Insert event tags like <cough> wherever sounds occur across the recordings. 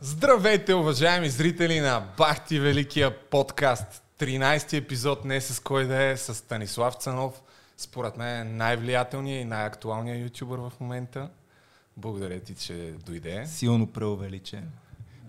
Здравейте, уважаеми зрители на Бахти Великия подкаст. 13-ти епизод не с кой да е, с Станислав Цанов. Според мен е най-влиятелният и най-актуалният ютубър в момента. Благодаря ти, че дойде. Силно преувеличен.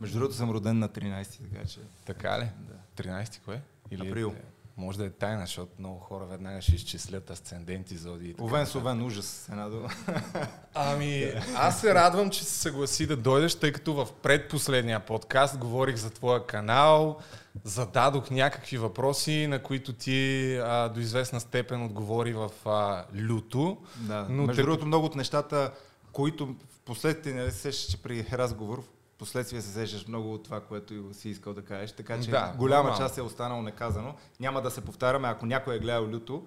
Между другото съм роден на 13, така че... Така ли? Да. 13 кое? Или Април. Може да е тайна, защото много хора веднага ще изчислят асценденти, зоди и така. Овен с овен, ужас, една дума. <laughs> Ами, аз се радвам, че се съгласи да дойдеш, тъй като в предпоследния подкаст говорих за твоя канал, зададох някакви въпроси, на които ти а, до известна степен отговори в а, люто. Да, но между те... другото много от нещата, които в последствие не се че при разговор, последствие се сещаш много от това, което си искал да кажеш, така че да, голяма нормално. част е останало неказано. Няма да се повтаряме, ако някой е гледал люто,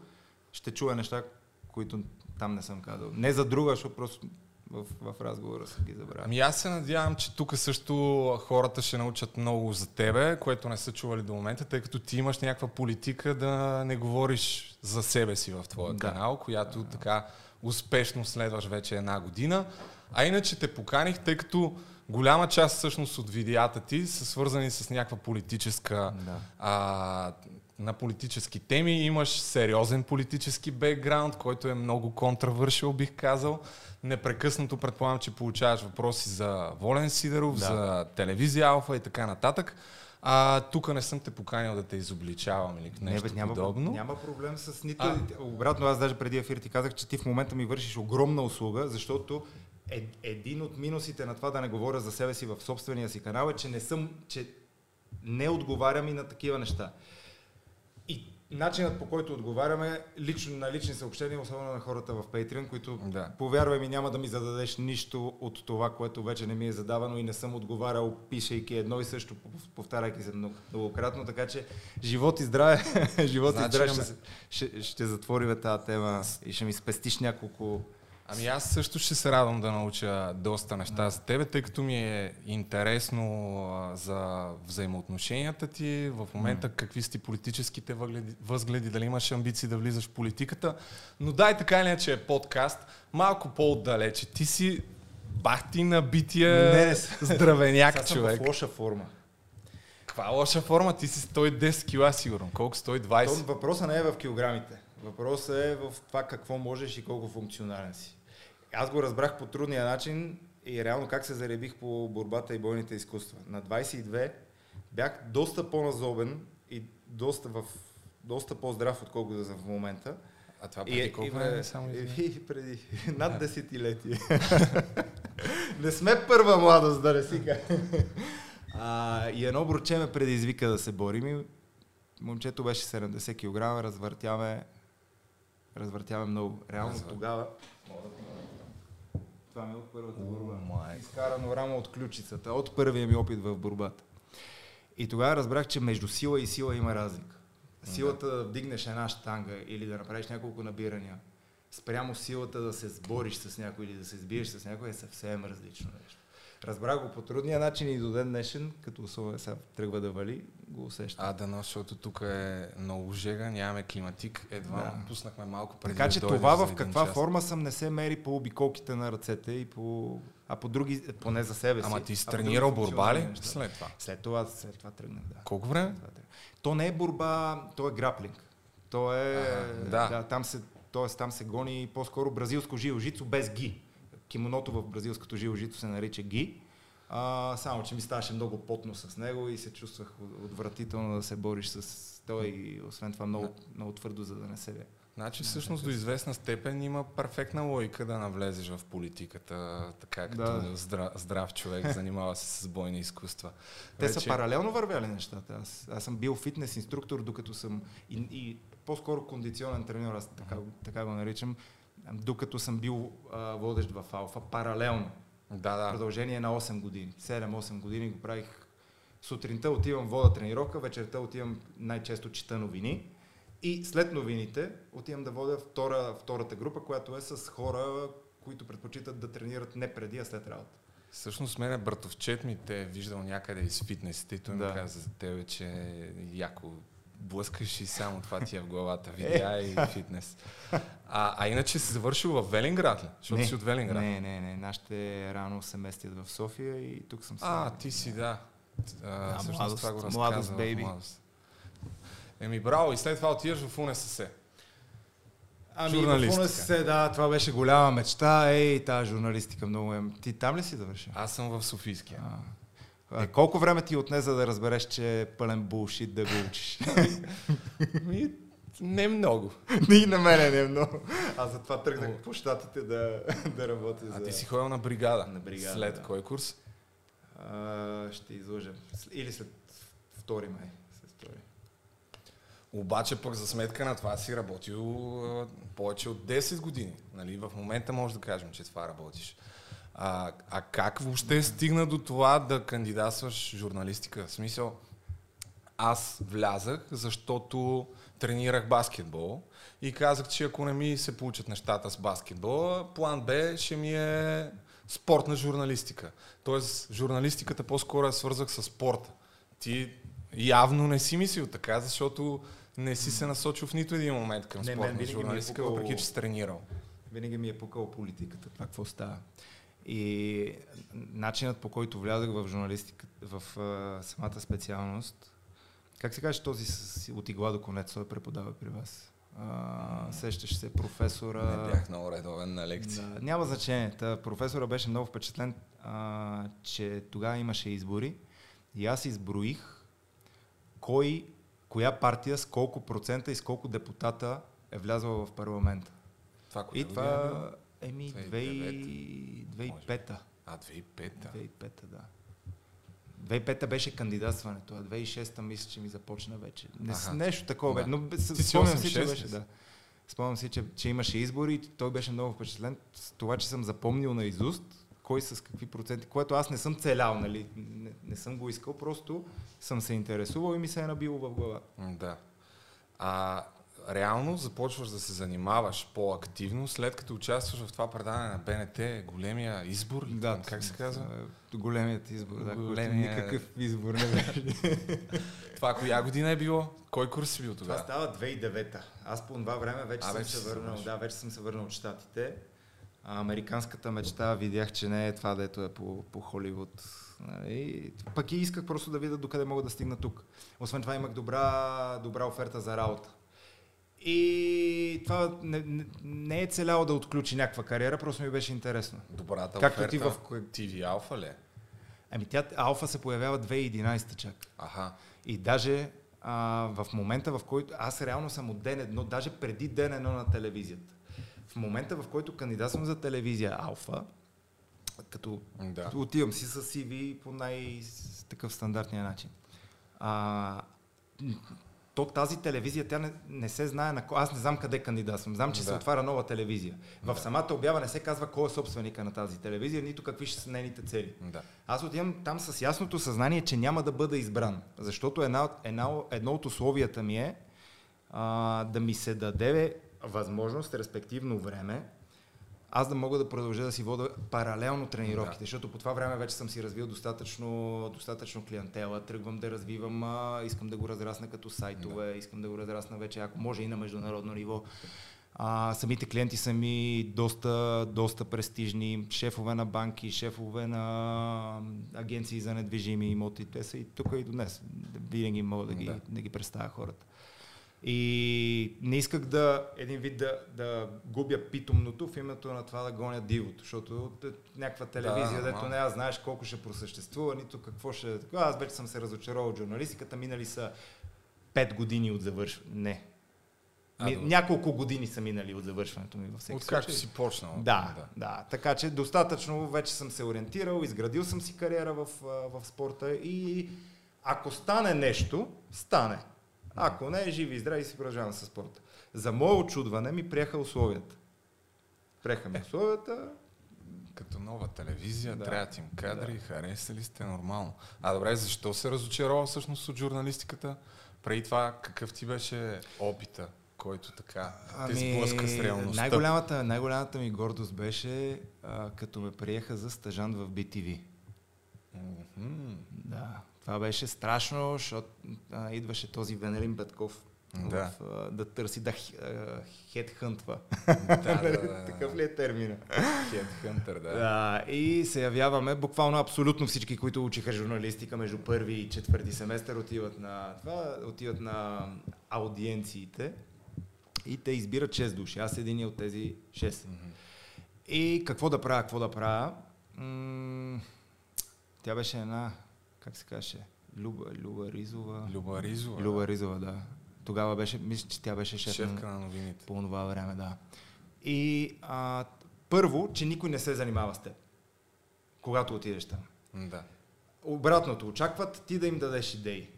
ще чуе неща, които там не съм казал. Не за друга, защото просто в, в разговора съм ги забравя. Ами аз се надявам, че тук също хората ще научат много за тебе, което не са чували до момента, тъй като ти имаш някаква политика да не говориш за себе си в твоя да. канал, която да. така успешно следваш вече една година. А иначе те поканих, тъй като голяма част всъщност от видеята ти са свързани с някаква политическа да. а, на политически теми. Имаш сериозен политически бекграунд, който е много контравършил, бих казал. Непрекъснато предполагам, че получаваш въпроси за Волен Сидеров, да. за телевизия Алфа и така нататък. А, тук не съм те поканил да те изобличавам или нещо не, бе, няма, подобно. Няма проблем с нито... А... Обратно, аз даже преди ефир ти казах, че ти в момента ми вършиш огромна услуга, защото е, един от минусите на това да не говоря за себе си в собствения си канал е, че не съм, че не отговарям и на такива неща. И начинът по който отговаряме лично на лични съобщения, особено на хората в Patreon, които да. повярвай ми няма да ми зададеш нищо от това, което вече не ми е задавано и не съм отговарял, пишейки едно и също, повтаряйки се много, многократно, така че живот и здраве, <laughs> живот значи, и здраве ще, ще, ще затворим тази тема и ще ми спестиш няколко Ами аз също ще се радвам да науча доста неща за тебе, тъй като ми е интересно за взаимоотношенията ти. В момента какви са ти политическите възгледи, възгледи, дали имаш амбиции да влизаш в политиката. Но дай така или иначе е подкаст, малко по-отдалече. Ти си бахти на бития Не, здравеняк човек. Съм в лоша форма. Каква лоша форма? Ти си 110 кила сигурно. Колко 120? въпросът не е в килограмите. Въпросът е в това какво можеш и колко функционален си. Аз го разбрах по трудния начин и реално как се заребих по борбата и бойните изкуства. На 22 бях доста по-назобен и доста, в, доста по-здрав, отколкото да съм в момента. А това преди и, колко време само и, и <laughs> преди. Над десетилетие. <laughs> не сме първа младост, да не си <laughs> а, И едно бруче ме предизвика да се борим и момчето беше 70 кг, развъртяме, развъртяме много. Реално Развър... тогава това ми е от първата борба. Oh Изкарано рамо от ключицата, от първия ми опит в борбата. И тогава разбрах, че между сила и сила има разлика. Силата да вдигнеш една штанга или да направиш няколко набирания, спрямо силата да се сбориш с някой или да се сбиеш с някой е съвсем различно нещо. Разбрах го по трудния начин и до ден днешен, като особено сега тръгва да вали, го усещам. А, да, но, защото тук е много жега, нямаме климатик, едва да. пуснахме малко преди Така че да това в каква час. форма съм не се мери по обиколките на ръцете и по... А по други, поне за себе си. Ама ти си тренирал борба ли след това? След това, след това тръгнах, да. Колко време? То не е борба, то е граплинг. То е... А, да. да. там се, тоест, там се гони по-скоро бразилско жилжицо без ги кимоното в бразилското жилжито се нарича ги. А, само, че ми ставаше много потно с него и се чувствах отвратително да се бориш с той и освен това много, много твърдо, за да не се Значи всъщност до известна степен има перфектна логика да навлезеш в политиката, така като да. здрав, здрав човек, <laughs> занимава се с бойни изкуства. Те Вече... са паралелно вървяли нещата. Аз, аз съм бил фитнес инструктор, докато съм и, и по-скоро кондиционен тренер, аз така, така го наричам, докато съм бил а, водещ в Алфа, паралелно. Да, да. Продължение на 8 години. 7-8 години го правих. Сутринта отивам вода тренировка, вечерта отивам най-често чета новини. И след новините отивам да водя втора, втората група, която е с хора, които предпочитат да тренират не преди, а след работа. Всъщност мене братовчет ми те е виждал някъде из фитнесите и той да. ми каза за тебе, че е яко блъскаш и само това ти е в главата. Видеа и фитнес. А, а иначе си завършил в Велинград ли? Защото не, си от Велинград. Не, не, не. Нашите рано се местят в София и тук съм А, ти си, да. А, Да, младост, това го младост, бейби. Еми, браво, и след това отиваш в УНСС. Ами, Журналистика. в се, да, това беше голяма мечта. Ей, тази журналистика много е. Ти там ли си завършил? Аз съм в Софийския. А, колко време ти отне за да разбереш, че е пълен булшит да го учиш? <laughs> Не много. И на мене не е много. Аз затова тръгнах по щатите да, да работя А за... ти си ходил на бригада. На бригада, След да. кой курс? А, ще излъжа. Или след втори май. След втори. Обаче пък за сметка на това си работил а, повече от 10 години. Нали? В момента може да кажем, че това работиш. А, а как въобще стигна до това да кандидатстваш журналистика? В смисъл, аз влязах, защото тренирах баскетбол и казах, че ако не ми се получат нещата с баскетбола, план Б ще ми е спортна журналистика. Тоест, журналистиката по-скоро я свързах с спорта. Ти явно не си мислил така, защото не си се насочил в нито един момент към Не, спортна е журналистика, пукало- въпреки че си тренирал. Винаги ми е пукала политиката, това какво става. И начинът по който влязах в журналистика, в а, самата специалност, как се каже този с, от игла до конец, той преподава при вас? А, сещаш се, професора... Не бях много редовен на лекции. Да, няма значение. Та, професора беше много впечатлен, а, че тогава имаше избори и аз изброих кой, коя партия с колко процента и с колко депутата е влязла в парламента. Това, И година е това, еми, 2009. 2005-та. А, 2005-та. 2005-та, да. 2005-та беше кандидатстването, а 2006-та мисля, че ми започна вече. Не, Аха. нещо такова. Да. но спомням си, че 8-6 беше, да. Спомням си, че, че имаше избори и той беше много впечатлен с това, че съм запомнил на изуст кой с какви проценти, което аз не съм целял, нали, не, не съм го искал, просто съм се интересувал и ми се е набило в глава. Да. А реално започваш да се занимаваш по-активно, след като участваш в това предаване на БНТ, големия избор? Да, как се казва? е, Големият избор, да, Големия- никакъв избор не беше. <laughs> Това коя година е било? Кой курс си бил Това тогава? става 2009-та. Аз по това време вече А, съм вече се си върнал. Да, вече съм се върнал от Штатите. А, американската мечта видях, че не е това, дето е по, по Холивуд. Нали? Пък и исках просто да видя докъде мога да стигна тук. Освен това имах добра, добра оферта за работа. И това не, не, е целяло да отключи някаква кариера, просто ми беше интересно. Добрата Както оферта ти в- TV Alpha ли? е? Ами тя, Алфа се появява 2011 чак. Аха. И даже а, в момента, в който аз реално съм от ден едно, даже преди ден едно на телевизията. В момента, в който кандидатствам за телевизия Алфа, като Да. отивам си с CV по най-такъв стандартния начин. А, то тази телевизия, тя не, не се знае на кой. Аз не знам къде кандидатствам. Знам, че се Да. отваря нова телевизия. В Да. самата обява не се казва кой е собственика на тази телевизия, нито какви ще са нейните цели. Да. Аз отивам там с ясното съзнание, че няма да бъда избран. Защото една, една, едно от условията ми е а, да ми се даде възможност, респективно време, аз да мога да продължа да си вода паралелно тренировките, Да. защото по това време вече съм си развил достатъчно, достатъчно клиентела, тръгвам да развивам, а, искам да го разрасна като сайтове, искам да го разрасна вече, ако може и на международно ниво. А, самите клиенти са ми доста, доста престижни, шефове на банки, шефове на агенции за недвижими имоти. Те са и тук и до днес. Винаги мога да ги, Да. да. да ги представя хората. И не исках да един вид да, да губя питомното в името на това да гоня дивото, защото т- някаква телевизия, Да, дето не аз знаеш колко ще просъществува, нито какво ще... Аз вече съм се разочаровал от журналистиката, минали са 5 години от завършване. Не. А, Ми, няколко години са минали от завършването ми във всеки Откакто случай. си почнал. Да, да, да. Така че достатъчно вече съм се ориентирал, изградил съм си кариера в, в спорта и ако стане нещо, стане. Ако не, живи и здрави си продължавам със спорта. За мое очудване ми приеха условията. Приеха ми условията. Като нова телевизия, Да. трябват им кадри, да. харесали сте нормално. А добре, защо се разочарова всъщност от журналистиката? Преди това, какъв ти беше опита, който така те сблъска с реалността? Ами, най-голямата, най-голямата ми гордост беше, а, като ме приеха за стажант в BTV. Мгм. Да, това беше страшно, защото а, идваше този Венелин Петков Да. в, а, да търси да хедхънтва. <laughs> Да, да, да. Такъв ли е термина? Headhunter, да. Да, и се явяваме, буквално абсолютно всички, които учиха журналистика между първи и четвърти семестър, отиват на това, отиват на аудиенциите и те избират 6 души. Аз един от тези 6. Мгм. И какво да правя, какво да правя? М- тя беше една, как се каже, Люба, Люба Ризова. Люба Ризова. Люба Ризова, да. Тогава беше, мисля, че тя беше шеф Шефка на, на новините. по това време, да. И а, първо, че никой не се занимава с теб, когато отидеш там. Да. Обратното, очакват ти да им дадеш идеи.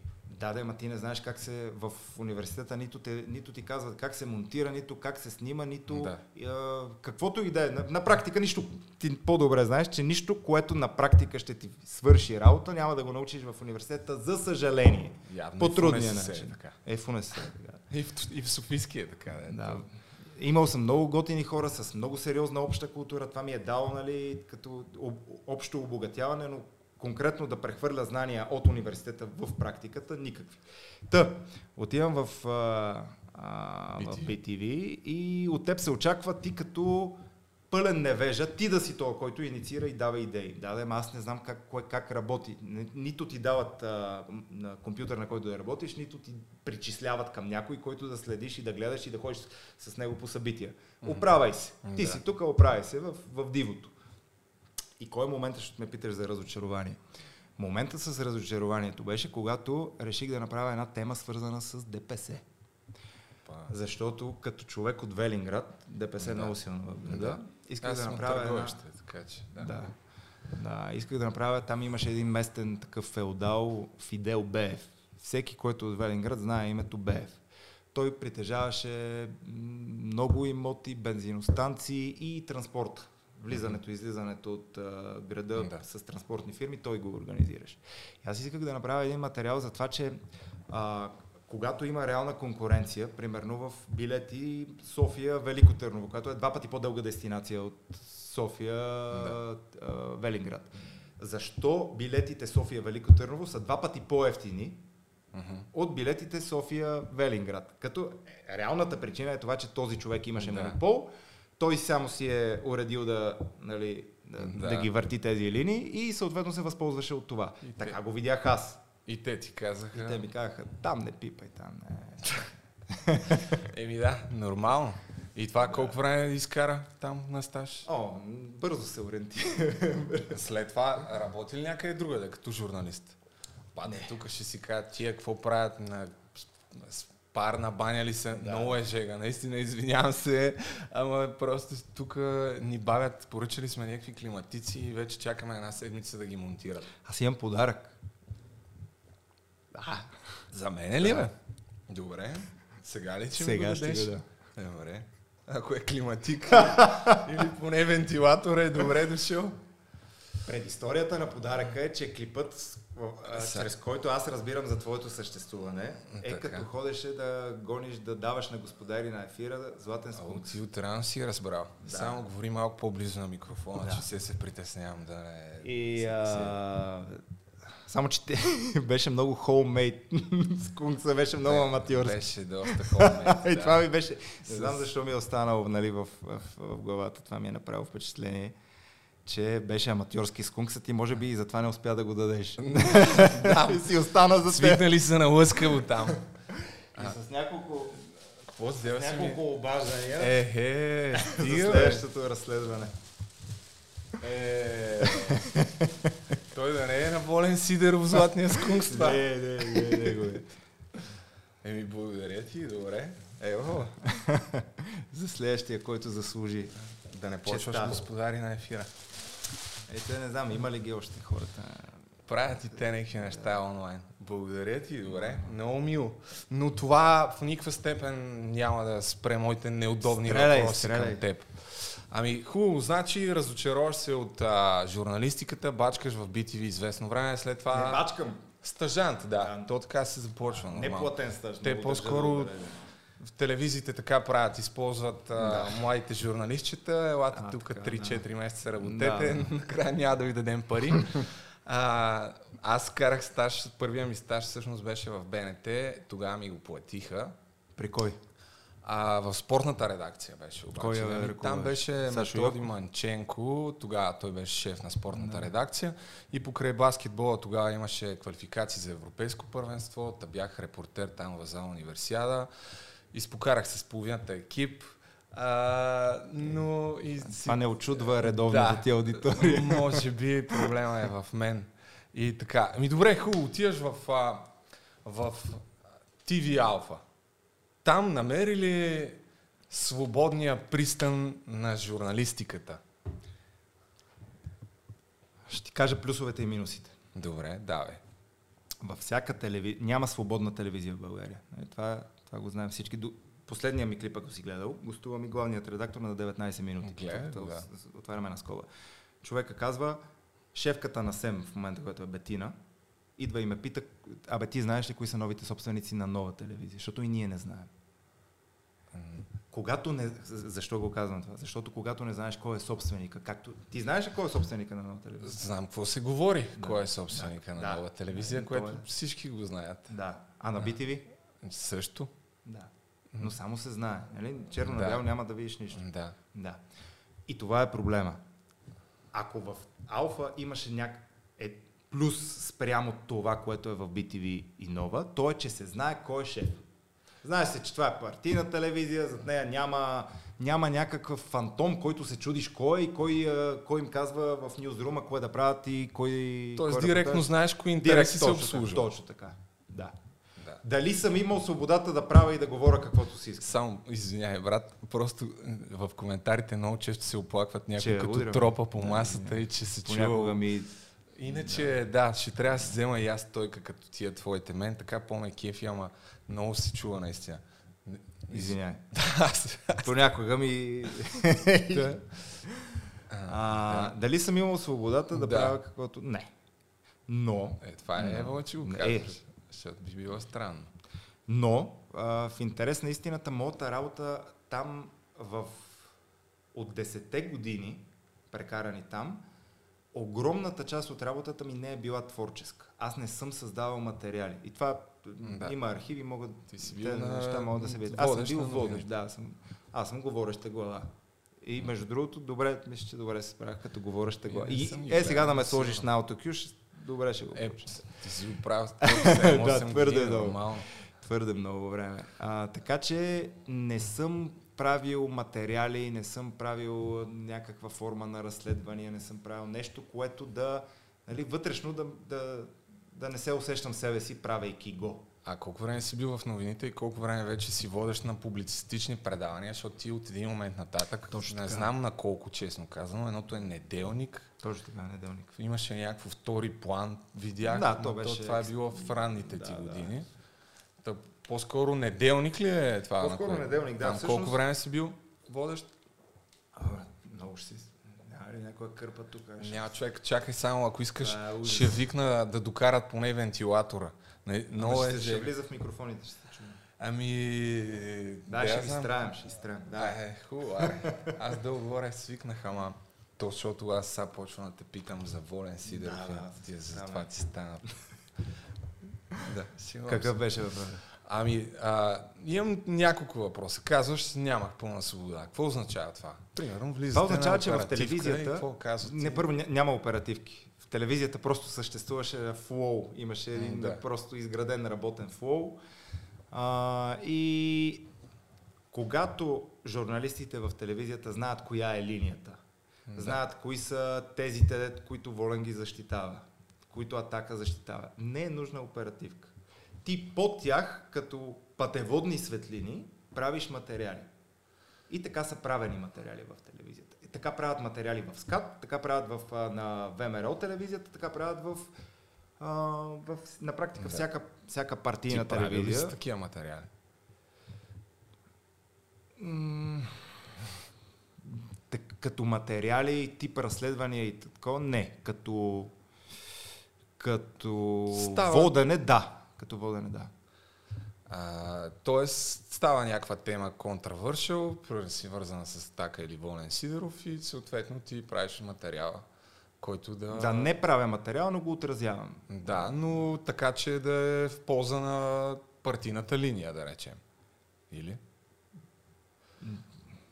Да, да, ма ти не знаеш как се в университета нито, те, нито ти казват как се монтира, нито как се снима, нито Да. а, каквото и да е. На, на практика нищо, ти по-добре знаеш, че нищо, което на практика ще ти свърши работа, няма да го научиш в университета, за съжаление. Явно По трудния е начин. така. Е, в УНСС, така. <laughs> И в, и в Софийския е така. Да. Да. Имал съм много готини хора с много сериозна обща култура. Това ми е дало, нали, като об, общо обогатяване, но конкретно да прехвърля знания от университета в практиката, никакви. Та, отивам в, а, а, в BTV. BTV и от теб се очаква ти като пълен невежа, ти да си този, който инициира и дава идеи. Да, да, аз не знам как, кое, как работи. Ни- Нито ти дават а, на компютър, на който да работиш, нито ти причисляват към някой, който да следиш и да гледаш и да ходиш с, него по събития. Оправай се. Ти Да. си тук, оправяй се в, в дивото. И кой е моментът, ще ме питаш за разочарование? Моментът с разочарованието беше, когато реших да направя една тема, свързана с ДПС. Па. Защото като човек от Велинград, ДПС е Да. много силно в града, Да. исках Аз да направя една... така че. Да. Да. да, исках да направя, там имаше един местен такъв феодал, Фидел Беев. Всеки, който е от Велинград, знае името Беев. Той притежаваше много имоти, бензиностанции и транспорт. Влизането излизането от а, града Да. с транспортни фирми, той го организираше. И аз исках да направя един материал за това, че а, когато има реална конкуренция, примерно в билети София Велико Търново, която е два пъти по-дълга дестинация от София Да. а, Велинград. Защо билетите София Велико Търново са два пъти по-ефтини Мгм. от билетите София Велинград? Като е, реалната причина е това, че този човек имаше Да. монопол, той само си е уредил да, нали, да, Да. да ги върти тези линии и съответно се възползваше от това. И така те- го видях аз. И те ти казаха. И те ми казаха, там не пипай, там не. <laughs> Еми да, нормално. И това колко време изкара там на стаж? О, бързо се ориентира. <laughs> След това работи ли някъде другаде, като журналист? Падне, тук ще си кажат, тия какво правят на с парна баня ли се? Да. Много е жега, наистина, извинявам се, ама просто тук ни бавят, поръчали сме някакви климатици и вече чакаме една седмица да ги монтират. Аз имам подарък. А, за мен ли бе? Добре. Сега ли ще Сега ми го ще го да. Добре. Ако е климатик или поне вентилатор е добре дошъл. Предисторията на подаръка е, че клипът, а, Са. чрез който аз разбирам за твоето съществуване, е Така. като ходеше да гониш, да даваш на господари на ефира златен О, скункс. ти отрано си разбрал. Да. Само говори малко по-близо на микрофона, Да. че се се притеснявам да не... И а, само, че те, <laughs> беше много homemade. <laughs> Скункса беше много аматьорски. Беше доста <laughs> хубаво. И това ми беше... Не знам защо ми е останало нали, в, в, в главата. Това ми е направило впечатление, че беше аматьорски скунксът и може би и затова не успя да го дадеш. <laughs> Да. <laughs> и си остана за теб. Свикнали са на лъскаво там. И с няколко, Какво с си ми? няколко обаждания Ехе, за стига следващото разследване. Е, Той да не е на Волен Сидеров златния скункс това. Не, не, не, не го е. Еми, благодаря ти, добре. Ево, <laughs> За следващия, който заслужи. да не почваш господари на ефира. Е, те не знам, има ли ги още хората? Правят и те някакви неща онлайн. Благодаря ти, добре. Много мило. Но това в никаква степен няма да спре моите неудобни Стреляй, въпроси стреляй. към теб. Ами хубаво, значи разочароваш се от а, журналистиката, бачкаш в BTV известно време, след това... Не бачкам. Стажант, да. Да. То така се започва. Не нормално. платен стаж. Те по-скоро- да. В телевизиите така правят, използват а, младите журналистчета, елате А, тук така, 3-4 месеца Да. работете, <laughs> накрая няма да ви дадем пари. А, аз карах стаж, първия ми стаж всъщност беше в БНТ, тогава ми го платиха. При кой? А, в спортната редакция беше обаче. Кой нали? ръководеше? Там беше Сашо Методи Йоков? Манченко, тогава той беше шеф на спортната редакция и покрай баскетбола тогава имаше квалификации за европейско първенство, та бях репортер там в зала универсиада, изпокарах се с половината екип, а, но и си... Това не очудва редовно Да. за тия аудитории. <laughs> Може би проблема е в мен. И така. Ами добре, хубаво, отиваш в, а, в TV Alpha. Там намери ли свободния пристан на журналистиката? Ще ти кажа плюсовете и минусите. Добре, давай. Във всяка телевизия, няма свободна телевизия в България. Нали, Това, това го знаем всички. До... Последния ми клип, ако си гледал, гостува ми главният редактор на 19 минути. Гледах, Тук, да. с- с- Отваряме на скоба. Човека казва, шефката на СЕМ в момента, която е Бетина, идва и ме пита, абе ти знаеш ли кои са новите собственици на нова телевизия? Защото и ние не знаем. Когато не... Защо го казвам това? Защото когато не знаеш кой е собственика, както... Ти знаеш ли кой е собственика на нова телевизия? Знам какво се говори, Да. кой е собственика Да. на Да. нова телевизия, Да, което то е. всички го знаят. Да. А на Да. BTV? Също? Да. Но само се знае. Нали? Черно Да. на бяло няма да видиш нищо. Да. Да. И това е проблема. Ако в Алфа имаше няк... е плюс спрямо това, което е в BTV и Нова, то е, че се знае кой е шеф. Знае се, че това е партийна телевизия, зад нея няма, няма някакъв фантом, който се чудиш кой е и кой, кой им казва в нюзрума кое да правят и кой... Тоест кой директно репортаж. знаеш кои Директ, интереси се точно така, обслужва. Точно така. Да. Да. Дали съм имал свободата да правя и да говоря каквото си искам? Само, извиняй, брат, просто в коментарите много често се оплакват някой Че като удрям. тропа по Да, масата и че се чува. ми... Иначе, да. ще трябва да си взема и аз стойка като тия твоите. Мен така по-ме кефи, ама много се чува наистина. Извиняй. <laughs> Аз- Понякога ми... <laughs> А, дали съм имал свободата да, Да. правя каквото... Не. Но, Е, това е. Ева, че го казваш. Защото би било странно. но а, в интерес на истината, моята работа там в... от 10-те години, прекарани там, огромната част от работата ми не е била творческа. Аз не съм създавал материали. И това Да. има архиви, могат Ти си те бил на... неща могат да се видят. Аз съм бил водещ, да, аз съм, аз съм говореща глава. И между другото, добре, мисля, че добре се справях като говореща глава. И е, сега да ме сложиш на ще- добре ще го Е, получа. ти си го правил <laughs> Да, 7-8 твърде години, много. нормално. Твърде много време. А, така че не съм правил материали, не съм правил някаква форма на разследвания, не съм правил нещо, което да, нали, вътрешно да, да, да не се усещам себе си, правейки го. А колко време си бил в новините и колко време вече си водеш на публицистични предавания, защото ти от един момент нататък, Точно не така. знам на колко честно казано, едното е неделник, Точно така, неделник. имаше някакво втори план, видях, Да, то беше това е било в ранните ти Да, да. години. Та, по-скоро неделник ли е това? на По-скоро което- неделник, да, Там всъщност- колко време си бил водещ? А, много ще си... Няма ли някоя кърпа тук? Ще- Няма човек, чакай само, ако искаш, е ужас. ще викна да докарат поне вентилатора. Не, Ама Много ще, е ще зеле. влиза в микрофоните, ще се чуе. Ами... Да, я ще ви изтраем, ще изтраем. Да. Да, е, хубаво. аре. Аз дълго горе свикнах, ама то, защото аз сега почвам да те питам за Волен Сидеров. Да, да, за да, това ти стана. да. Какъв беше въпросът? Ами, а, имам няколко въпроса. Казваш, нямах пълна свобода. Какво означава това? Примерно, влизате Това означава, на че в телевизията? Не, първо ня- няма оперативки. В телевизията просто съществуваше флоу. Имаше един да. просто изграден работен флоу. А, и когато журналистите в телевизията знаят коя е линията, Да. знаят кои са тезите, които Волен ги защитава, които Атака защитава, не е нужна оперативка. Ти под тях, като пътеводни светлини, правиш материали. И така са правени материали в телевизията. И така правят материали в СКАТ, така правят в, на ВМРО телевизията, така правят в, а, в на практика Да. всяка, всяка Ти партийна ли телевизия. си такива материали? М, так- като материали, тип разследвания и такова, не. Като, като Става- водене, да. Като водене, да. А, тоест, става някаква тема контравършъл, си вързана с Така или Волен Сидеров и съответно ти правиш материала, който да... Да, не правя материал, но го отразявам. Да, но така, че да е в полза на партийната линия, да речем. Или?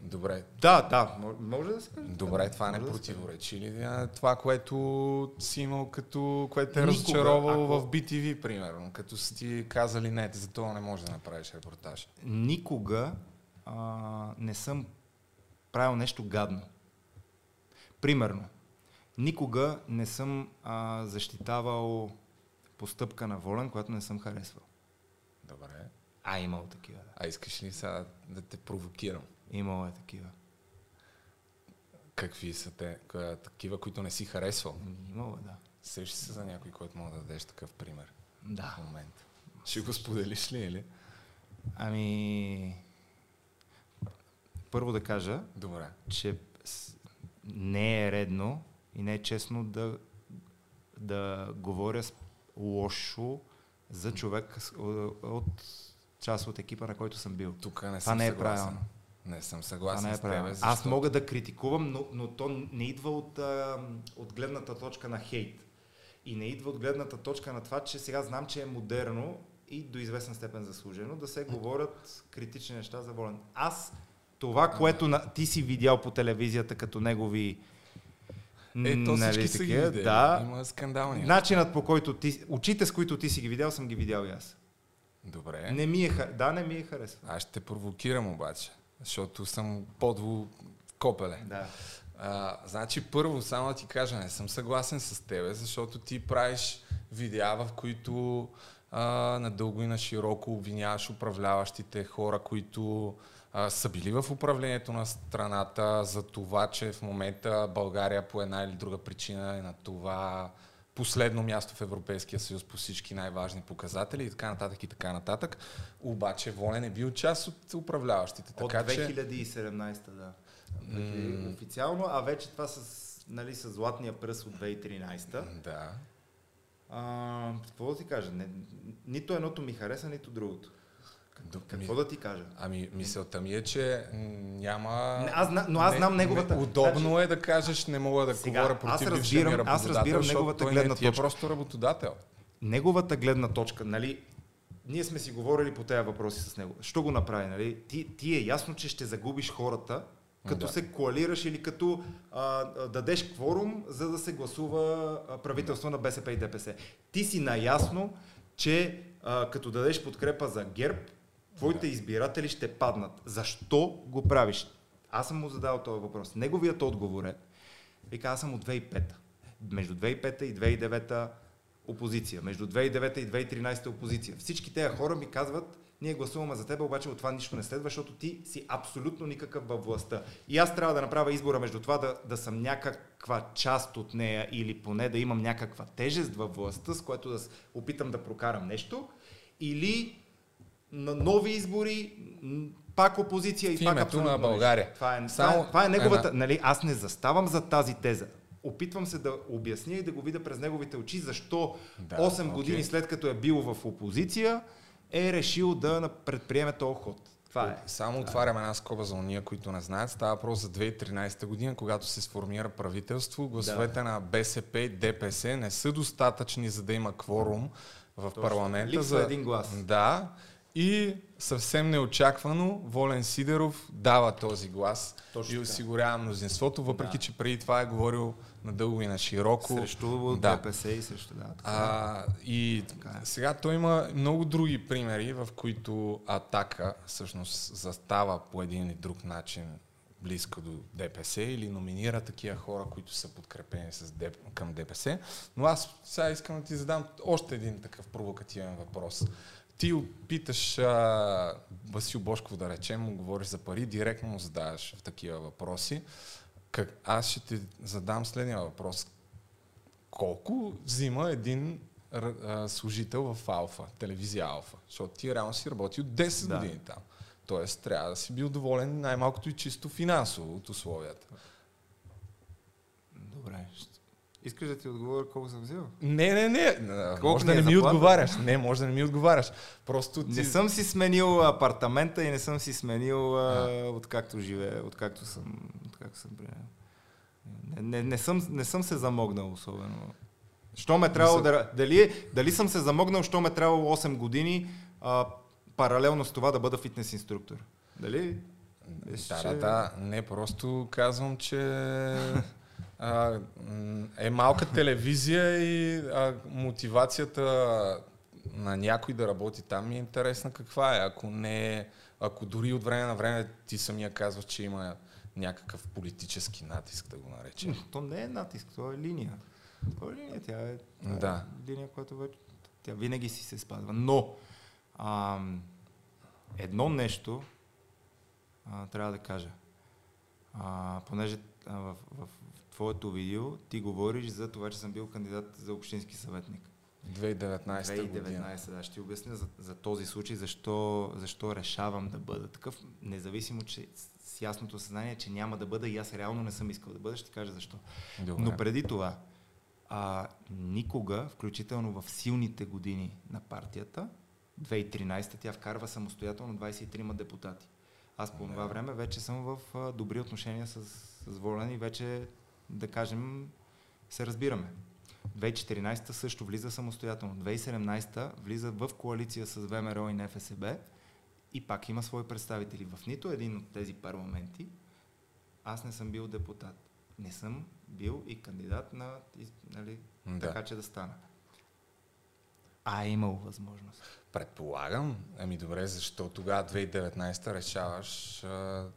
Добре. Да, да, може да се каже. Добре, това не да противоречи ли това, което си имал като, което те е Никога, разочаровал ако- в BTV, примерно, като си ти казали не, за това не можеш да направиш репортаж. никога а, не съм правил нещо гадно. Примерно, никога не съм а, защитавал постъпка на волен, която не съм харесвал. Добре. А, имало такива. Да. А искаш ли сега да те провокирам? Имало е такива. Какви са те? Коя- Такива, които не си харесвал? Имало е, да. Сещаш се за някой, който мога да дадеш такъв пример Да. в момента? Ще го споделиш ли или? Ами... Първо да кажа, Добре. че не е редно и не е честно да, да говоря лошо за човек от част от екипа, на който съм бил. Тук не Това не е съгласен. правилно. Не съм съгласен не е с тебе, защото... Аз мога да критикувам, но, но то не идва от, а, от гледната точка на хейт. И не идва от гледната точка на това, че сега знам, че е модерно и до известна степен заслужено да се говорят критични неща за волен. Аз това, което на, ти си видял по телевизията като негови Е, то нали, всички са ги такива, видели. Да. Има скандални. Начинът по който ти, очите с които ти си ги видял, съм ги видял и аз. Добре. Не ми е, да, не ми е харесва. Аз ще те провокирам обаче, защото съм подло копеле. Да. А, значи първо, само да ти кажа, не съм съгласен с тебе, защото ти правиш видеа, в които а, надълго и на широко обвиняваш управляващите хора, които а, са били в управлението на страната за това, че в момента България по една или друга причина е на това последно място в Европейския съюз по всички най-важни показатели и така нататък и така нататък. Обаче Волен е бил част от управляващите. От Така, че... 2017, да. М. Официално, а вече това с, нали, с златния пръст от 2013. Да. А, какво да ти кажа? Не, нито едното ми хареса, нито другото. До- Какво да ти кажа? Ами, мисълта ми е, че няма... Не, аз но аз знам неговата- Удобно е да кажеш, не мога да Сега, говоря аз против разбирам- бившия ми аз разбирам неговата той гледна не ти е точка. просто работодател. Неговата гледна точка, нали, ние сме си говорили по тези въпроси с него. Що го направи, нали? Ти, ти е ясно, че ще загубиш хората, като Да. се коалираш или като а, дадеш кворум, за да се гласува правителство на БСП и ДПС. Ти си наясно, че а, като дадеш подкрепа за ГЕРБ, твоите Да. избиратели ще паднат. Защо го правиш? Аз съм му задал този въпрос. Неговият отговор е, вика, аз съм от 2005. Между 2005 и 2009 опозиция. Между 2009 и 2013 опозиция. Всички тези хора ми казват, ние гласуваме за теб, обаче от това нищо не следва, защото ти си абсолютно никакъв във властта. И аз трябва да направя избора между това да, да съм някаква част от нея или поне да имам някаква тежест във властта, с което да опитам да прокарам нещо, или на нови избори, пак опозиция и В пак абсолютно на. България. Това е, Само това е, това е неговата... една- Нали, аз не заставам за тази теза. Опитвам се да обясня и да го видя през неговите очи, защо Да, 8 окей. години след като е бил в опозиция, е решил да предприеме този ход. Това е. Само отварям една скоба за уния, които не знаят. Става въпрос за 2013 година, когато се сформира правителство. Гласовете на БСП и ДПС не са достатъчни, за да има кворум в Точно. парламента. Липсва за... един глас. Да. И съвсем неочаквано Волен Сидеров дава този глас Точно и осигурява мнозинството, въпреки Да. че преди това е говорил надълго и на широко. Срещу Да. ДПС и срещу... Да, така. А, и Така е. сега той има много други примери, в които атака всъщност застава по един или друг начин близко до ДПС или номинира такива хора, които са подкрепени с Деп... към ДПС. Но аз сега искам да ти задам още един такъв провокативен въпрос. Ти опиташ а, Васил Бошков, да речем, му говориш за пари, директно му задаваш в такива въпроси. Как, аз ще ти задам следния въпрос колко взима един а, служител в Алфа, телевизия Алфа? Защото ти реално си работи от 10 Да. години там. Тоест трябва да си бил доволен най-малкото и чисто финансово от условията. Добре. ще- Искаш да ти отговоря колко съм взел? Не, не, не. Колко може ни да е не ми отговаряш. Не, може да не ми отговаряш. Просто ти... Не съм си сменил апартамента и не съм си сменил а, откакто живея, откакто съм, откакто съм при. Не, не, не, съм, не съм се замогнал особено. Що ме трябвало да... Дали, дали съм се замогнал, що ме трябвало 8 години а, паралелно с това да бъда фитнес инструктор? Дали? Да, да, да. Не, просто казвам, че <laughs> а, е малка телевизия и а, мотивацията на някой да работи там ми е интересна каква е. Ако не, ако дори от време на време ти самия казваш, че има някакъв политически натиск, да го наречем. То не е натиск, то е линия. То е линия, тя е, тя да. е линия, която вече, тя винаги си се спазва. Но, ам, едно нещо а, трябва да кажа. А, понеже а, в, в твоето видео ти говориш за това, че съм бил кандидат за общински съветник. 2019 2019, да, ще ти обясня за, за този случай, защо, защо решавам да бъда такъв, независимо, че с ясното съзнание, че няма да бъда и аз реално не съм искал да бъда, ще ти кажа защо. Добре. Но преди това, а, никога, включително в силните години на партията, 2013 тя вкарва самостоятелно 23 депутати. Аз по това време вече съм в добри отношения с, с Волен и вече, да кажем, се разбираме. 2014 също влиза самостоятелно. 2017 влиза в коалиция с ВМРО и НФСБ и пак има свои представители. В нито един от тези парламенти аз не съм бил депутат. Не съм бил и кандидат на, нали, Да. така че да стана. А е имал възможност. Предполагам. Ами добре, защо тогава 2019 решаваш а,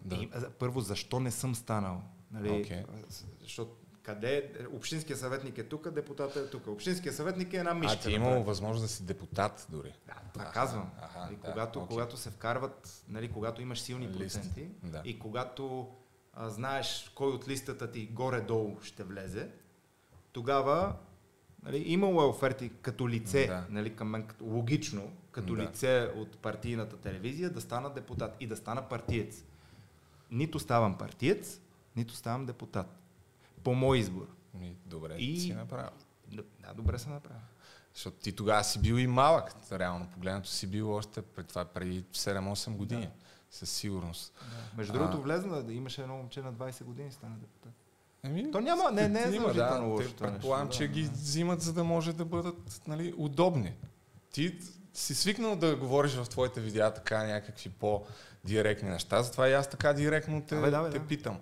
да... И, първо, защо не съм станал? Нали, Окей. Защото къде е? Общинския съветник е тук, депутата е тук. Общинския съветник е една А мишка. ти е имал възможност да си депутат дори. Да, това казвам. аха, да, когато, окей. когато се вкарват, нали, когато имаш силни Лист, проценти да. и когато а, знаеш кой от листата ти горе-долу ще влезе, тогава нали, имало е оферти като лице, Да. нали, към мен, логично, като Да. лице от партийната телевизия, да стана депутат и да стана партиец. Нито ставам партиец, нито ставам депутат. По мой избор. Ми, добре, И- и... си направил. Да, добре се направя. Защото ти тогава си бил и малък, реално погледнато си бил още пред това, преди 7-8 години. Със сигурност. Между А. другото, влезна, да имаше едно момче на 20 години, стана депутат. Еми, То няма- не- не е има, да, лошо Предполагам, че да, ги да. взимат, за да може да бъдат нали, удобни. Ти си свикнал да говориш в твоите видеа така някакви по-директни неща, затова и аз така директно те, Абе, да, бе, те да. питам.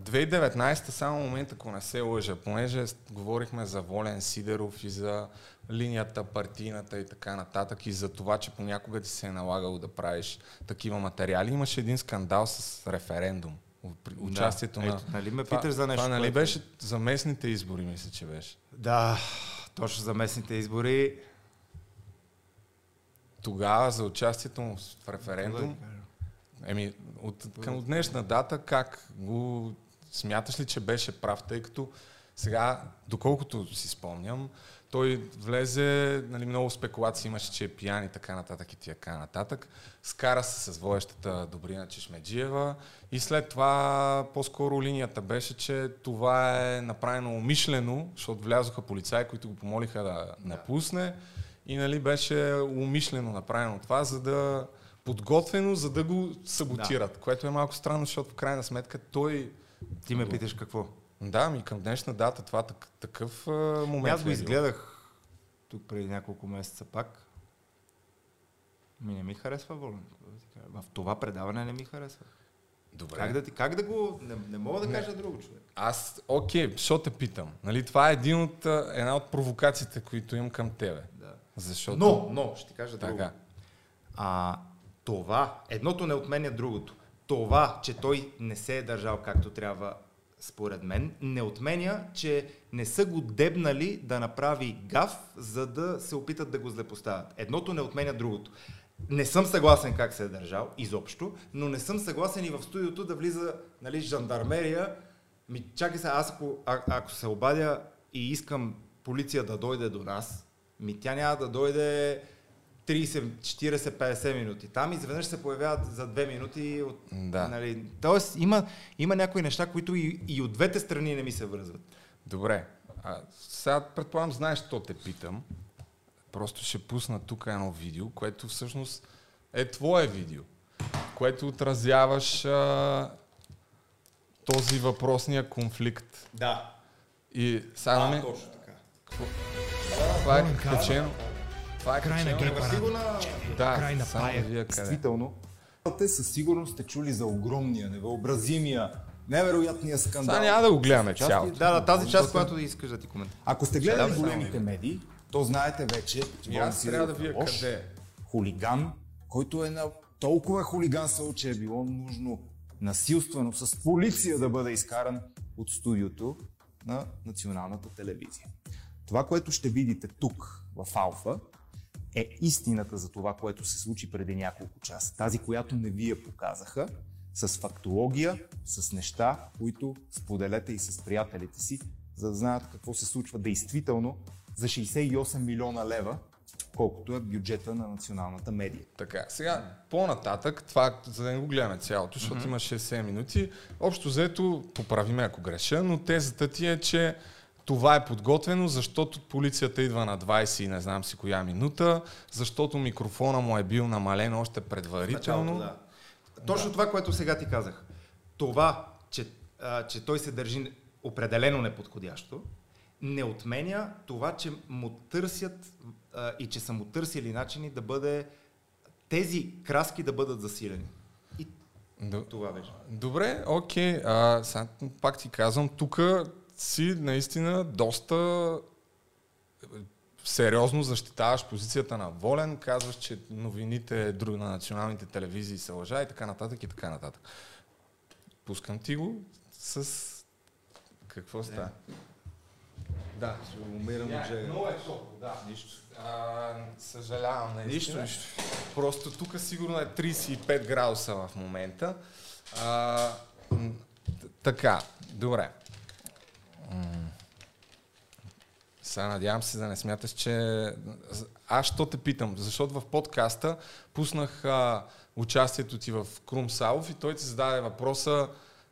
2019 само момент, ако не се лъжа, понеже говорихме за Волен Сидеров и за линията партийната и така нататък и за това, че понякога ти се е налагало да правиш такива материали, имаше един скандал с референдум. Участието да. на... Ето, нали ме питаш за нещо, Това нали беше за местните избори, мисля, че беше. Да, точно за местните избори. Тогава за участието му в референдум, еми, от, към днешна дата, как го смяташ ли, че беше прав, тъй като сега, доколкото си спомням, той влезе, нали, много спекулации имаше, че е пиян и така нататък и така нататък. Скара се с воещата Добрина Чешмеджиева и след това по-скоро линията беше, че това е направено умишлено, защото влязоха полицаи, които го помолиха да напусне и нали, беше умишлено направено това, за да подготвено, за да го саботират, което е малко странно, защото в крайна сметка той Ти ме питаш какво? да, ми към днешна дата това так, такъв а, момент. Аз го е изгледах тук преди няколко месеца пак. Ми не ми харесва Волен. В това предаване не ми харесва. Добре. Как да, ти, как да го... Не, не мога да Не. кажа друго човек. Аз, окей, защо те питам? Нали, това е един от, една от провокациите, които имам към тебе. Да. Защото... Но, но, ще ти кажа друго. Така. А, това, едното не отменя другото. Това, че той не се е държал както трябва, според мен, не отменя, че не са го дебнали да направи гаф, за да се опитат да го злепоставят. Едното не отменя другото. Не съм съгласен как се е държал, изобщо, но не съм съгласен и в студиото да влиза нали, жандармерия. Ми, чакай се, аз ако, а, ако се обадя и искам полиция да дойде до нас, ми тя няма да дойде 30, 40, 50 минути. Там изведнъж се появяват за 2 минути. От, Да. нали, тоест има, има някои неща, които и, и от двете страни не ми се връзват. Добре. А, сега предполагам, знаеш, що те питам. Просто ще пусна тук едно видео, което всъщност е твое видео, което отразяваш а, този въпросния конфликт. Да. И сега А, ме... точно така. Това е качено. Това е Край на качено. гей Върви го на... Да, край на само пая. вие къде. Действително, те със сигурност сте чули за огромния, невъобразимия, невероятния скандал. Сега няма да го гледаме цялото. Да, да, тази част, която искаш да ти коментираш. Ако сте гледали Да, големите медии, то знаете вече, че аз трябва да е вия лош къде. хулиган, който е на толкова хулиганствал, че е било нужно насилствено с полиция да бъде изкаран от студиото на националната телевизия. Това, което ще видите тук в Алфа, е истината за това, което се случи преди няколко часа. Тази, която не ви я показаха, с фактология, с неща, които споделете и с приятелите си, за да знаят какво се случва действително за 68 милиона лева, колкото е бюджета на националната медия. Така, сега по-нататък, това, за да не го гледаме цялото, защото mm-hmm. има 6-7 минути, общо взето, поправиме ако греша, но тезата ти е, че това е подготвено, защото полицията идва на 20 и не знам си коя минута, защото микрофона му е бил намален още предварително. Началото, да. Точно това, което сега ти казах. Това, че, а, че той се държи определено неподходящо, не отменя това, че му търсят а, и че са му търсили начини да бъде тези краски да бъдат засилени. И Д- това беше. Добре, окей. А, сега пак ти казвам, тук си наистина доста е, сериозно защитаваш позицията на Волен, казваш, че новините на националните телевизии се лъжа и така нататък и така нататък. Пускам ти го с... Какво става? Да, ще умирам от жега. Много е топло, да. Нищо. А, съжалявам, наистина. Нищо, нищо. Просто тук сигурно е 35 градуса в момента. А, така, добре. Сега надявам се да не смяташ, че... Аз що те питам? Защото в подкаста пуснах а, участието ти в Крум Салов и той ти зададе въпроса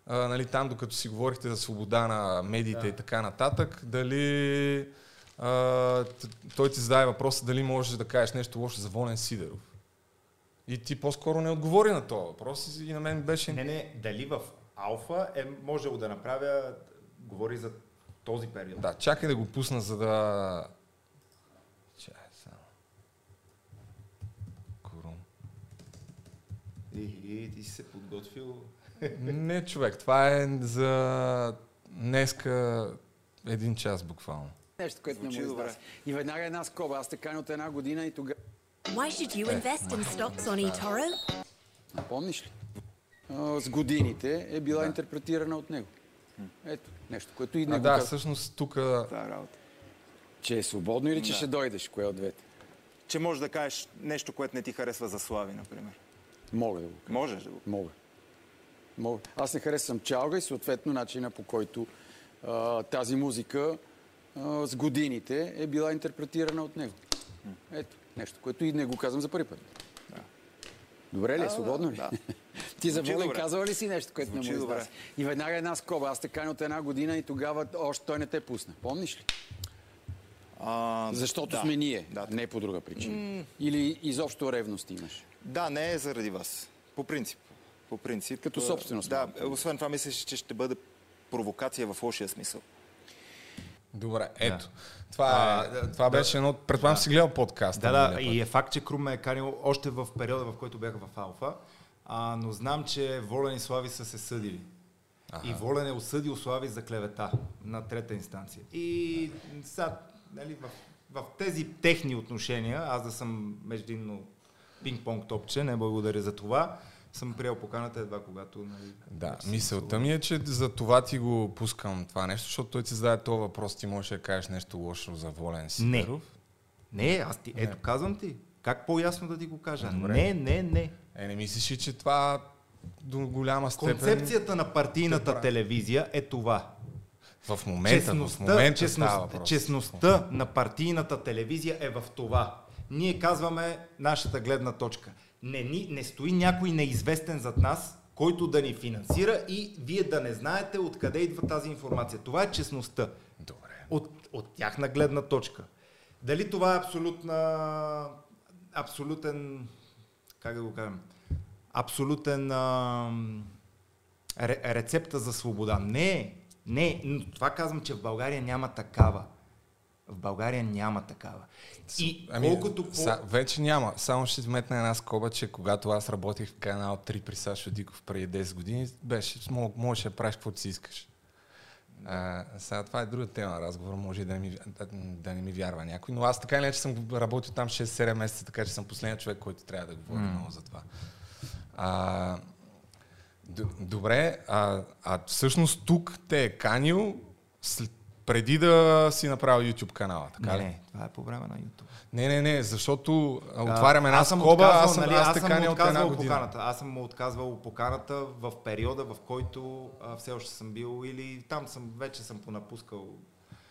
а, нали, там, докато си говорихте за свобода на медиите да. и така нататък, дали а, той ти зададе въпроса дали можеш да кажеш нещо лошо за Волен Сидеров. И ти по-скоро не отговори на този въпрос и на мен беше... Не, не, дали в Алфа е можело да направя, говори за този период. Да, чакай да го пусна, за да... Чакай само. Курум. И, и ти си се подготвил. Не, човек, това е за днеска един час буквално. Нещо, което не Звучи му добре. изнася. И веднага една скоба. Аз така от една година и тогава... Why should you invest in stocks on eToro? Помниш ли? С годините е била интерпретирана от него. Ето, нещо, което и А, не го да, каза. всъщност тук... тази работа. Че е свободно или че Да. ще дойдеш? Кое от двете? Че можеш да кажеш нещо, което не ти харесва за Слави, например. Мога да го кажа. Можеш да го. Мога. Мога. Аз не харесвам чалга и съответно начина по който а, тази музика а, с годините е била интерпретирана от него. Ето, нещо, което и не го казвам за първи път. Добре ли е? Да, Свободно ли? да. Ти за Звучи Волен казала ли си нещо, което не му Звучи добре. И веднага една скоба. Аз така от една година и тогава още той не те пусна. Помниш ли? А, Защото да. сме ние, Да. не по друга причина. Или изобщо ревност имаш. да, не е заради вас. По принцип. По принцип. Като а, собственост, Да, освен това мислиш, че ще бъде провокация в лошия смисъл. Добре, ето. Това, е, това беше едно... Предполагам си гледал подкаста. Да, да, миналия и е факт, че Крум ме е канил още в периода, в който бях в Алфа, а, но знам, че Волен и Слави са се съдили. Ага. И Волен е осъдил Слави за клевета на трета инстанция. И сега, нали, в, в тези техни отношения, аз да съм междинно пинг-понг топче, не благодаря за това, съм приел поканата едва когато... Нали, Да, мисълта ми е, че за това ти го пускам това нещо, защото той ти зададе този въпрос, ти можеш да кажеш нещо лошо за Волен Сидеров. Не, аз ти, ето казвам ти. Как по-ясно да ти го кажа? Добре. Не, не, не. Е, не мислиш ли, че това до голяма степен... Концепцията на партийната телевизия е това. В момента, в момента честност, става въпрос. честността на партийната телевизия е в това. Ние казваме нашата гледна точка. Не, ни, не стои някой неизвестен зад нас, който да ни финансира и вие да не знаете откъде идва тази информация. Това е честността. Добре. От, от тяхна гледна точка. Дали това е абсолютна, абсолютен, как да го кажем, абсолютен, а, ре, рецепта за свобода. Не, не, но това казвам, че в България няма такава. В България няма такава. И Ами, колкото по... са, вече няма. Само ще вметна една скоба, че когато аз работих в канал 3 при Сашо Диков преди 10 години, беше, мо- можеш да правиш каквото си искаш. А, сега това е друга тема разговор, може и да не, ми, да, да не ми вярва някой, но аз така или иначе съм работил там 6-7 месеца, така че съм последният човек, който трябва да говори mm. много за това. А, д- добре, а, а всъщност тук те е канил след, преди да си направил YouTube канала, така Не, ли? не, това е по време на YouTube. Не, не, не, защото а, отварям една скоба, отказвал, аз съм, нали, аз аз съм му от една отказвал година. поканата. Аз съм му отказвал поканата в периода, в който а, все още съм бил или там съм, вече съм понапускал.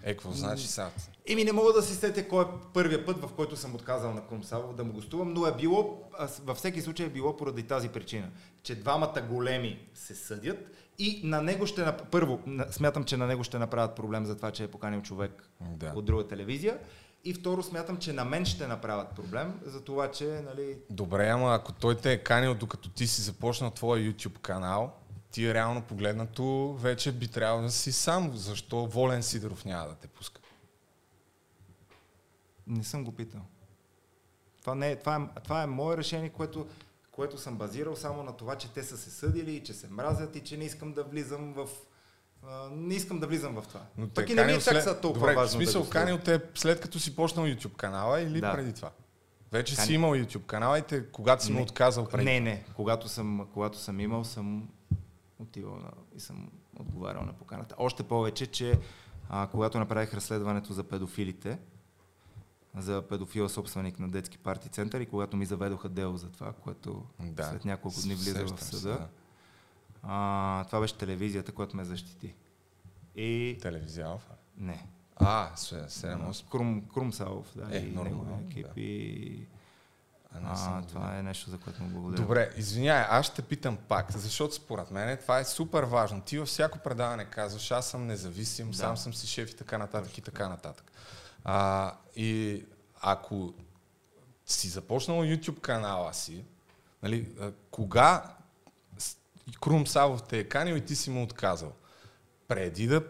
Е, какво значи сега? Ими не мога да си сетя кой е първият път, в който съм отказал на Крум Савов да му гостувам, но е било, във всеки случай е било поради тази причина, че двамата големи се съдят и на него ще, нап... първо, смятам, че на него ще направят проблем за това, че е поканил човек Да. от друга телевизия. И второ, смятам, че на мен ще направят проблем за това, че нали, Добре, ама ако той те е канил докато ти си започнал твоя YouTube канал, ти реално погледнато вече би трябвало да си сам. Защо Волен Сидоров няма да те пуска? Не съм го питал. Това, не е, това, е, това е мое решение, което, което съм базирал само на това, че те са се съдили, и че се мразят и че не искам да влизам в... не искам да влизам в това. Но Пък и не ми е канил чак са толкова Добре, важно в смисъл да канил те след като си почнал YouTube канала или Да. преди това? Вече си Кани- имал YouTube канала и те, когато си му отказал преди. Не, не. Когато съм, когато съм имал, съм отивал на, и съм отговарял на поканата. Още повече, че а, когато направих разследването за педофилите, за педофила собственик на детски парти център и когато ми заведоха дело за това, което Да. след няколко дни влиза в съда, да. а, това беше телевизията, която ме защити. И... Телевизия Алфа. Не. А, 7-8. Крум, Крум Салов, да, Е, и нормално, екип. да. И... А, това е нещо, за което му благодаря. Добре, извинявай, аз ще питам пак, защото според мен това е супер важно. Ти във всяко предаване казваш, аз съм независим, да. сам съм си шеф и така нататък и така нататък. А, и ако си започнал YouTube канала си, нали, кога Крум Савов те е канил и ти си му отказал? Преди да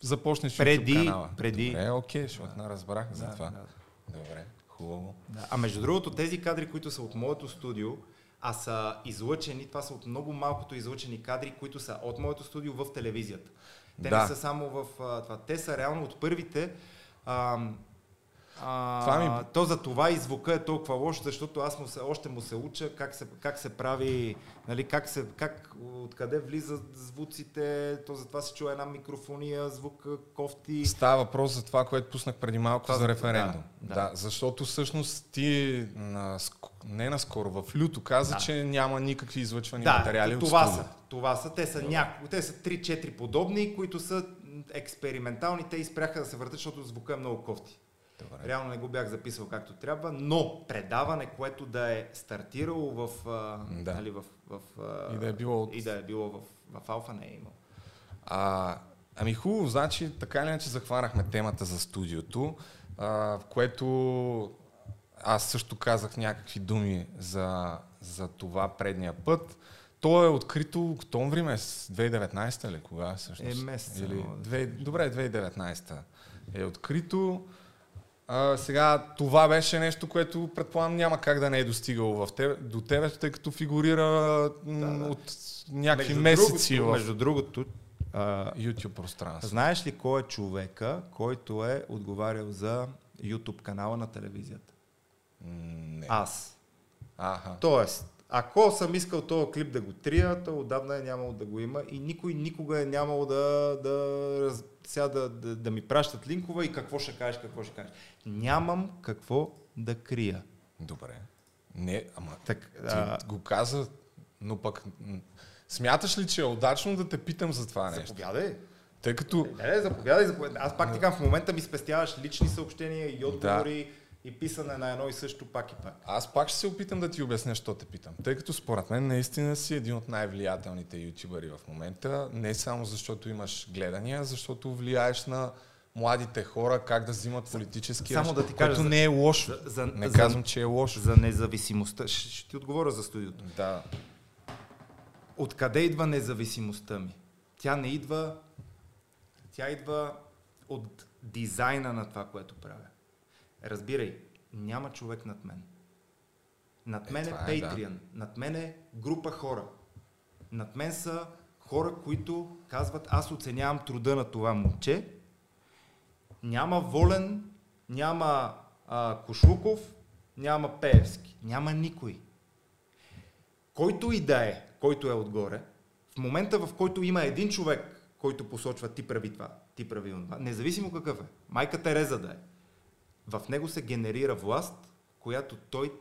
започнеш Преди- YouTube канала? преди. Добре, окей, защото не разбрах за Да, това. да. Добре, хубаво. Да. А между другото, тези кадри, които са от моето студио, а са излъчени, това са от много малкото излъчени кадри, които са от моето студио в телевизията. Те Да. не са само в това. Те са реално от първите. А, а, Това ми- То за това и звука е толкова лош, защото аз му се, още му се уча как се, как се прави, нали, как се, как, откъде влизат звуците, то затова се чува една микрофония, звук кофти. Става въпрос за това, което пуснах преди малко Това за за- референдум. да, Да, да. защото всъщност ти на, не наскоро, в люто каза, Да. че няма никакви излъчвани Да, материали това от са. студио. Това са. Те са няколко. Те са 3-4 подобни, които са експериментални. Те изпряха да се въртят, защото звука е много кофти. Добре. Реално не го бях записал както трябва, но предаване, което да е стартирало в, Да. нали, в, в, И да е било от- и да е било в, в Алфа, не е имал. А, ами хубаво, значи така или иначе захванахме темата за студиото, а, в което аз също казах някакви думи за, за това предния път. То е открито октомври месец, 2019 ли? Кога всъщност? Е, месец, Или, да две, добре, 2019 е открито. А, сега, това беше нещо, което предполагам няма как да не е достигало в тебе, до тебе, тъй като фигурира м, от някакви месеци другото, в между другото а, YouTube пространство. знаеш ли кой е човека, който е отговарял за YouTube канала на телевизията? Не. Аз. Аха. Тоест, ако съм искал този клип да го трия, то отдавна е нямало да го има и никой никога е нямало да, да, сега да, да, да ми пращат линкове и какво ще кажеш, какво ще кажеш. Нямам какво да крия. Добре. Не, ама Так, ти а, го каза, но пък смяташ ли, че е удачно да те питам за това нещо? заповядай. Тъй като Не, не, заповядай, заповядай. Аз пак казвам, в момента ми спестяваш лични съобщения и отговори и писане на едно и също пак и пак. аз пак ще се опитам да ти обясня, що те питам. Тъй като според мен наистина си един от най-влиятелните ютубъри в момента, не само защото имаш гледания, защото влияеш на младите хора как да взимат политически само решения, да ти кажа което за- не е лошо. за- за- не за- казвам, че е лошо. За независимостта. Ще, ще ти отговоря за студиото. Да. откъде идва независимостта ми? Тя не идва, тя идва от дизайна на това, което правя. Разбирай, няма човек над мен. Над мен е, това е, да. Patreon, над мен е група хора. Над мен са хора, които казват, аз оценявам труда на това момче. Няма Волен, няма а, Кошлуков, няма Пеевски. Няма никой. Който и да е, който е отгоре, в момента в който има един човек, който посочва ти прави това, ти прави това, независимо какъв е, майка Тереза да е, в него се генерира власт, която той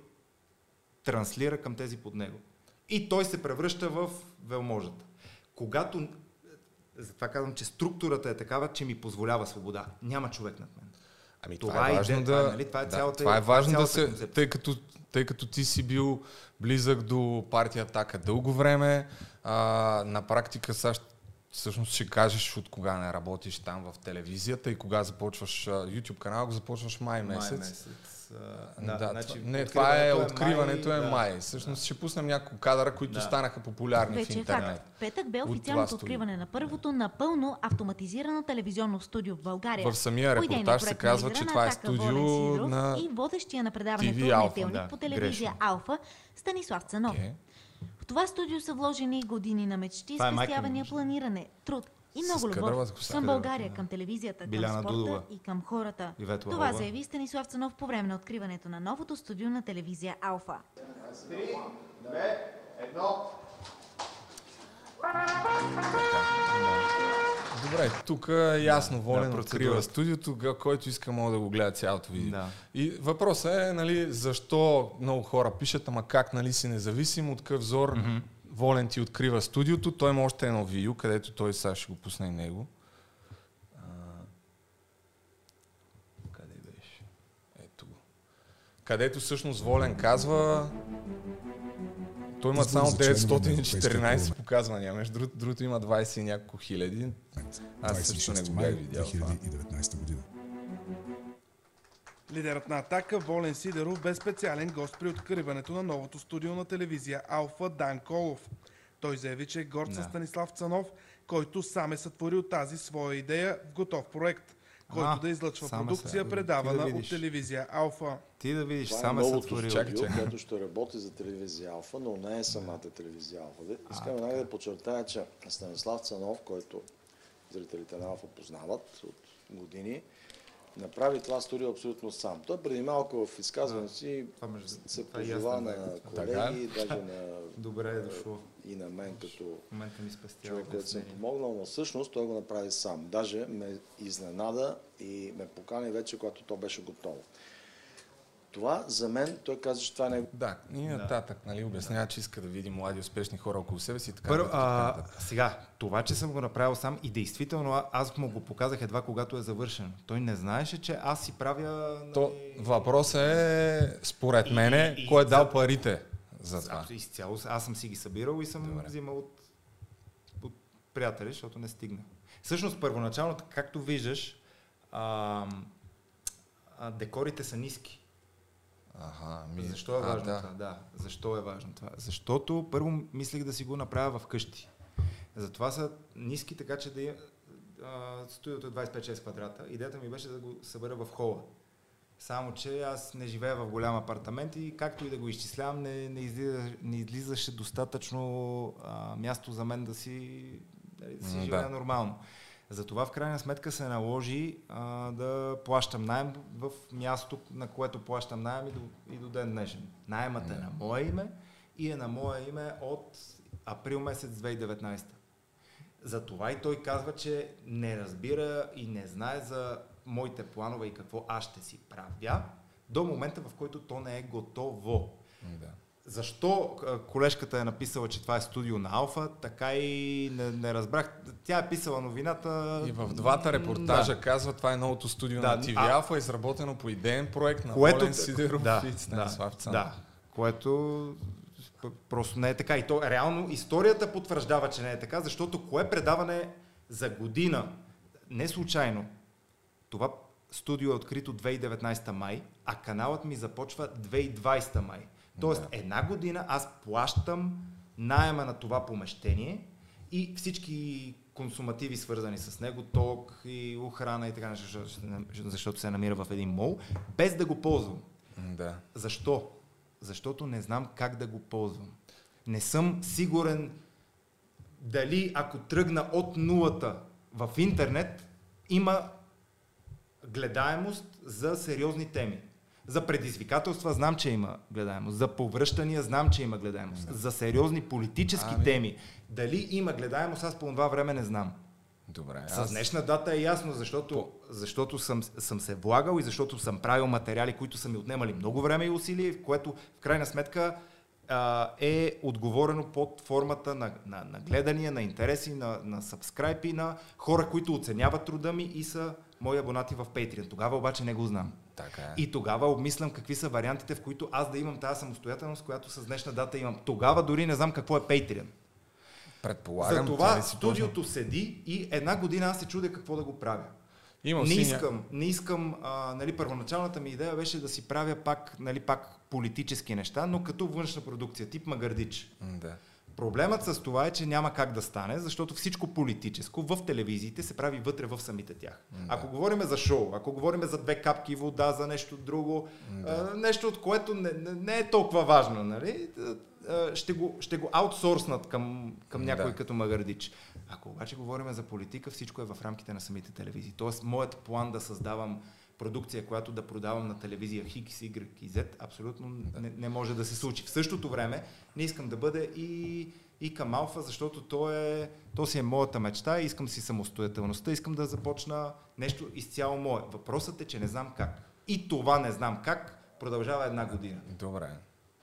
транслира към тези под него. И той се превръща в велможата. Когато, затова казвам, че структурата е такава, че ми позволява свобода. Няма човек над мен. Ами Това това, е е важно идея, да... това е, нали, това е да, цялата- това е важно да се... концепция. Тъй като, тъй като ти си бил близък до партия Така дълго време, а, на практика САЩ всъщност ще кажеш от кога не работиш там в телевизията и кога започваш YouTube канал, го започваш май месец. Май месец. а, Да, да, това, значи, не, това е откриването откриването е да. май. Всъщност ще пуснем няколко кадъра, които Да. станаха популярни в Вече е интернет. факт. Петък бе От това официалното студио. откриване на първото напълно автоматизирано телевизионно студио в България. В самия репортаж се казва, на че това е на студио на и водещия на предаването Alpha, Нетелник да, по телевизия. Алфа Станислав Цанов. Окей. В това студио са вложени години на мечти, Това е спестявания, планиране, труд и много любов към България, да. към телевизията, Биляна към спорта Дудова. и към хората. Ивет Това Лаврова. заяви Станислав Цанов по време на откриването на новото студио на телевизия Алфа. Добре, тук е ясно волен да, да, процедура. открива студиото, който иска мога да го гледа цялото видео. Да. И въпросът е, нали, защо много хора пишат, ама как нали, си независим, от какъв взор mm-hmm. волен ти открива студиото. Той има още едно видео, където той сега ще го пусне и него. А, къде беше? Ето го. Където всъщност Волен казва, той има само за членове на Европейския 914 парламент. показвания, между другото, другото има 20 и няколко хиляди. Аз също не 26 го бях видял това. 2019 година. Лидерът на Атака Волен Сидеров бе специален гост при откриването на новото студио на телевизия Алфа Дан Колов. Той заяви, че е горд с Станислав Цанов, който сам е сътворил тази своя идея в готов проект, който А, да излъчва продукция, предавана да от телевизия Алфа. Ти да видиш, Това е сам е новото което ще работи за телевизия Алфа, но не е самата телевизия Алфа. Искам веднага да подчертая, че Станислав Цанов, който зрителите на Алфа познават от години, направи това студио абсолютно сам. Той преди малко в изказването си се не на колеги, даже на, <laughs> Добре е дошло. и на мен като момента ми човек, който съм помогнал, но всъщност той го направи сам. Даже ме изненада и ме покани вече, когато то беше готово. Това за мен, той каза, че това не е Да, и нататък, нали, обяснява, че иска да види млади, успешни хора около себе си и така. Първо, а, сега, това, че съм го направил сам и действително аз му го показах едва когато е завършен. Той не знаеше, че аз си правя... Нали, То, въпросът е, според И- мене, и- и кой е дал за- парите за това. Абсолютно, изцяло. Аз съм си ги събирал и съм Добре. взимал от, от приятели, защото не стигна. Всъщност, първоначално, както виждаш, а, а, декорите са ниски. Ага, ми... Защо е а, важно да. това? Да. Защо е важно това? Защото първо мислех да си го направя вкъщи. Затова са ниски, така че да а, Студиото е 25-6 квадрата. Идеята ми беше да го събера в хола. Само, че аз не живея в голям апартамент и както и да го изчислявам, не, не, излиза, не излизаше достатъчно а, място за мен да си, дали, да си живея да. нормално. Затова в крайна сметка се наложи а, да плащам найем в място, на което плащам найем и до, и до ден днешен. Найемът е на мое име и е на мое име от април месец 2019. Затова и той казва, че не разбира и не знае за моите планове и какво аз ще си правя до момента, в който то не е готово. Да. Защо колежката е написала, че това е студио на Алфа, така и не, не разбрах. Тя е писала новината. И в двата репортажа Да. казва, това е новото студио Да, на TV а- Alpha, изработено по идеен проект на Което, Волен Сидеров да, и Станислав да, да, което просто не е така. И то реално историята потвърждава, че не е така, защото кое предаване за година, не случайно, това студио е открито 2019 май, а каналът ми започва 2020 май. Тоест една година аз плащам найема на това помещение и всички консумативи свързани с него, ток и охрана и така, защото, защото се намира в един мол, без да го ползвам. Да. Защо? Защото не знам как да го ползвам. Не съм сигурен дали ако тръгна от нулата в интернет, има гледаемост за сериозни теми. За предизвикателства знам, че има гледаемост. За повръщания знам, че има гледаемост. За сериозни политически Ами. теми. Дали има гледаемост, аз по това време не знам. Добре. С днешна дата е ясно, защото, защото съм, съм се влагал и защото съм правил материали, които са ми отнемали много време и усилие, в което в крайна сметка а, е отговорено под формата на, на, на гледания, на интереси, на, на сабскрайп и на хора, които оценяват труда ми и са мои абонати в Patreon. Тогава обаче не го знам. Така е. И тогава обмислям какви са вариантите, в които аз да имам тази самостоятелност, която с днешна дата имам. Тогава дори не знам какво е Patreon. Предполагам, За това нали си студиото седи и една година аз се чудя какво да го правя. Имал не искам, не искам, а, нали, първоначалната ми идея беше да си правя пак, нали, пак политически неща, но като външна продукция, тип Магардич. Да. Проблемът с това е, че няма как да стане, защото всичко политическо в телевизиите се прави вътре в самите тях. Ако говорим за шоу, ако говорим за две капки вода, за нещо друго, а, нещо от което не, не, не е толкова важно, нали? а, ще го, ще го аутсорснат към, към някой Да. като Магардич. Ако обаче говорим за политика, всичко е в рамките на самите телевизии. Тоест, моят план да създавам продукция, която да продавам на телевизия X, Y и Z, абсолютно не, не може да се случи. В същото време не искам да бъде и, и към Алфа, защото то, е, то си е моята мечта искам си самостоятелността, искам да започна нещо изцяло мое. Въпросът е, че не знам как. И това не знам как продължава една година. Добре.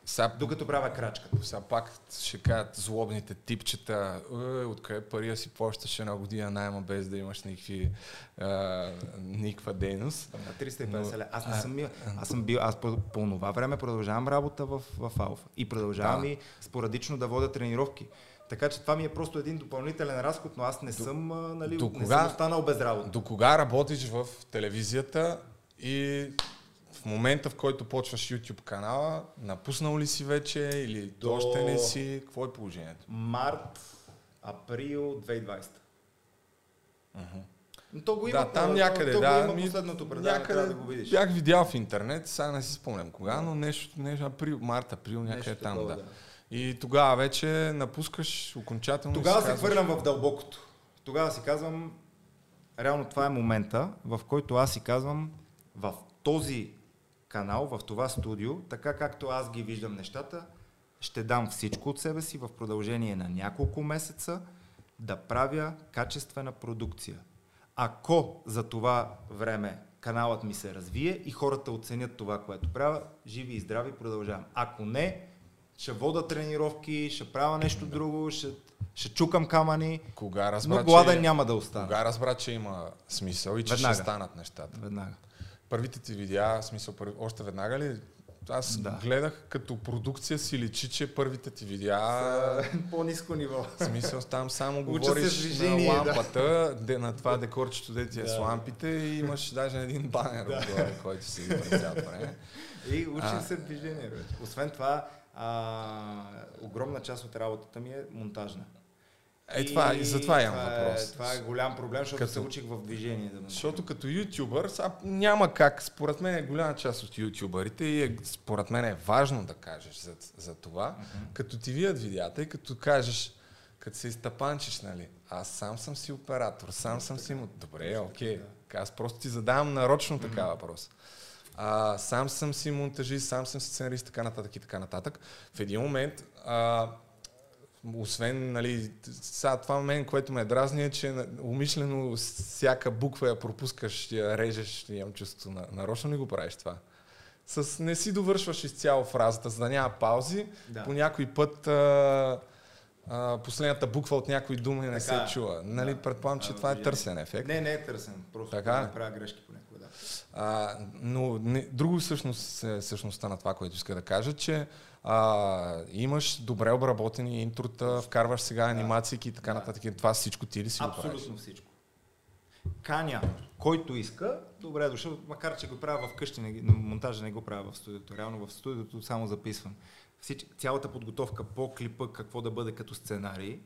Сега, Докато правя крачката. сега пак ще кажат злобните типчета, е, откъде пари си плащаш една година найема без да имаш никакви, а, никаква дейност. На 350 Но- лева. Аз не съм бил. Аз съм бил. Аз по, по това време продължавам работа в, в Алфа. И продължавам Да. и спорадично да водя тренировки. Така че това ми е просто един допълнителен разход, но аз не съм, а, нали, до не кога- съм останал без работа. До кога работиш в телевизията и момента, в който почваш YouTube канала, напуснал ли си вече или До- още не си? Какво е положението? Март, април 2020. Но то го има. да, там то- някъде, то, да. го има последното предаване, трябва да го видиш. Бях видял в интернет, сега не си спомням кога, но нещо, нещо април, март, април, някъде Нещо там, такова, да. да. И тогава вече напускаш окончателно. Тогава се хвърлям в дълбокото. Тогава си казвам, реално това е момента, в който аз си казвам, в този канал, в това студио, така както аз ги виждам нещата, ще дам всичко от себе си в продължение на няколко месеца да правя качествена продукция. Ако за това време каналът ми се развие и хората оценят това, което правя, живи и здрави продължавам. Ако не, ще вода тренировки, ще правя нещо друго, ще, ще чукам камъни, Кога разбра, но гладен че, няма да остана. Кога разбра, че има смисъл и че Веднага. ще станат нещата? Веднага. Първите ти видеа, смисъл, първи, още веднага ли? Аз Да. гледах като продукция си личи, че първите ти видеа <laughs> По-низко ниво. В смисъл там само <laughs> говориш движение, на да. лампата, де, на това декорчето, де ти е с лампите и имаш даже един банер отгоре, който си през цялото време. И учим А. се движение. Вече. Освен това, а, огромна част от работата ми е монтажна. Е, това, и за това имам това въпрос. Е, това е голям проблем, защото Като- се учих в движение. Да. Защото като ютубър, сега няма как, според мен е голяма част от ютубърите и е, според мен е важно да кажеш за, за това, като ти вият видеята и като кажеш, като се изтъпанчиш, нали, аз сам съм си оператор, сам съм си... Добре, окей, аз просто ти задавам нарочно така въпрос. А, сам съм си монтажист, сам съм си сценарист, така нататък и така нататък. В един момент, а, освен, нали, сега това мен, което ме дразни е, че умишлено всяка буква я пропускаш, я режеш, имам чувство, на, нарочно ли го правиш това? С не си довършваш изцяло фразата, за да няма паузи. Да. По някой път а, а, последната буква от някой думи не Така е. се чува. Нали, Да. предполагам, че Да, това е движение. търсен ефект. Не, не е търсен. Просто Така е? не правя грешки понякога. Да. А, но не, друго всъщност е същността на това, което иска да кажа, че а, имаш добре обработени интрота, вкарваш сега анимации и така нататък. Това всичко ти ли си го правиш? Абсолютно всичко. каня който иска, добре е дошъл, макар че го правя вкъщи, не, монтажа не го правя в студиото. Реално в студиото само записвам. Всич, цялата подготовка по клипа, какво да бъде като сценарий,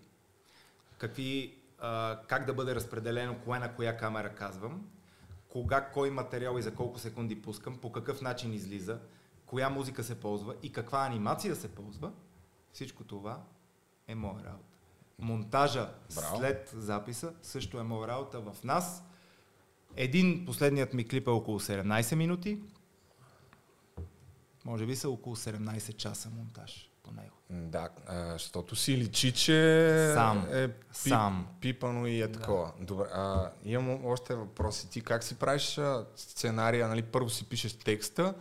какви, а, как да бъде разпределено, кое на коя камера казвам, кога, кой материал и за колко секунди пускам, по какъв начин излиза, коя музика се ползва и каква анимация се ползва, всичко това е моя работа. Монтажа Браво. след записа също е моя работа в нас. Един, последният ми клип е около 17 минути. Може би са около 17 часа монтаж по него. Да, защото си личи, че Сам. е пип, Сам. пипано и е такова. Добре, а, имам още въпроси. Ти как си правиш сценария? Нали? Първо си пишеш текста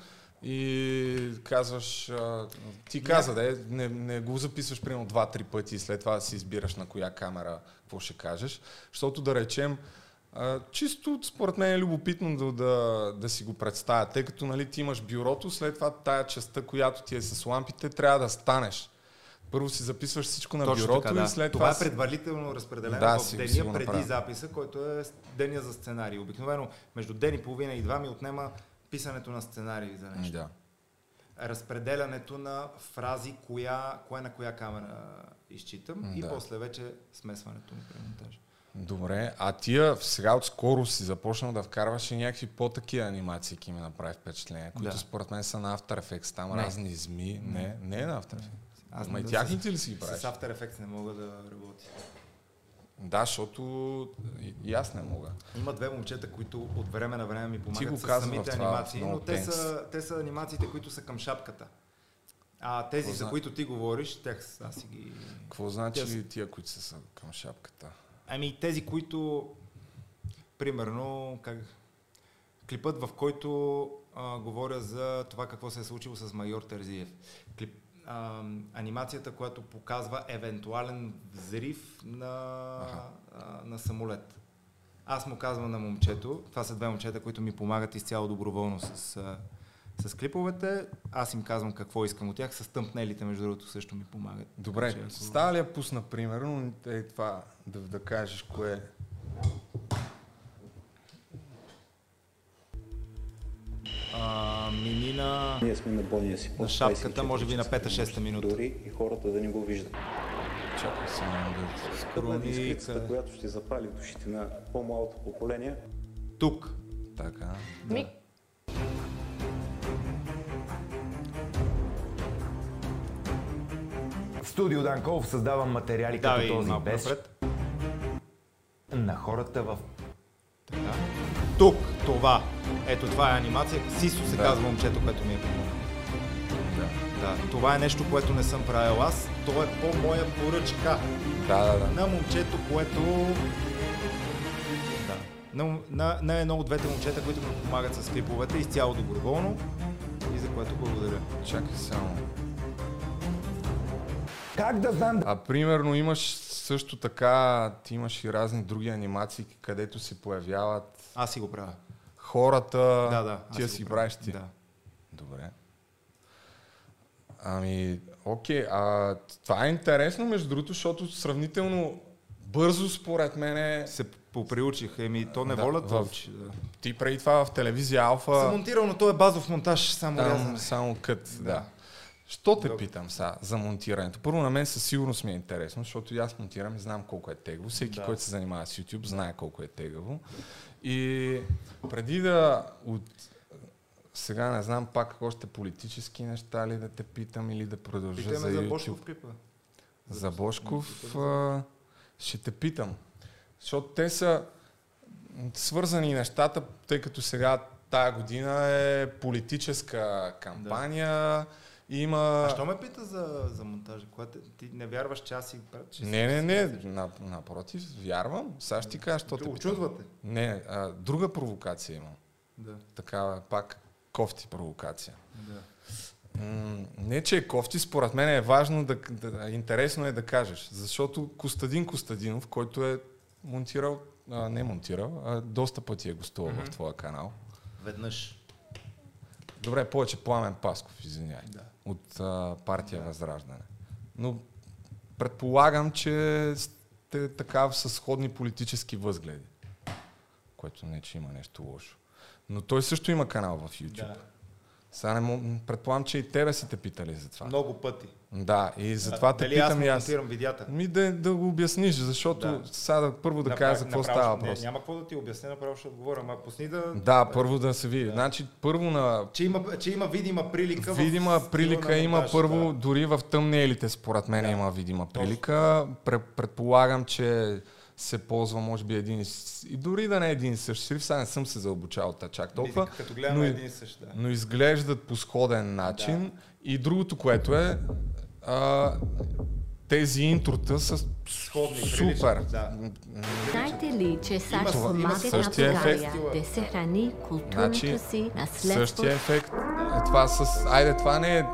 и казваш... А, ти каза, да, не, не го записваш примерно два-три пъти и след това си избираш на коя камера какво ще кажеш. Защото да речем, а, чисто според мен е любопитно да, да, да си го представя, тъй като нали, ти имаш бюрото, след това тая частта, която ти е с лампите, трябва да станеш. Първо си записваш всичко на Точно бюрото така, да. и след това, това... е предварително разпределено Да, в деня си преди направя. записа, който е деня за сценарий. Обикновено между ден и половина и два ми отнема писането на сценарий за нещо. Да. Разпределянето на фрази, коя, кое на коя камера изчитам и Да. после вече смесването му при монтажа. Добре, а тия сега отскоро си започнал да вкарваш и някакви по-такива анимации, ки ми направи впечатление, които Да. според мен са на After Effects, там Не. разни зми. Не, не е на After Effects. Аз Ама и не- тяхните ли си ги правиш? С After Effects не мога да работя. Да, защото и, аз не мога. Има две момчета, които от време на време ми помагат с самите това, анимации, но те са, те са анимациите, които са към шапката. А тези, Какво за зна- които ти говориш, тях аз си ги... Какво значи Тя тия, които са към шапката? Ами тези, които, примерно, как... клипът, в който а, говоря за това какво се е случило с майор Терзиев. Клип, а, анимацията, която показва евентуален взрив на, а, на самолет. Аз му казвам на момчето, това са две момчета, които ми помагат изцяло доброволно с, а, с клиповете. Аз им казвам какво искам от тях. С тъмпнелите, между другото, също ми помагат. Добре, Така че, ако- става ли я пусна, примерно, е това, да, да кажеш кое е. А, минина Ние сме на бония си на шапката, може би на 5-6 минута. Дори и хората да не го виждат. Чакай само да... Искрицата, която ще запали душите на по-малото поколение. Тук. Така. Ми, В студио Данков създавам материали Давай като този без напред. на хората в Така. Тук, това. Ето това е анимация. Сисо се Да. казва момчето, което ми е помогнало. Да. Това е нещо, което не съм правил аз. То е по моя поръчка. Да, да, да. На момчето, което... Да. На, на, на едно от двете момчета, които ми помагат с клиповете, изцяло доброволно. И за което благодаря. Чакай само. Как да знам? А примерно имаш също така, ти имаш и разни други анимации, където се появяват Аз си го правя. хората. Да, да. аз Ти я го си правя. правиш ти. Да. Добре. Ами, окей, а това е интересно, между другото, защото сравнително бързо, според мен е... Се поприучих. Еми, то не Да, волята в-. Да. Ти преди това в телевизия Алфа... Съм монтирал, но то е базов монтаж, само Там, рязане. само кът, да. Що те питам сега за монтирането? Първо на мен със сигурност ми е интересно, защото и аз монтирам и знам колко е тегаво. Всеки, Да. който се занимава с YouTube, знае колко е тегаво. И преди да от... Сега не знам пак още политически неща ли да те питам или да продължа Питаме за за YouTube. Бошков клипа. За Бошков а, ще те питам. Защото те са свързани нещата, тъй като сега тая година е политическа кампания. Има... А що ме пита за, за монтажа? Когато ти не вярваш, че аз си... Че Не, не, не, на, напротив, вярвам. Сега ще ти кажа, що те. Очудвате. Не, а, друга провокация имам. Да. Такава пак кофти провокация. Да. М, не, че е кофти, според мен е важно да, да интересно е да кажеш. Защото Костадин Костадинов, който е монтирал, а, не монтирал, а доста пъти е гостувал Мгм. в твоя канал. Веднъж. Добре, повече Пламен Пасков, извиняй. Да. От а, партия Възраждане. Но предполагам, че сте така с сходни политически възгледи. което не, че има нещо лошо. Но той също има канал в YouTube. Да. Сега не му, предполагам, че и тебе са те питали за това. Много пъти. Да, и затова А, те дали аз питам аз. монтирам видеята? Ми да, да го обясниш, защото Да. сега да, първо да Направо- кажа за какво направо става въпрос. Не, няма какво да ти обясня, направо ще отговоря. Ама пусни да... Да, първо да се види. Значи, първо на Че има, че има видима прилика. видима прилика има монтажа, първо, дори в тъмнелите, според мен има видима прилика. Пре- Предполагам, че се ползва, може би, един и дори да не е един и същ шрифт, сега не съм се задълбочавал та чак толкова. Като гледаме но един и същ, да. Но изглеждат по сходен начин. И другото, което е, а, тези интрота са Сходни, супер. да. Знаете ли, че САЩ помагат на. България да съхрани културното Значи, си наследство? същия ефект е това с... Айде, това не е...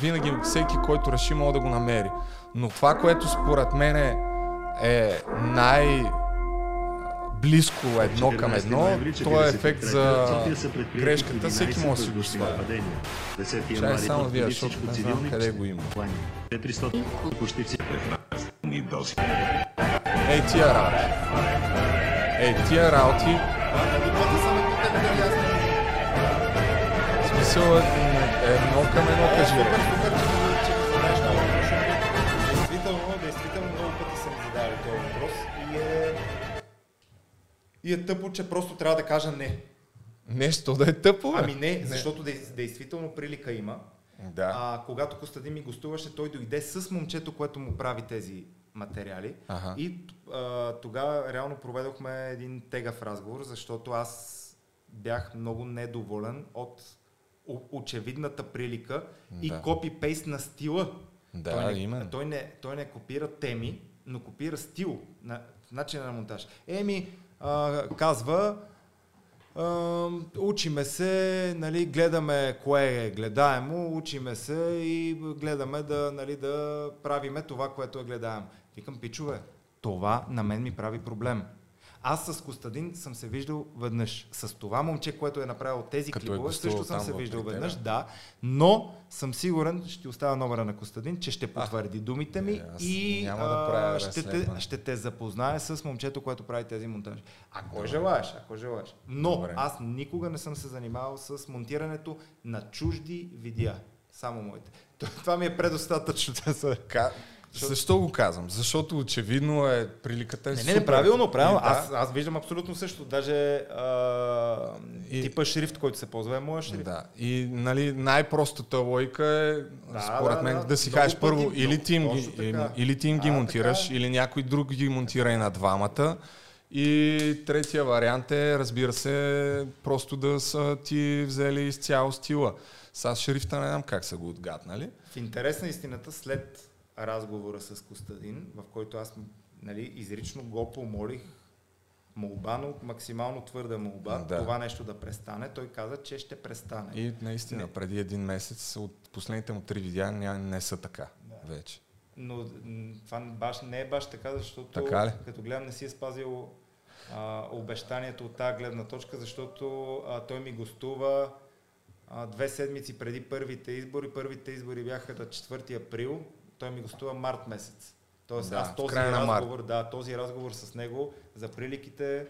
Винаги всеки, който реши, може да го намери. Но това, което според мен е, е най близко едно към едно, то е ефект за грешката, всеки може да си го сваля. Чай само вие, защото не знам къде го има. Ей, тия работи. Ей, тия работи. Смисъл е едно към едно, кажи. И е тъпо, че просто трябва да кажа не. Нещо да е тъпо, бе. Ами не, защото дей- действително прилика има. Да. А, когато Костадин ми гостуваше, той дойде с момчето, което му прави тези материали. Аха. И а, тогава реално проведохме един тегав разговор, защото аз бях много недоволен от очевидната прилика и Да. копи-пейст на стила. Да, той, не, именно. той, не, той не копира теми, но копира стил, на, начина на монтаж. Еми, а, казва, а, учиме се, нали, гледаме кое е гледаемо, учиме се и гледаме да, нали, да правиме това, което е гледаемо. Викам, пичове, това на мен ми прави проблем. Аз с Костадин съм се виждал веднъж. С това момче, което е направило тези Като е клипове, гостувал също съм се виждал веднъж, да. Но съм сигурен, ще оставя номера на Костадин, че ще потвърди думите ми е, аз и няма да правя а, ще, те, ще те запознае с момчето, което прави тези монтажи. Ако желаеш, ако желаеш. Но Добре. аз никога не съм се занимавал с монтирането на чужди видеа. Само моите. <laughs> Това ми е предостатъчно. Защо го казвам? Защото очевидно е приликата е Не, не, не, правилно, правилно. И да, Аз, аз виждам абсолютно също. Даже а, И- типа шрифт, който се ползва е моя шрифт. Да. И нали, най-простата лойка е, Да, според да, мен, да. да, си кажеш първо, много- или ти им ги, или ти им ги А, монтираш, така е. или някой друг ги монтира и на двамата. И третия вариант е, разбира се, просто да са ти взели изцяло стила. С шрифта не знам как са го отгаднали. В интерес на истината, след разговора с Костадин, в който аз нали, изрично го помолих молба, но максимално твърда молба, Да. това нещо да престане, той каза, че ще престане. И наистина, преди един месец от последните му три видеа ня- не са така вече. Но това баш, не е баш така, защото Така ли? като гледам не си е спазил а, обещанието от тази гледна точка, защото а, той ми гостува а, две седмици преди първите избори. Първите избори бяха на 4 април, той ми гостува март месец. Тоест Да, аз този разговор, да, този разговор с него за приликите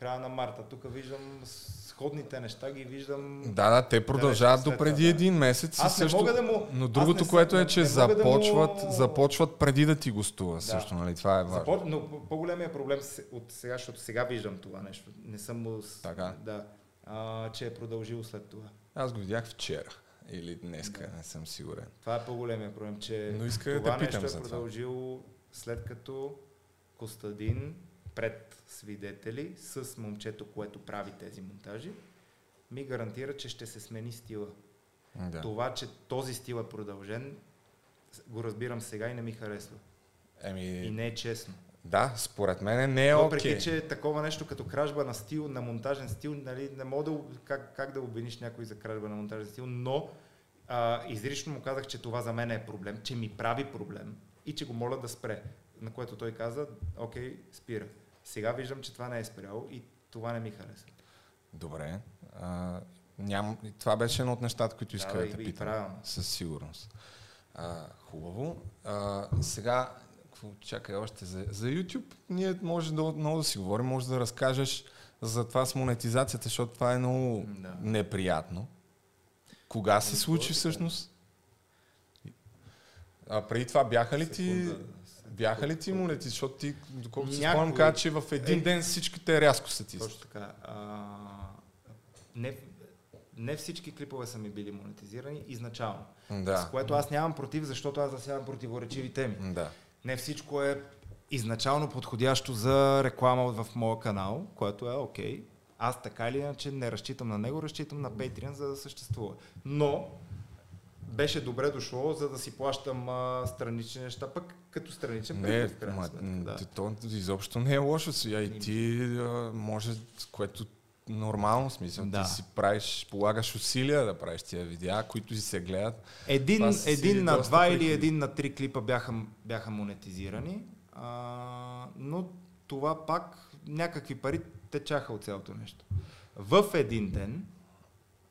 края на марта. Тук виждам сходните неща, ги виждам. Да, да, те продължават до преди да. един месец. и Аз също, мога да му- Но другото, което е, че не мога да започват, му- започват преди да ти гостува. Също, нали? Това е важно. Започ... Но по- по-големия проблем от сега, защото сега виждам това нещо. Не съм му... Така? Да. А, че е продължил след това. Аз го видях вчера. Или днеска, не съм сигурен. Това е по-големия проблем, че Но исках да това те питам нещо е това. продължил след като Костадин пред свидетели с момчето, което прави тези монтажи, ми гарантира, че ще се смени стила. Да. Това, че този стил е продължен, го разбирам сега и не ми харесва. Еми, И не е честно. Да, според мен не е Въпреки, окей. че такова нещо като кражба на стил, на монтажен стил, нали, не мога да, как, как да обвиниш някой за кражба на монтажен стил, но а, изрично му казах, че това за мен е проблем, че ми прави проблем и че го моля да спре. На което той каза, окей, спира. Сега виждам, че това не е спряло и това не ми харесва. Добре. А, ням... Това беше едно от нещата, които исках Да, да, те и питам. Със сигурност. А, хубаво. А, сега, какво, чакай още за, за YouTube, ние може да, много да си говорим, може да разкажеш за това с монетизацията, защото това е много Да. неприятно. Кога се случи всъщност? А преди това бяха ли ти... Бяха ли ти монети? Защото ти, доколкото си спомням, каза, че в един Е, ден всичките рязко са ти. Точно така. А, не, не всички клипове са ми били монетизирани изначално. Да. С което аз нямам против, защото аз засявам противоречиви теми. Да. Не всичко е изначално подходящо за реклама в моя канал, което е окей. Аз така или иначе не разчитам на него, разчитам на Patreon, за да съществува. Но беше добре дошло, за да си плащам а, странични неща, пък като страничен Не, приход, в крайна сметка, да. то изобщо не е лошо сега и ти а, може, което нормално смисъл. Да. Ти си правиш, полагаш усилия да правиш тия видеа, които си се гледат. Един, Това един на два или приходи. един на три клипа бяха, бяха монетизирани, а, но това пак някакви пари течаха от цялото нещо. В един ден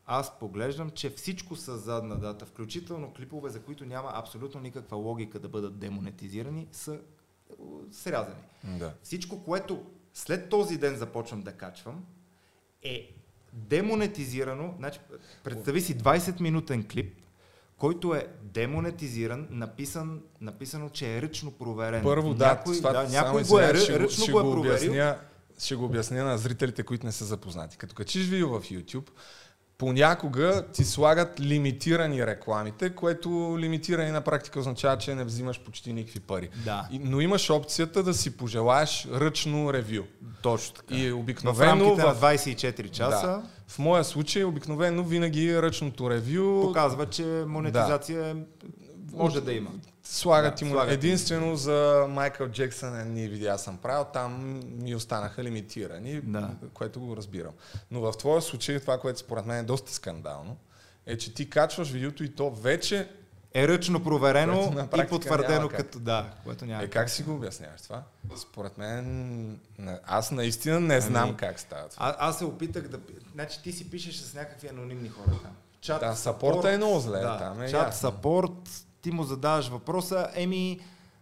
аз поглеждам, че всичко с задна дата, включително клипове, за които няма абсолютно никаква логика да бъдат демонетизирани, са е, срязани. Да. Всичко, което след този ден започвам да качвам, е демонетизирано. Значи, представи си 20-минутен клип, който е демонетизиран, написан, написано, че е ръчно проверен. Първо, да, някой, това, да, някой го е, ще, го- ръчно ще го е проверил. обясня, ще го обясня на зрителите, които не са запознати. Като качиш видео в YouTube, понякога ти слагат лимитирани рекламите, което лимитирани на практика означава, че не взимаш почти никакви пари. Да. И, но имаш опцията да си пожелаеш ръчно ревю. Точно така. И В обикновено рамките на 24 часа Да. В моя случай обикновено винаги ръчното ревю показва, че монетизация може да има. Слагат Да, му слагат им. единствено за Майкъл Джексън едни видеа съм правил, там ми останаха лимитирани, Да. което го разбирам. Но в твоя случай това, което според мен е доста скандално, е, че ти качваш видеото и то вече Е ръчно проверено и потвърдено няма как. като да, което няма. Е, как си го обясняваш това? Според мен, аз наистина не знам Ами, как става това. А, аз се опитах да... Значи ти си пишеш с някакви анонимни хора там. Чат, Да, сапорта е много зле, да, там е Чат, ясно. сапорт, ти му задаваш въпроса, еми,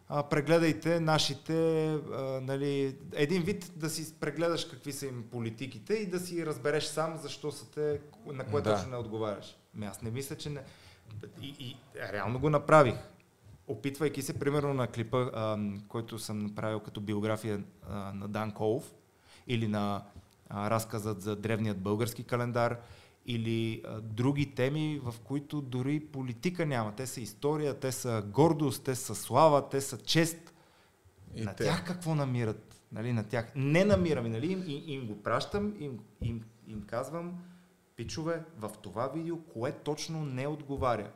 а, прегледайте нашите, а, нали, един вид да си прегледаш какви са им политиките и да си разбереш сам защо са те, на кое Да. точно не отговаряш. Ами аз не мисля, че не... И, и реално го направих. Опитвайки се, примерно на клипа, а, който съм направил като биография а, на Дан Колов, или на а, разказът за древният български календар, или а, други теми, в които дори политика няма. Те са история, те са гордост, те са слава, те са чест. И на те. тях какво намират? Нали, на тях. Не намирам, нали, им, им, им го пращам, им, им, им казвам, пичове, в това видео, кое точно не отговаря.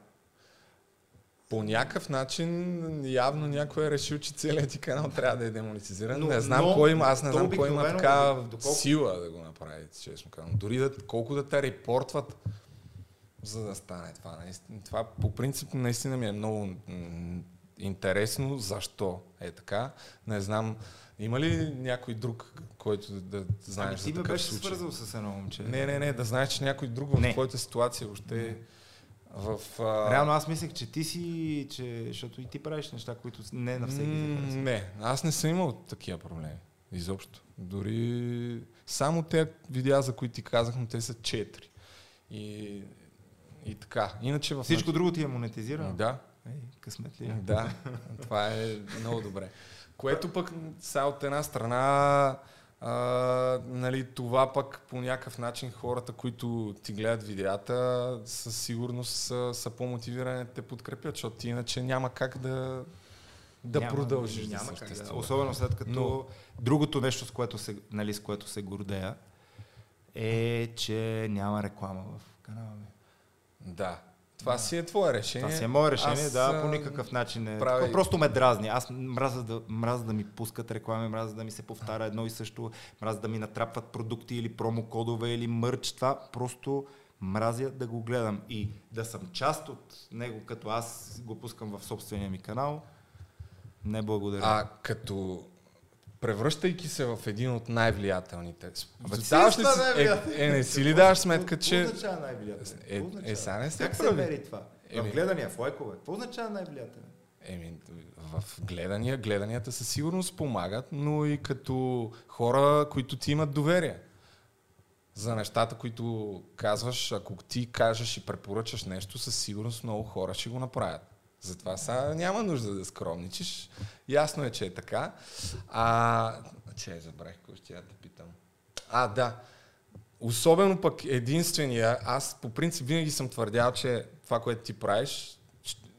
По някакъв начин явно някой е решил, че целият ти канал трябва да е демонетизиран. Но- не знам но кой има, аз не знам кой има така доколко- сила да го направи, честно казвам. Дори да, колко да те репортват, за да стане това. Наистина, това по принцип наистина ми е много м, интересно, защо е така. Не знам, има ли някой друг, който да, да знаеш Ами за такъв беше случай? свързал с едно момче. Не, не, не, да знаеш, че някой друг в Не. твоята ситуация въобще е в... А... Реално аз мислех, че ти си, че, защото и ти правиш неща, които не на всеки се. Не, аз не съм имал такива проблеми. Изобщо. Дори само те видеа, за които ти казах, но те са четири. И, и така. Иначе в Всичко друго ти е монетизирано? Да. Ей, късмет ли е? Да, това е много добре. <laughs> Което пък са от една страна, а, нали, това пък по някакъв начин хората, които ти гледат видеята, със сигурност са, са по-мотивирани да те подкрепят, защото ти иначе няма как да, да Няма, продължиш няма да как да. Особено след като Но- другото нещо, с което, се, нали, с което се гордея, е, че няма реклама в канала ми. Да. Това си е твое решение. Това си е мое решение, Аз, да, по никакъв начин правя- Прави... Просто ме дразни. Аз мразя да, мразя да ми пускат реклами, мразя да ми се повтаря едно и също, мразя да ми натрапват продукти или промокодове или мърч. Това просто мразя да го гледам. И да съм част от него, като аз го пускам в собствения ми канал, не благодаря. А като превръщайки се в един от най-влиятелните. Абе, ти Даваш ли си, е, е, не си ли даваш сметка, какво че... означава най-влиятелен? Е, означава? е, сега не сте Как се мери това? Еми- В гледания, в лайкове. Какво означава най-влиятелен? Еми, в гледания, гледанията със сигурност помагат, но и като хора, които ти имат доверие. за нещата, които казваш, ако ти кажеш и препоръчаш нещо, със сигурност много хора ще го направят. Затова сега няма нужда да скромничиш. Ясно е, че е така. А, че забравих, какво ще я да питам. А, да. Особено пък единствения, аз по принцип винаги съм твърдял, че това, което ти правиш,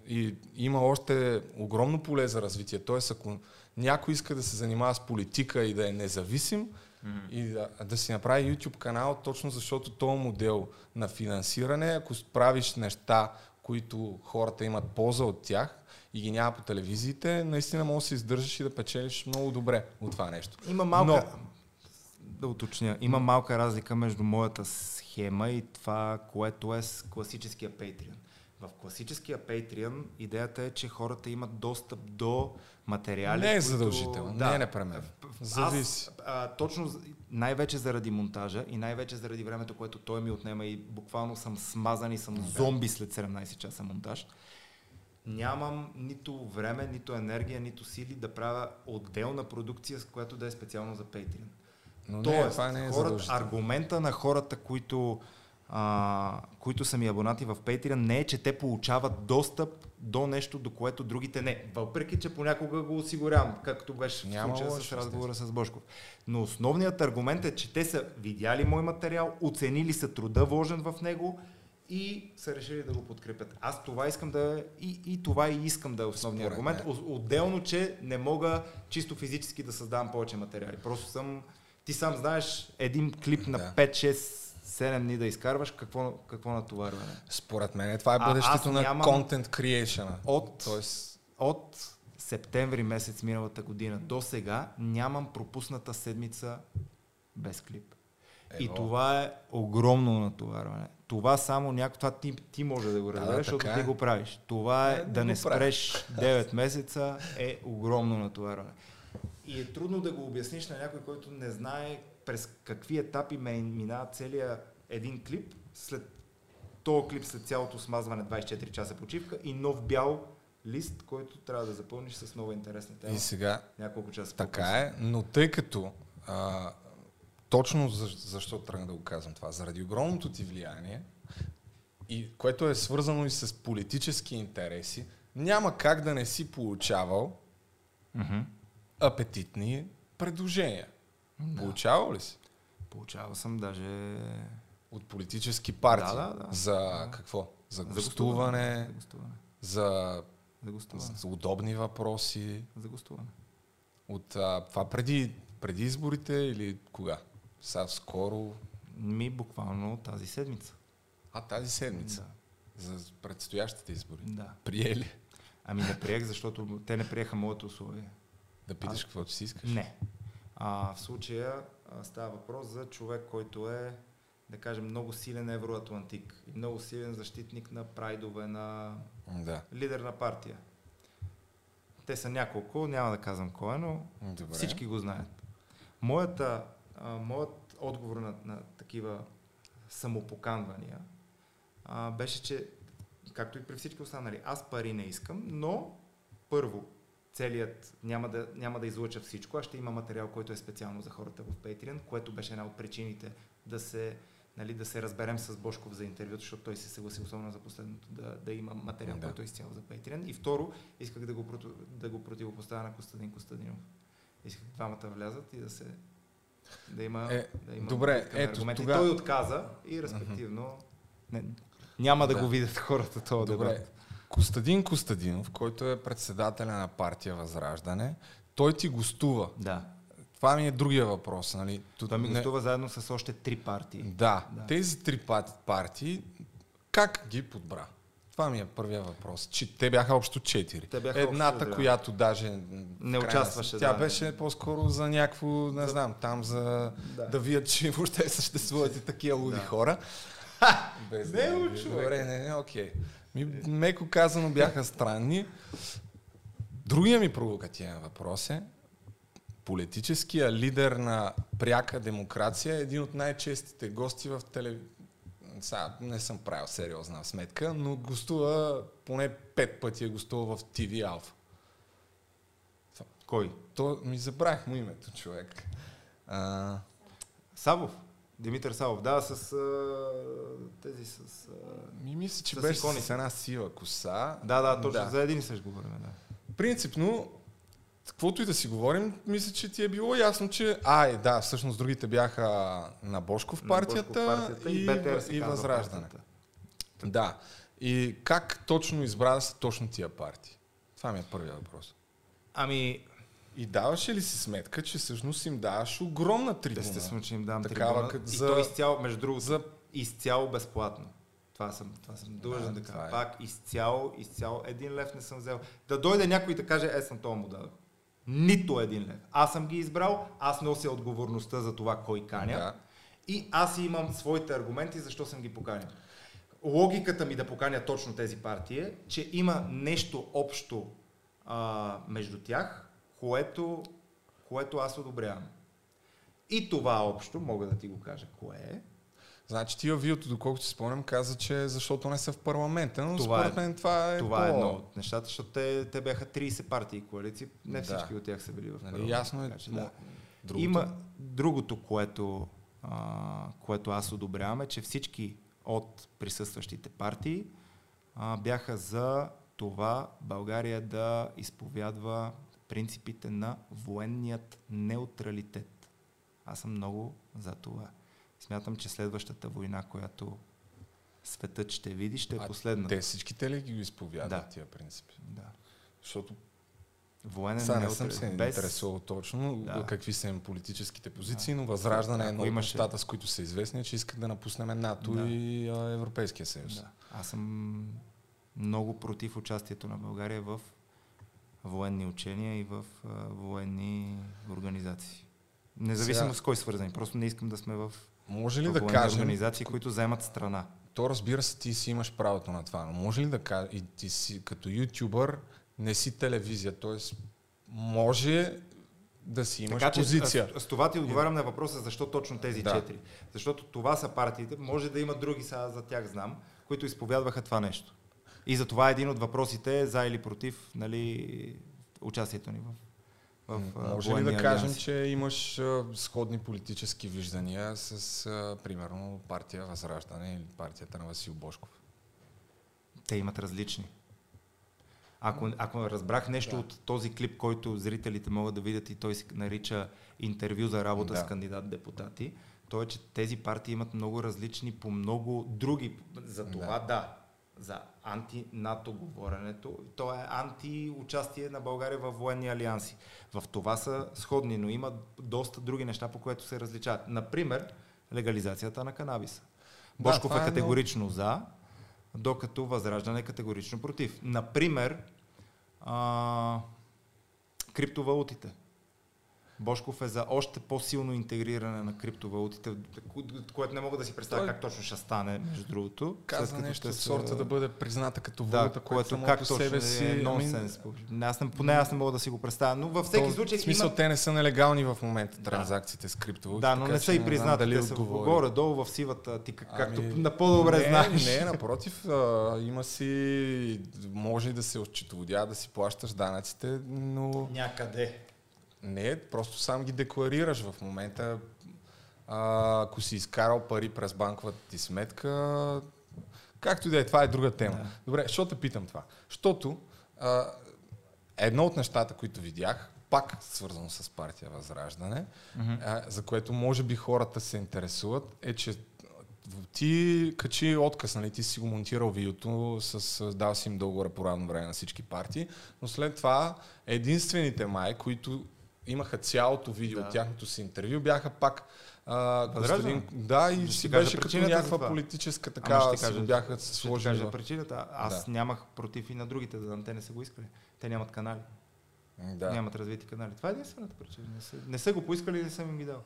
и има още огромно поле за развитие. Тоест, ако някой иска да се занимава с политика и да е независим, mm-hmm. и да, да си направи YouTube канал, точно защото този модел на финансиране, ако правиш неща, които хората имат полза от тях и ги няма по телевизиите, наистина можеш да се издържаш и да печелиш много добре от това нещо. Има малка, Но... да уточня, има малка разлика между моята схема и това, което е с класическия Patreon. В класическия Patreon идеята е, че хората имат достъп до материали. Не е които... задължително, да. не е непременно. Зависи. Аз, а, точно най-вече заради монтажа и най-вече заради времето, което той ми отнема и буквално съм смазан и съм да. зомби след 17 часа монтаж. Нямам нито време, нито енергия, нито сили да правя отделна продукция, с която да е специално за Patreon. Но Тоест, не, това не е хората, аргумента на хората, които а, които са ми абонати в Patreon, не е, че те получават достъп до нещо, до което другите не. Въпреки, че понякога го осигурявам, както беше в случая с разговора с Бошков. Но основният аргумент е, че те са видяли мой материал, оценили са труда вложен в него и са решили да го подкрепят. Аз това искам да и, и това и искам да е основният аргумент. Не. Отделно, че не мога чисто физически да създавам повече материали. Просто съм... Ти сам знаеш един клип на 5-6 7 дни да изкарваш, какво, какво натоварване? Според мен това е бъдещето на content creation. От, Тоест... от септември месец миналата година до сега нямам пропусната седмица без клип. Ево. И това е огромно натоварване. Това само някой, това ти, ти може да го разбереш, да, защото ти е. го правиш. Това е, е да не спреш <laughs> 9 месеца е огромно натоварване. И е трудно да го обясниш на някой, който не знае през какви етапи ме минава целият един клип, след този клип след цялото смазване 24 часа почивка и нов бял лист, който трябва да запълниш с нова интересна тема. И сега, няколко часа така е, но тъй като а, точно за, защо тръгна да го казвам това, заради огромното ти влияние, и което е свързано и с политически интереси, няма как да не си получавал mm-hmm. апетитни предложения. Да. Получавал ли си? Получавал съм даже... От политически партии? Да, да, да. За да. какво? За гостуване? За гостуване. За, за, гостуване. за удобни въпроси? За гостуване. От а, това преди, преди изборите или кога? Сега скоро? Ми буквално тази седмица. А, тази седмица? Да. За предстоящите избори? Да. Приели? Ами не приех, защото те не приеха моето условие. Да питаш а... каквото си искаш? Не. А, в случая а, става въпрос за човек, който е, да кажем, много силен евроатлантик и много силен защитник на прайдове, на да. лидер на партия. Те са няколко, няма да казвам кой е, но Добре. всички го знаят. Моята, а, моят отговор на, на такива самопоканвания а, беше, че, както и при всички останали, аз пари не искам, но първо, целият, няма да, няма да излъча всичко, а ще има материал, който е специално за хората в Patreon, което беше една от причините да се, нали, да се разберем с Бошков за интервюто, защото той се съгласи особено за последното да, да има материал, да. който е изцяло за Patreon. И второ, исках да го, да го противопоставя на Костадин Костадинов. Исках двамата влязат и да се да има, е, да има добре, ето, Тога... той отказа и респективно не, няма да, да го видят хората това Добре. дебат. Костадин Костадинов, който е председателя на партия Възраждане, той ти гостува. Да. Това ми е другия въпрос. Нали? Той ми не... гостува заедно с още три партии. Да. да. Тези три партии, как ги подбра? Това ми е първия въпрос. Че те бяха общо четири. Те бяха Едната, общо, да. която даже не участваше. Тя да, беше по-скоро за някакво, не за... знам, там за да, да вият, че въобще съществуват и такива луди да. хора. Без не, да, Добре, не, не, окей. Ми, меко казано бяха странни. Другия ми провокативен въпрос е, политическия лидер на пряка демокрация е един от най-честите гости в телевизията. Сега не съм правил сериозна сметка, но гостува поне пет пъти е гостувал в TV Alpha. Кой? То ми забравих му името, човек. А... Савов? Димитър Савов, да, с а, тези с... А, Ми мисля, че с беше икони. с една сива коса. Да, да, точно за един и същ говорим, да. Принципно, каквото и да си говорим, мисля, че ти е било ясно, че... А, е, да, всъщност другите бяха на Бошков На партията, Бошков партията и и, БТР и Възраждане. партията. Да. И как точно избра да точно тия партии? Това ми е първият въпрос. Ами, И даваше ли си сметка, че всъщност им даваш огромна трибуна? естествено, че им давам Такава, трибуна. като И за- то изцяло, между другото, за- изцяло безплатно. Това съм, това съм длъжен да, това кажа. е. Пак изцяло, изцяло, един лев не съм взел. Да дойде някой да каже, е, съм това му дадал. Нито един лев. Аз съм ги избрал, аз нося отговорността за това кой каня. Да. И аз имам своите аргументи, защо съм ги поканил. Логиката ми да поканя точно тези партии е, че има нещо общо а, между тях, което, което аз одобрявам. И това общо, мога да ти го кажа кое е. Значи ти във видеото, доколкото си спомням, каза, че защото не са в парламента, но Това според е- мен това е Това е едно от нещата, защото те, те бяха 30 партии и коалиции, не Да. всички от тях са били в Нали, парламент. ясно е, мо- да. другото. Има другото, което, а, което аз одобрявам е, че всички от присъстващите партии а, бяха за това България да изповядва принципите на военният неутралитет. Аз съм много за това. Смятам, че следващата война, която светът ще види, ще е А последната. Те всичките ли ги изповядат Да. тия принципи? Да. Защото Военен сега не съм се Без- интересувал точно Да. какви са им политическите позиции, но Възраждане е едно от имаше- нещата, с които са известни, е, че искат да напуснем НАТО Да. и а, Европейския съюз. Да. Аз съм много против участието на България в военни учения и в а, военни организации. Независимо Сега- с кой свързани. Просто не искам да сме в, Може ли в да кажем, организации, които заемат страна. то разбира се, ти си имаш правото на това, но може ли да кажеш, и ти си като ютубър, не си телевизия, т.е. може да си имаш така че позиция. С, с това ти отговарям на въпроса защо точно тези Да. четири. Защото това са партиите, може да има други, сега за тях знам, които изповядваха това нещо. И за това един от въпросите е за или против нали, участието ни в, в Може ли да кажем, че имаш а, сходни политически виждания с, а, примерно, партия Възраждане или партията на Васил Бошков? Те имат различни. Ако, ако разбрах нещо да. от този клип, който зрителите могат да видят и той се нарича интервю за работа Да. с кандидат-депутати, то е, че тези партии имат много различни по много други. За това да. да. За анти-НАТО говоренето, то е анти-участие на България в военни алианси. В това са сходни, но има доста други неща, по които се различават. Например, легализацията на канабиса. Да, Бошков е е категорично за, докато Възраждане е категорично против. Например, а, криптовалутите. Бошков е за още по-силно интегриране на криптовалутите, ко- което не мога да си представя Той- как точно ще стане, между другото. Каза нещо от са- сорта да бъде призната като да, валута, което което само как по себе е си... ами, нонсенс. Аз не, поне аз не мога да си го представя, но във всеки То, случай В смисъл, има... те не са нелегални в момента транзакциите с криптовалути. Да, но не са и признати, дали те са горе-долу в сивата, ти как- както Ами, на по-добре не, знаеш. Не, напротив, а, има си, може и да се отчетоводя, да си плащаш данъците, но Някъде. Не, просто сам ги декларираш в момента. А, ако си изкарал пари през банковата ти сметка, както и да е, това е друга тема. Да. Добре, защо те питам това? Защото а, едно от нещата, които видях, пак свързано с партия Възраждане, Мгм. а, за което може би хората се интересуват, е, че ти качи отказ, нали, ти си го монтирал видеото, с, дал си им договора по равно време на всички партии, но след това единствените май, които имаха цялото видео Да. от тяхното си интервю, бяха пак а? Костадин, да, и Ще си кажа беше като някаква това. политическа Ама така, ще ти си кажа- бяха Ще сложили. кажа в- причината. Аз Да. нямах против и на другите, да те не са го искали. Те нямат канали. Да. Нямат развити канали. Това е единствената причина. Не са, не са го поискали и не съм им ги дал.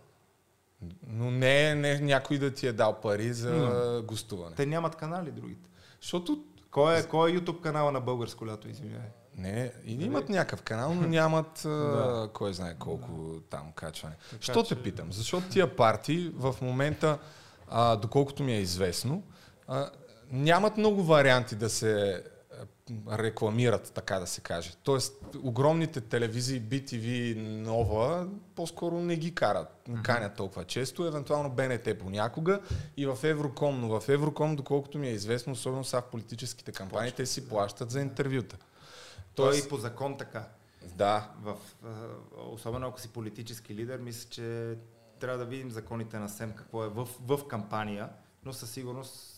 Но не не, някой да ти е дал пари за Но. гостуване. Те нямат канали другите. Защото Кой е, кой е YouTube канала на българско лято, извинявай? Не, и имат някакъв канал, но нямат <laughs> Да. кой знае колко там качване. Така Що че- те питам? Защото тия партии в момента, а, доколкото ми е известно, а, нямат много варианти да се рекламират, така да се каже. Тоест, огромните телевизии, BTV, Нова, по-скоро не ги карат, канят толкова често, евентуално БНТ понякога и в Евроком, но в Евроком, доколкото ми е известно, особено са в политическите кампании, те си плащат за интервюта. Той е и по закон така. Да. В, особено ако си политически лидер, мисля, че трябва да видим законите на СЕМ какво е в, в кампания, но със сигурност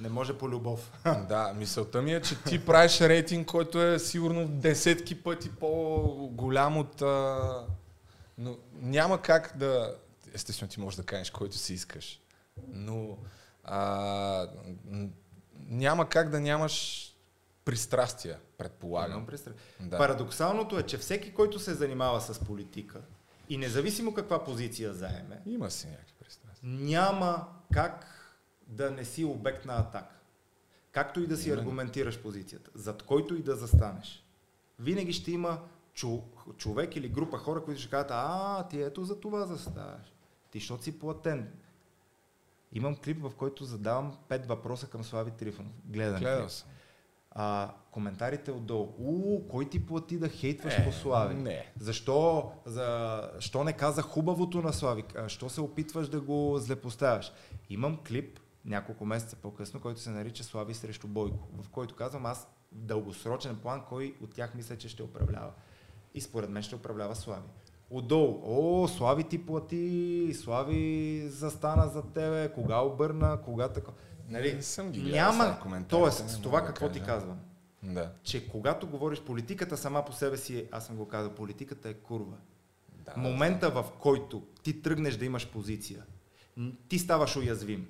не може по любов. <laughs> Да, мисълта ми е, че ти правиш рейтинг, който е сигурно десетки пъти по-голям от... А... Но няма как да... Естествено ти можеш да кажеш който си искаш. Но а... няма как да нямаш пристрастия, предполагам. Имам пристра- Да. Парадоксалното е, че всеки, който се занимава с политика и независимо каква позиция заеме, Има си някакви пристрастия. няма как да не си обект на атака. Както и да си Именно. аргументираш позицията, зад който и да застанеш. Винаги ще има чу, човек или група хора, които ще кажат, а, ти ето за това заставаш. Ти, защото си платен. Имам клип, в който задавам пет въпроса към Слави Трифонов. Гледан Гледал съм. А, коментарите отдолу. У, кой ти плати да хейтваш Е, по Слави? не. Защо, за, що не каза хубавото на Слави? А, Що се опитваш да го злепоставяш? Имам клип няколко месеца по-късно, който се нарича Слави срещу Бойко, в който казвам аз в дългосрочен план кой от тях мисля, че ще управлява. И според мен ще управлява Слави. Отдолу, о, Слави ти плати, Слави застана за тебе, кога обърна, кога така. Нали, Не съм ги гледал няма, тоест, не с това да какво ти кажа. казвам? Да. че когато говориш политиката сама по себе си, аз съм го казал, политиката е курва. Да, Момента в който ти тръгнеш да имаш позиция, ти ставаш уязвим.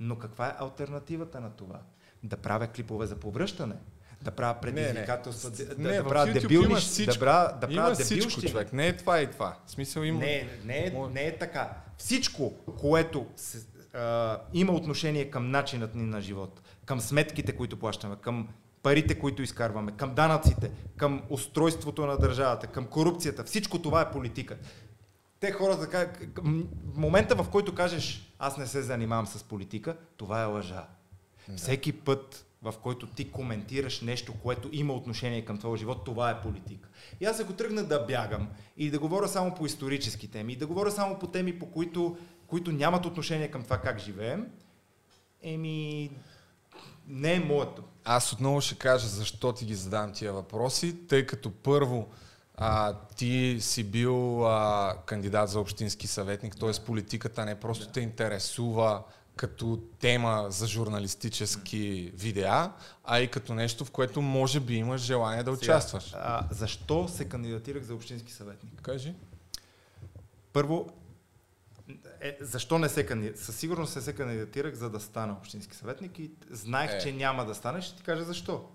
Но каква е альтернативата на това? Да правя клипове за повръщане, да правя предизвикателства, да, да, не, да правя дебилни, да правя, да правя всичко, човек. Не е това и това. В смисъл има... Не, не, е, не е така. Всичко, което се, а, има отношение към начинът ни на живот, към сметките, които плащаме, към парите, които изкарваме, към данъците, към устройството на държавата, към корупцията, всичко това е политика. Те хората в момента в който кажеш аз не се занимавам с политика, това е лъжа. Да. Всеки път, в който ти коментираш нещо, което има отношение към твоя живот, това е политика. И аз ако тръгна да бягам и да говоря само по исторически теми, и да говоря само по теми, по които, които нямат отношение към това как живеем, еми, не е моето. Аз отново ще кажа защо ти ги задавам тия въпроси, тъй като първо а, ти си бил а, кандидат за общински съветник, т.е. политиката не просто да. те интересува като тема за журналистически видеа, а и като нещо, в което може би имаш желание да участваш. Сега, а, защо се кандидатирах за общински съветник? Кажи. Първо, е, защо не се кандидатирах? Със сигурност не се кандидатирах, за да стана общински съветник и знаех, Е. че няма да стане. Ще ти кажа защо.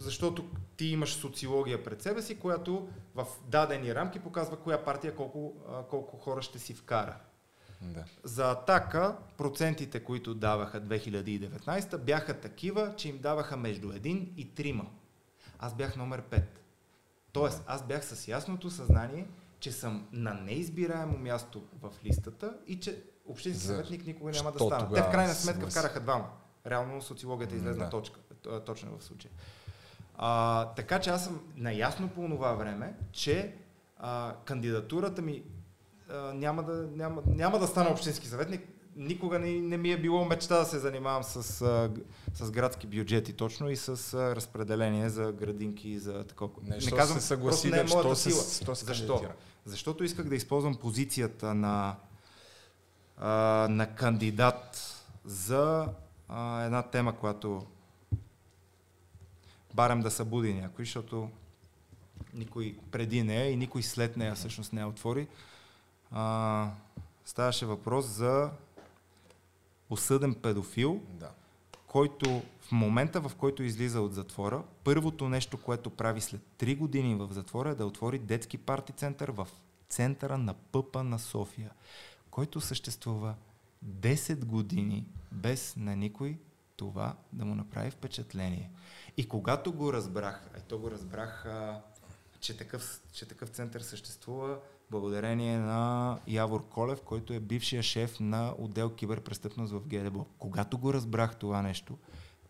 Защото ти имаш социология пред себе си, която в дадени рамки показва коя партия колко, колко хора ще си вкара. Да. За атака процентите, които даваха 2019, бяха такива, че им даваха между 1 и 3. Аз бях номер 5. Тоест, аз бях с ясното съзнание, че съм на неизбираемо място в листата и че общински съветник никога няма да стана. Те в крайна сметка вкараха двама. Реално социологията излезна да. точка, точно в случая. А, така че аз съм наясно по това време, че а, кандидатурата ми а, няма, да, няма, няма да стана общински съветник. Никога не, не ми е било мечта да се занимавам с, с градски бюджети точно и с разпределение за градинки и за такова. Не, що се съгласи не е моята сила. се Защо? кандидатира? Защото исках да използвам позицията на, а, на кандидат за а, една тема, която барам да събуди някой, защото никой преди нея и никой след нея всъщност не я отвори. А, ставаше въпрос за осъден педофил, Да. който в момента, в който излиза от затвора, първото нещо, което прави след 3 години в затвора е да отвори детски парти център в центъра на Пъпа на София, който съществува 10 години без на никой това да му направи впечатление. И когато го разбрах, а и то го разбрах, а, че, такъв, че такъв център съществува, благодарение на Явор Колев, който е бившия шеф на отдел киберпрестъпност в ГДБО. Когато го разбрах това нещо,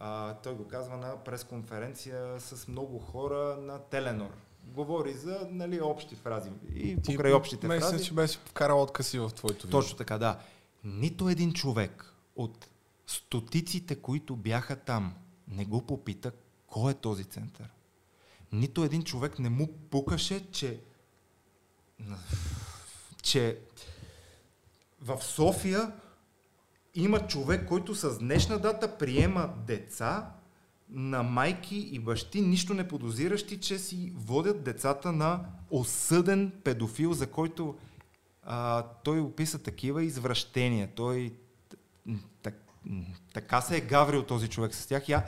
А, той го казва на пресконференция с много хора на Теленор. Говори за нали, общи фрази. И Ти покрай общите мисля, фрази... че беше вкарал откъси в твоето видео. Точно така, да. Нито един човек от стотиците, които бяха там, не го попита кой е този център. Нито един човек не му пукаше, че, че в София има човек, който с днешна дата приема деца на майки и бащи, нищо не подозиращи, че си водят децата на осъден педофил, за който а, той описа такива извращения. Той так, така се е гаврил този човек с тях. А,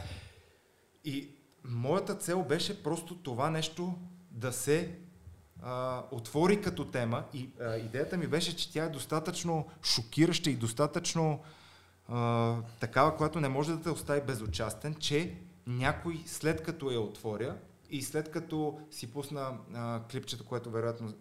и моята цел беше просто това нещо да се а, отвори като тема. И а, идеята ми беше, че тя е достатъчно шокираща и достатъчно а, такава, която не може да те остави безучастен, че някой след като я отворя и след като си пусна а, клипчето, което вероятно,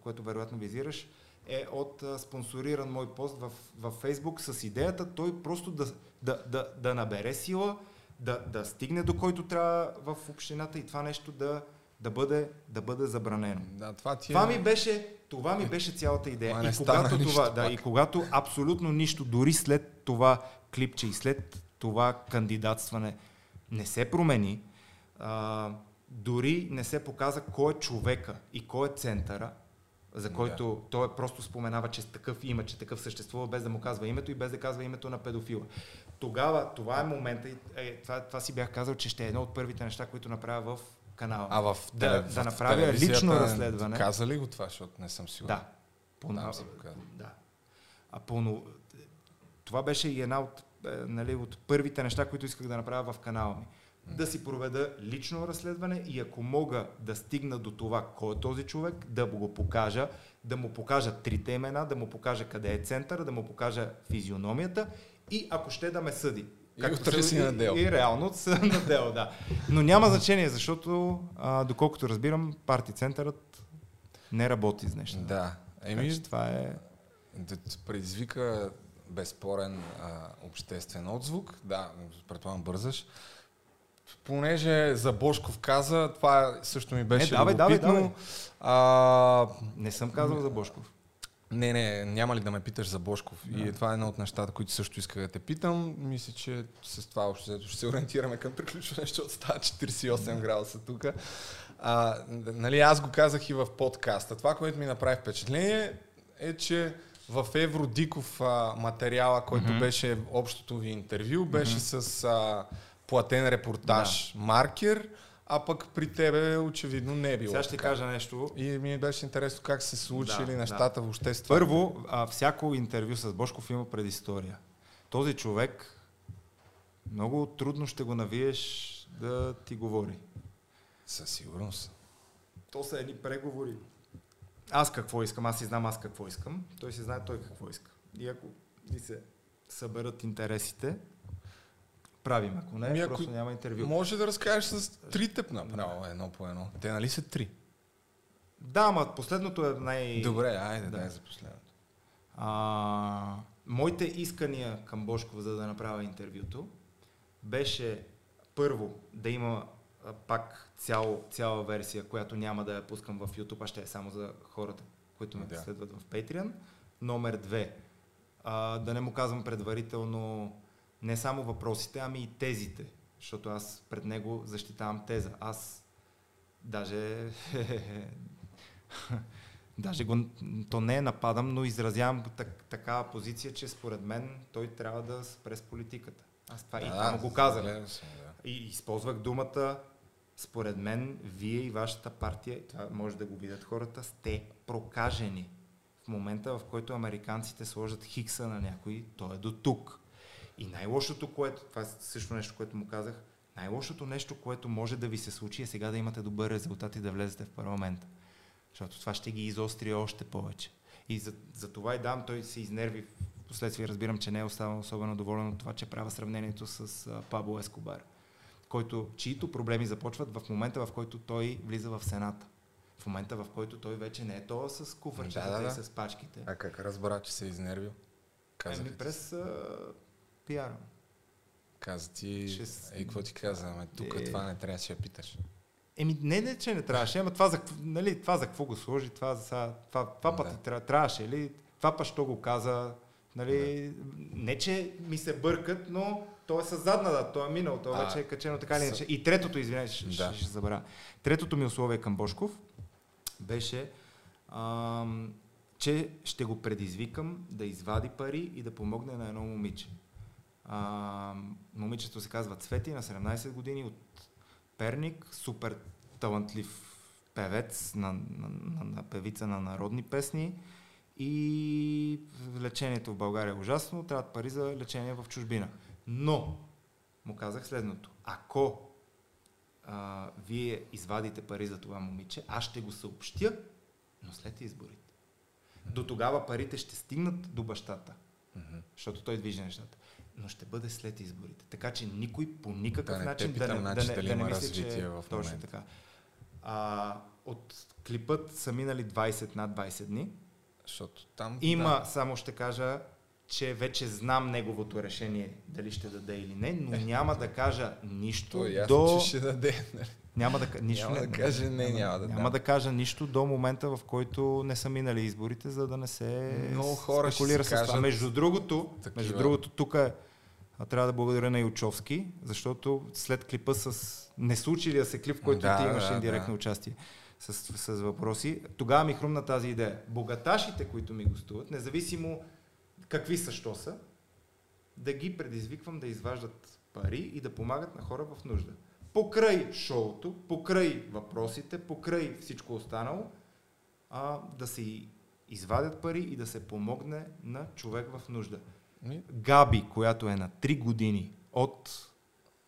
което вероятно визираш, е от а, спонсориран мой пост в, в Facebook с идеята той просто да, да, да, да набере сила, да, да стигне до който трябва в общината и това нещо да, да, бъде, да бъде забранено. Да, това, ти Това е... ми беше, това ми беше цялата идея. Не И когато, това, да, пак. и когато абсолютно нищо, дори след това клипче и след това кандидатстване не се промени, а, дори не се показа кой е човека и кой е центъра, за който да. той просто споменава, че такъв има, че такъв съществува, без да му казва името и без да казва името на педофила. Тогава, това е момента, и е, това, това си бях казал, че ще е едно от първите неща, които направя в канала. А в, да, теле, да в направя лично разследване. Каза ли го това, защото не съм сигурен? Да. Пълно каза. Да. А пълно... Това беше и една от, е, нали, от първите неща, които исках да направя в канала ми. Да си проведа лично разследване и ако мога да стигна до това кой е този човек, да го покажа, да му покажа трите имена, да му покажа къде е център, да му покажа физиономията и ако ще да ме съди. И утре си и- на дело. И, реално са <laughs> на дело, да. Но няма значение, защото а, доколкото разбирам, парти центърът не работи с днешна. Да. Така че това е... Да предизвика безспорен а, обществен отзвук. Да, предполагам бързаш. Понеже за Бошков каза, това също ми беше Не, давай, давай, любопитно. давай. А, Не съм казал за Бошков. Не, не, няма ли да ме питаш за Бошков? Да. И това е едно от нещата, които също исках да те питам. Мисля, че с това взето ще се ориентираме към приключване, защото става 48 градуса тук. А, нали, аз го казах и в подкаста. Това, което ми направи впечатление е, че в Евродиков а, материала, който Мгм. беше общото ви интервю, беше Мгм. с а, платен репортаж маркер, а пък при тебе очевидно не е било. Сега ще така. кажа нещо. И ми беше интересно как се случили Да, нещата да. въобще с. Първо, а, всяко интервю с Бошков има предистория. Този човек много трудно ще го навиеш да ти говори. Със сигурност. То са едни преговори. Аз какво искам, аз си знам аз какво искам, той си знае той какво иска. И ако ни се съберат интересите, правим. Ако не, Ами, ако просто няма интервю. Може да разкажеш с трите направо, едно по едно. Те нали са три? Да, ама последното е най... Добре, айде, дай за последното. А, моите искания към Бошков, за да направя интервюто, беше първо да има а, пак цял, цяла версия, която няма да я пускам в YouTube, а ще е само за хората, които ме Да. следват в Patreon. Номер две, а, да не му казвам предварително не само въпросите, ами и тезите, защото аз пред него защитавам теза. Аз даже <laughs> Даже го, то не е нападам, но изразявам так, такава позиция, че според мен той трябва да спре с политиката. Аз това и Да, това му го казах. да. И използвах думата, според мен, вие и вашата партия, и това може да го видят хората, сте прокажени. В момента, в който американците сложат хикса на някой, то е до тук. И най-лошото, което, това е също нещо, което му казах, най-лошото нещо, което може да ви се случи е сега да имате добър резултат и да влезете в парламента. Защото това ще ги изостри още повече. И за, за това и дам, той се изнерви. Впоследствие разбирам, че не е останал особено доволен от това, че правя сравнението с а, Пабло Ескобар, който, чието проблеми започват в момента, в който той влиза в Сената. В момента, в който той вече не е то с куфърчетата Да, да, да. и с пачките. А как разбра, че се е изнервил? Казах Еми, през а, пиара. Каза ти, Ще е, с- какво ти каза? Ами, тук Е. това не трябваше да питаш. Еми, не, не, че не трябваше, ама това за, нали, това за какво го сложи, това, за, това, това път Да. тря- трябваше, ли? Това път що го каза, нали, не, че ми се бъркат, но то е с задна дата, то е минал, то А, вече е качено така или иначе. И третото, извинявай, ще, Да. ще, ще забравя. Третото ми условие към Бошков беше, ам, че ще го предизвикам да извади пари и да помогне на едно момиче. А, момичето се казва Цвети, на 17 години, от Перник, супер талантлив певец, на, на, на, на певица на народни песни и лечението в България е ужасно, трябват пари за лечение в чужбина. Но, му казах следното, ако а, вие извадите пари за това момиче, аз ще го съобщя, но след изборите. До тогава парите ще стигнат до бащата, защото той движи нещата. Но ще бъде след изборите. Така че никой по никакъв Да не начин да питам, не, значи, да не, да не мисли, че е в точно така. А, от клипът са минали 20 над 20 дни. Защото там... Има, да. само ще кажа, че вече знам неговото решение дали ще даде или не, но няма да кажа нищо е ясно, до... че ще даде. нали? Няма да, нищо Няма да каже не, няма да Няма дам. да кажа нищо до момента, в който не са минали изборите, за да не се Много хора спекулира с това. Между другото, такива. между другото, тук е, трябва да благодаря на Илчовски, защото след клипа с неслучилия се клип, в който Да, ти имаше да, индиректно да. участие с, с въпроси, тогава ми хрумна тази идея. Богаташите, които ми гостуват, независимо какви са, що са, да ги предизвиквам да изваждат пари и да помагат на хора в нужда. Покрай шоуто, покрай въпросите, покрай всичко останало, а, да се извадят пари и да се помогне на човек в нужда. Габи, която е на 3 години от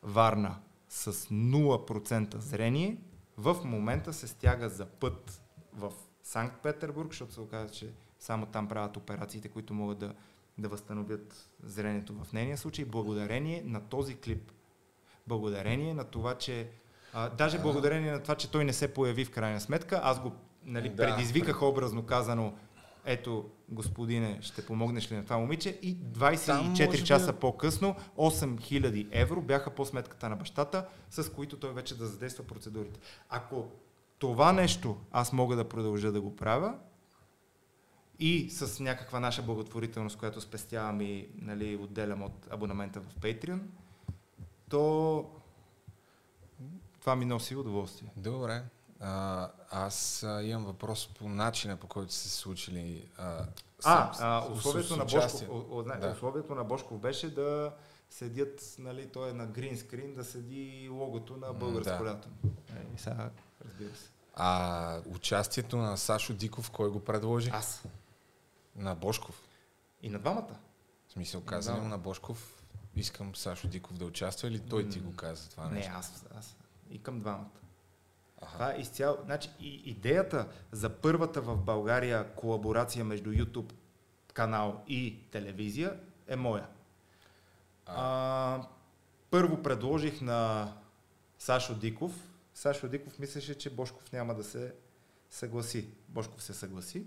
Варна с 0% зрение, в момента се стяга за път в Санкт Петербург, защото се оказа, че само там правят операциите, които могат да, да възстановят зрението в нейния случай, благодарение на този клип. Благодарение на това, че а, даже благодарение на това, че той не се появи в крайна сметка, аз го нали, Да. предизвиках образно казано, ето, господине, ще помогнеш ли на това момиче? И 24 Там може би- часа по-късно 8000 евро бяха по сметката на бащата, с които той вече да задейства процедурите. Ако това нещо аз мога да продължа да го правя и с някаква наша благотворителност, която спестявам и нали, отделям от абонамента в Patreon, то това ми носи удоволствие. Добре. А, аз имам въпрос по начина, по който се случили. А, А, с- а условието, с на. Бошков, о, о, не, Да. условието на Бошков беше да седят, нали, той е на грин скрин, да седи логото на българско да. лято. Е, сега, разбира се. А участието на Сашо Диков, кой го предложи? Аз. На Бошков. И на двамата. В смисъл, Да. на Бошков, искам Сашо Диков да участва или той ти го каза това Не, нещо? аз, аз. И към двамата. Това е изцяло. Значи, и, идеята за първата в България колаборация между YouTube канал и телевизия е моя. А, първо предложих на Сашо Диков. Сашо Диков мислеше, че Бошков няма да се съгласи. Бошков се съгласи.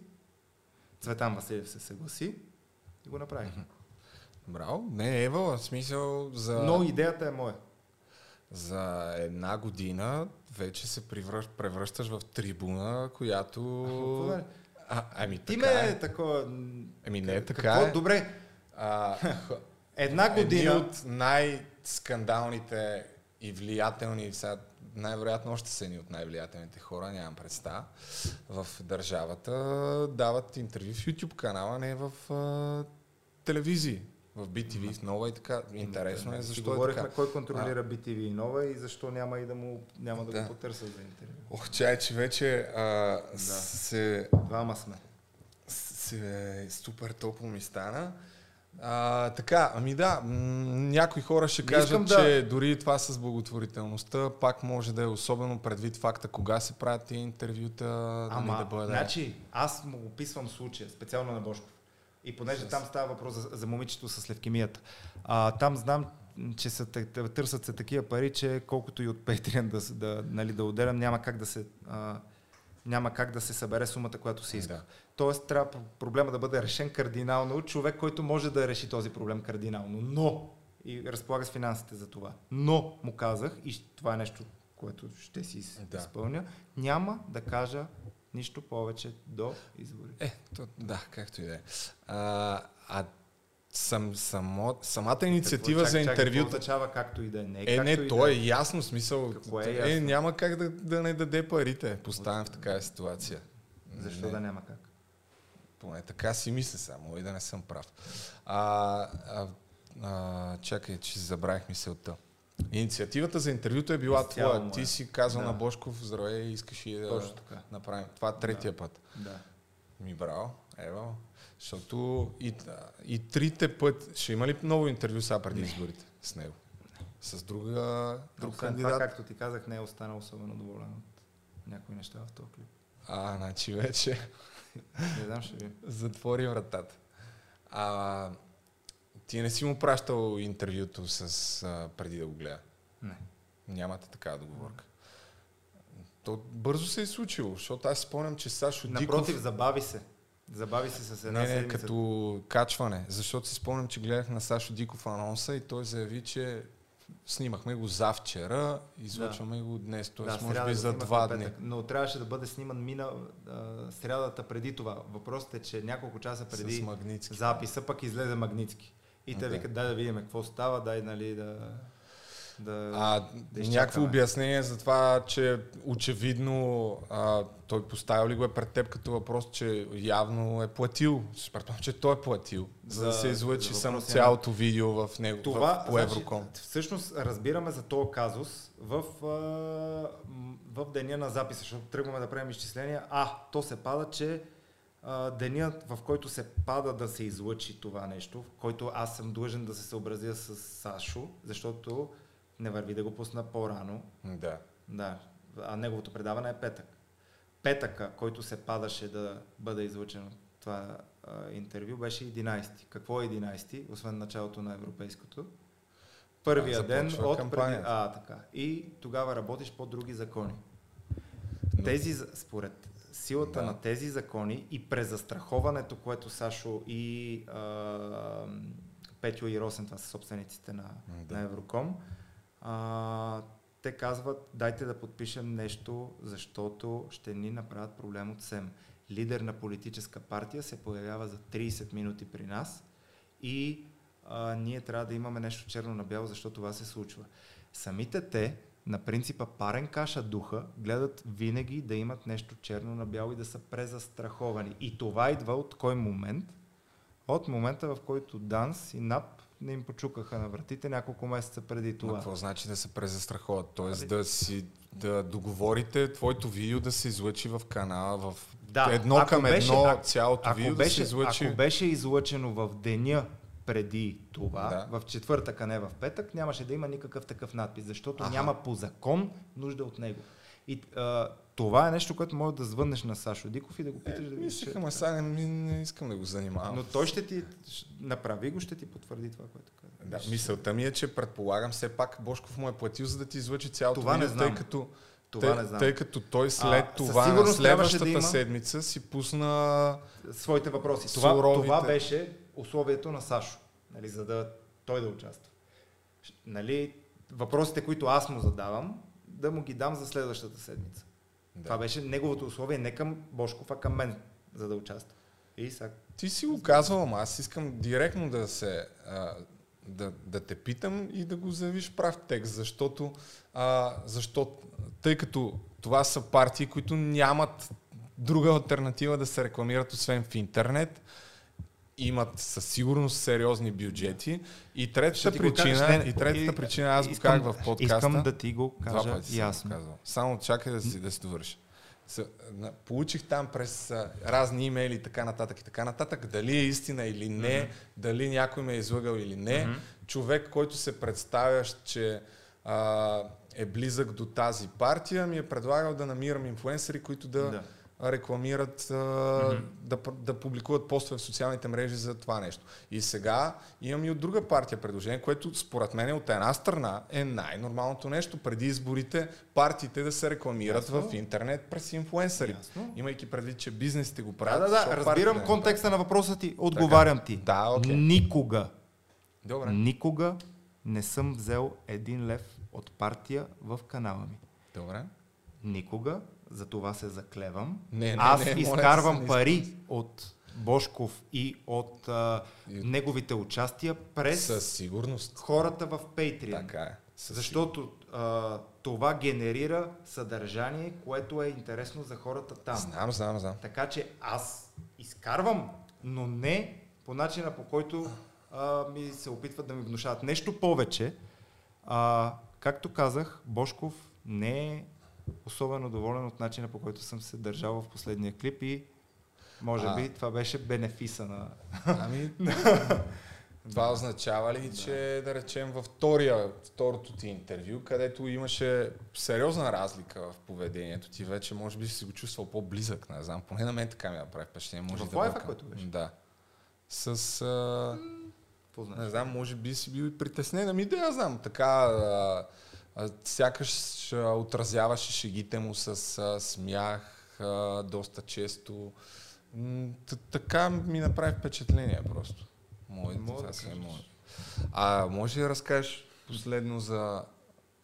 Цветан Василев се съгласи и го направихме. Браво. Не, Ева, в смисъл за... Но идеята е моя. За една година вече се превръщ, превръщаш в трибуна, която... е? А, ами Ти така ме е. е такова... Ами не, така Какво? е. Добре. А, <laughs> Една Едни година... от най-скандалните и влиятелни, сега най-вероятно още са едни от най-влиятелните хора, нямам представа, в държавата дават интервю в YouTube канала, не в а, телевизии, в BTV, в Нова и така. Интересно е защо е говорихме така. кой контролира BTV и Нова и защо няма и да му няма да, Да. го потърсят за интервю. Ох, чай, че вече а, се... Двама сме. се супер топло ми стана. А, така, ами да, м- някои хора ще кажат, искам че да- дори това с благотворителността пак може да е особено предвид факта кога се правят тия интервюта, нали, Ама, да бъде. значи, аз му описвам случая, специално на Бошков. И понеже там става въпрос за, за момичето с левкемията. А, там знам, че са, търсят се такива пари, че колкото и от Patreon да, да, нали, да отделям, няма как да се а, няма как да се събере сумата, която се иска. Да. Тоест, трябва проблема да бъде решен кардинално човек, който може да реши този проблем кардинално. Но и разполага с финансите за това. Но му казах, и това е нещо, което ще си Да. изпълня, няма да кажа нищо повече до избори. Е, то, да, както и да е. А, а сам, само, самата инициатива Какво, за чак- чакай, какво интервюта... означава както и да е. Не, Е, не, то да е ясно, смисъл. Какво е е, ясно? няма как да, да не даде парите. Поставям в такава ситуация. Защо да няма как? Поне така си мисля само и да не съм прав. А, а, а, чакай, че забравих мисълта. Инициативата за интервюто е била Изцяло твоя. моя. Ти си казал Да. на Бошков, здравей, искаш и да Точно така. направим. Това е третия път. Да. Ми браво, ево. Защото и, и трите път, ще има ли ново интервю сега преди изборите с него? С друга, друг Освен кандидат? това, както ти казах, не е останал особено доволен от някои неща в този клип. А, значи вече <laughs> Не знам, ще ви. затвори вратата. А, ти не си му пращал интервюто с, а, преди да го гледа? Не. Нямате такава договорка. То бързо се е случило, защото аз спомням, че Сашо Диков... Напротив, забави се. Забави се с една Не, не, седмица. като качване. Защото си спомням, че гледах на Сашо Диков анонса и той заяви, че снимахме го завчера, излъчваме го днес, т.е. може сряда би за два дни. Но трябваше да бъде сниман мина а, срядата преди това. Въпросът е, че няколко часа преди записа пък излезе Магнитски. И те Да. викат, дай да видим какво става, дай нали да... да А, да някакво обяснение за това, че очевидно а, той поставил ли го е пред теб като въпрос, че явно е платил. Предполагам, че той е платил, за, да За- се излъчи само цялото видео в него, Това, в, по значи, Евроком. Всъщност разбираме за този казус в, а, в деня на записа, защото тръгваме да правим изчисления. А, то се пада, че а, денят, в който се пада да се излъчи това нещо, в който аз съм длъжен да се съобразя с Сашо, защото не върви да го пусна по-рано. Да. Да, а неговото предаване е петък. Петъка, който се падаше да бъде излъчено това а, интервю, беше 11. Какво е 11, освен началото на европейското? Първия Да, ден от преди... А, така. И тогава работиш по други закони. Но- Тези, според силата Да. на тези закони и презастраховането, което Сашо и а, Петю и Росен, това са собствениците на, Да. на Евроком, а, те казват, дайте да подпишем нещо, защото ще ни направят проблем от СЕМ. Лидер на политическа партия се появява за 30 минути при нас и а, ние трябва да имаме нещо черно на бяло, защото това се случва. Самите те, на принципа парен каша духа, гледат винаги да имат нещо черно на бяло и да са презастраховани. И това идва от кой момент? От момента, в който ДАНС и НАП не им почукаха на вратите няколко месеца преди Но това. какво значи да се презастраховат? Тоест да си да договорите твоето видео да се излъчи в канала, в Да, едно към беше- едно цялото ако видео беше, да се излъчи. Ако беше излъчено в деня преди това, Да. в четвъртък, а не в петък, нямаше да има никакъв такъв надпис, защото Аха. няма по закон нужда от него. И а, това е нещо, което може да звъннеш на Сашо Диков и да го питаш да видиш. Мислех, ама сега не, не искам да го занимавам. Но той ще ти направи го, ще ти потвърди това, което каза. Да, мисълта ми е, че предполагам все пак Бошков му е платил, за да ти излъчи цялото Това не видео, знам. тъй като, Това тъй, не знам. тъй като той след А, това, на трябваше да следващата има- седмица си пусна своите въпроси. Това, суровите. това беше условието на Сашо, нали, за да той да участва. Нали, въпросите, които аз му задавам, да му ги дам за следващата седмица. Да. Това беше неговото условие не към Бошков, а към мен, за да участва. И сега Ти си го казвал, аз искам директно да се а, да, да те питам и да го заявиш прав текст, защото, а, защото тъй като това са партии, които нямат друга альтернатива да се рекламират освен в интернет, имат със сигурност сериозни бюджети. И третата го причина, кажа, не, и третата и- причина, аз го искам- казах в подкаста. искам да ти го Два кажа пъти съм го ясно. казал. Само чакай да си, да си довърша. Получих там през а, разни имейли и така нататък и така нататък, дали е истина или не, Мгм. дали някой ме е излъгал или не. Мгм. Човек, който се представяш, че а, е близък до тази партия, ми е предлагал да намирам инфуенсъри, които да, Да. Рекламират, а, да, да публикуват постове в социалните мрежи за това нещо. И сега имам и от друга партия предложение, което според мен от една страна е най-нормалното нещо. Преди изборите партиите да се рекламират Ясно. в интернет през инфуенсъри. Ясно. Имайки предвид, че бизнесите го Да, правят. да, да, партиите разбирам контекста на въпроса ти, отговарям ти. Да, окей. Никога, Добре. никога не съм взел един лев от партия в канала ми. Добре. Никога, за това се заклевам. Не, не, Аз не, изкарвам не пари от Бошков и от а, неговите участия през Със сигурност. хората в Patreon. Така е. Със Защото а, това генерира съдържание, което е интересно за хората там. Знам, знам, знам. Така че аз изкарвам, но не по начина по който а, ми се опитват да ми внушават. Нещо повече, а, както казах, Бошков не е особено доволен от начина по който съм се държал в последния клип и може А. би това беше бенефиса на... Ами, <laughs> това означава ли, че да речем във втория, второто ти интервю, където имаше сериозна разлика в поведението ти, вече може би си го чувствал по-близък, не знам, поне на мен така ми направи впечатление. Може В да лайфа, който беше? Да. С... А... Не знам, може би си бил и притеснен. Ами да, я знам. Така, а, сякаш отразяваше шегите му с а, смях а, доста често. Т- така ми направи впечатление просто. Моето, Мога това да си е кажеш. мое. А може ли да разкажеш последно за...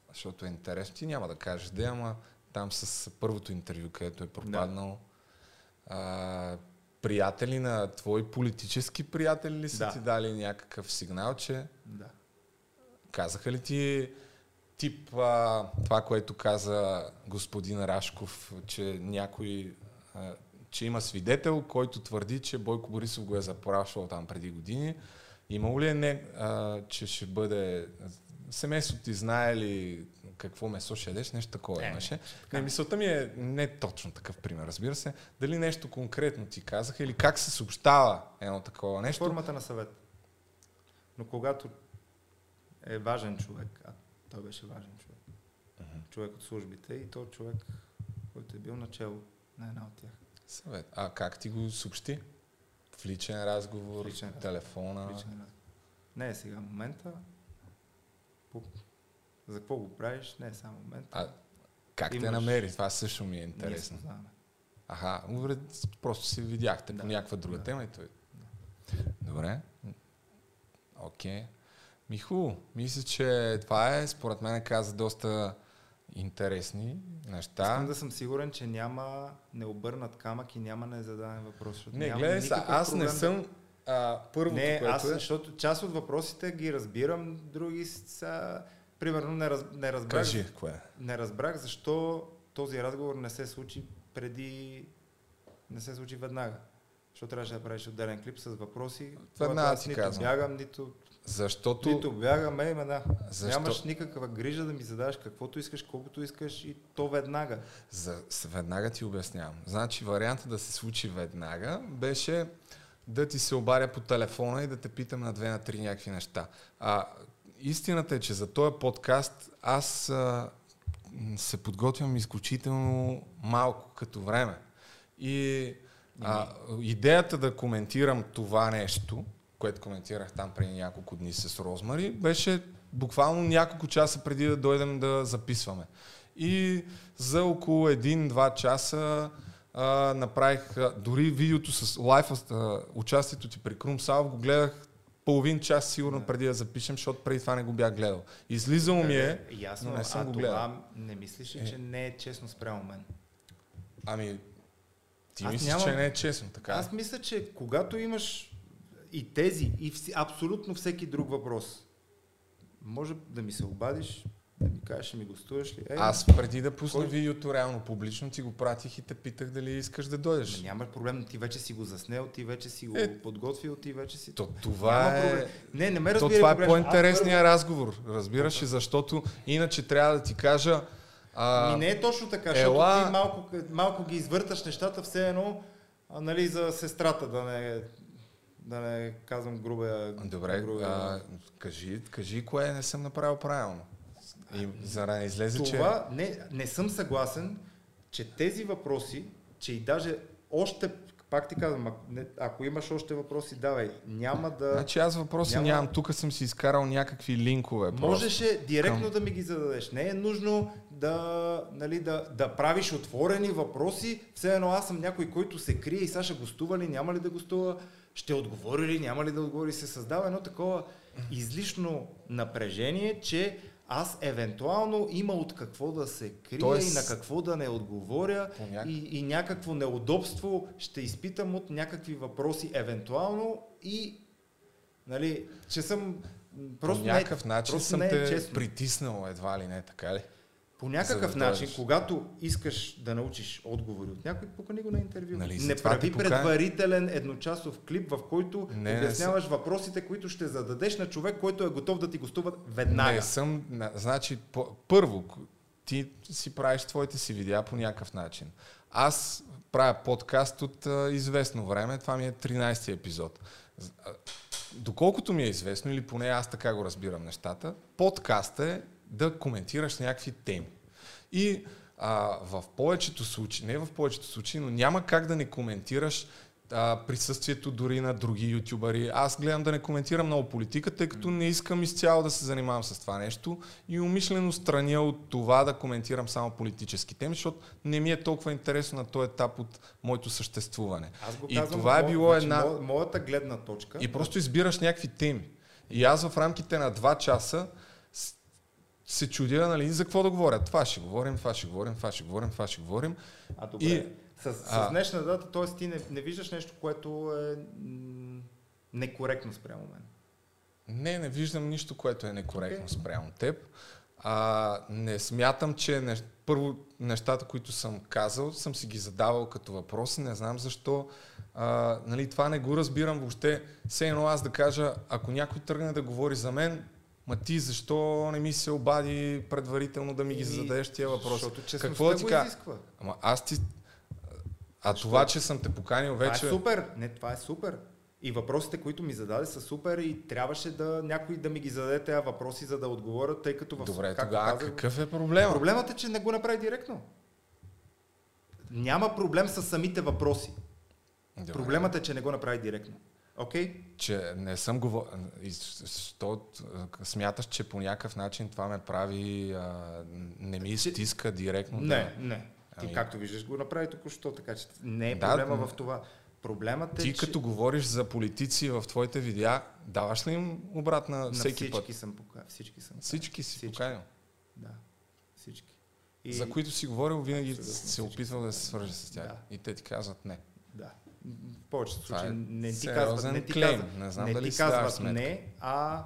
Защото е интересно, ти няма да кажеш, да, ама там с първото интервю, където е пропаднал. А, приятели на твои политически приятели ли са Да. ти дали някакъв сигнал, че Да. казаха ли ти тип а, това, което каза господин Рашков, че някой, а, че има свидетел, който твърди, че Бойко Борисов го е запрашвал там преди години. Имало ли е не, а, че ще бъде... Семейството ти знае ли какво месо ще ядеш, нещо такова Не, имаше. не, мисълта ми е не точно такъв пример, разбира се. Дали нещо конкретно ти казаха или как се съобщава едно такова нещо? Формата на съвет. Но когато е важен човек, а той беше важен човек, човек от службите и то човек, който е бил начало на една от тях. Съвет. А как ти го съобщи? В личен разговор, В личен разговор. телефона? Личен разговор. Не е сега момента. За какво го правиш? Не е само момента. А как те Имаш- намери? Това също ми е Ние интересно. познаваме. Аха, просто се видяхте по някаква друга тема и той. Добре. Окей. Ми хубаво. Мисля, че това е, според мен, каза доста интересни неща. Искам да съм сигурен, че няма необърнат камък и няма незададен въпрос. Не, няма гледай никакъв аз не съм а, първото, Не, което аз, е... защото част от въпросите ги разбирам, други са... Примерно не, раз, не разбрах... Кажи, кое е? Не разбрах защо този разговор не се случи преди... Не се случи веднага. Защото трябваше да правиш отделен клип с въпроси. Веднага ти нито казвам. бягам, нито... Защото... Нито бягам, е, ме, да. Защо? Нямаш никаква грижа да ми задаваш каквото искаш, колкото искаш и то веднага. За, веднага ти обяснявам. Значи вариантът да се случи веднага беше да ти се обаря по телефона и да те питам на две на три някакви неща. А, истината е, че за този подкаст аз а, се подготвям изключително малко като време. И а, идеята да коментирам това нещо, което коментирах там преди няколко дни с Розмари, беше буквално няколко часа преди да дойдем да записваме. И за около един-два часа а, направих а, дори видеото с лайф, а, участието ти при Крум Салв го гледах половин час сигурно преди да запишем, защото преди това не го бях гледал. Излизало ми е, Ясно, но не съм а го това гледал. не мислиш ли, Е. че не е честно спрямо мен? Ами, ти Аз мислиш, нямам- че не е честно, така? Аз мисля, че когато имаш и тези, и вси, абсолютно всеки друг въпрос, може да ми се обадиш, да ми кажеш, ще ми гостуваш ли? Е, Аз преди да пусна кой- видеото реално публично ти го пратих и те питах дали искаш да дойдеш. Няма проблем, ти вече си го заснел, ти вече си го Е, подготвил, ти вече си... То, това Няма е... проблем. Не, не ме То това е по-интересният разговор, разбираш ли, защото иначе трябва да ти кажа... А, Ми не е точно така, ела- защото ти малко, малко ги извърташ нещата, все едно, а, нали, за сестрата, да не, да не казвам грубия... Добре, грубия а, кажи, кажи кое не съм направил правилно. И за да не излезе, че... Това не, не съм съгласен, че тези въпроси, че и даже още пак ти казвам, ако, имаш още въпроси, давай. Няма да... Значи аз въпроси няма- нямам. Тук съм си изкарал някакви линкове. просто. Можеше директно Към- да ми ги зададеш. Не е нужно да, нали, да, да правиш отворени въпроси. Все едно аз съм някой, който се крие и ще гостува ли, няма ли да гостува, ще отговори ли, няма ли да отговори. Се създава едно такова излишно напрежение, че аз евентуално има от какво да се крия Тоест- и на какво да не отговоря По няк- и, и някакво неудобство ще изпитам от някакви въпроси евентуално и нали, че съм просто По някакъв не, начин просто съм не е те честно. притиснал едва ли не, така ли? По някакъв начин, когато искаш да научиш отговори от някой, покани го на интервю. Нали, не прави предварителен едночасов клип, в който Не, не обясняваш въпросите, които ще зададеш на човек, който е готов да ти гостува веднага. Не съм. на- Значи, първо, ти си правиш твоите си видеа по някакъв начин. Аз правя подкаст от а, известно време. Това ми е 13-ти епизод. Доколкото ми е известно, или поне аз така го разбирам нещата, подкаст е да коментираш някакви теми. И а, в повечето случаи, не в повечето случаи, но няма как да не коментираш а, присъствието дори на други ютубъри. Аз гледам да не коментирам много политика, тъй като не искам изцяло да се занимавам с това нещо и умишлено страня от това да коментирам само политически теми, защото не ми е толкова интересно на този етап от моето съществуване. Аз го и казвам, това е било значи, една... мо- моята гледна точка. И просто избираш някакви теми. И аз в рамките на два часа се чудя, нали, за какво да говоря. Това ще говорим, това ще говорим, това ще говорим, това ще говорим. А добре, И, с, с а, днешна дата, т.е. ти не, не виждаш нещо, което е м, некоректно спрямо мен. Не, не виждам нищо, което е некоректно okay. спрямо теб. А, не смятам, че не, първо нещата, които съм казал, съм си ги задавал като въпроси. Не знам защо. А, нали, това не го разбирам въобще. Все едно аз да кажа, ако някой тръгне да говори за мен, ма ти защо не ми се обади предварително да ми ги зададеш тия въпроси? защото честността Какво ти го изисква. Ама аз ти... А това, че съм те поканил вече... Това е супер. Не, това е супер. И въпросите, които ми зададе, са супер и трябваше да някой да ми ги зададе тези въпроси, за да отговоря, тъй като в Добре, както тогава казах, какъв е проблема? Проблемът е, че не го направи директно. Няма проблем с самите въпроси. Добре. Проблемът е, че не го направи директно. Окей? че не съм говорил. Смяташ, че по някакъв начин това ме прави, а, не ми стиска директно? Не, да... не. Ти Ами- както виждаш го направи току-що, така че не е Да, проблема в това. Проблемът е, Ти че като говориш за политици в твоите видеа, даваш ли им обратна на всеки всички път? съм поканил. Всички съм Всички си Всички. поканил. Да. Всички. За които си говорил, винаги Абсолютно се всички опитвал да се свържи с тях. Да. И те ти казват не. Да. Повечето случаи е не ти казват, не ти клейм. казват, Не знам не дали ти казват не, а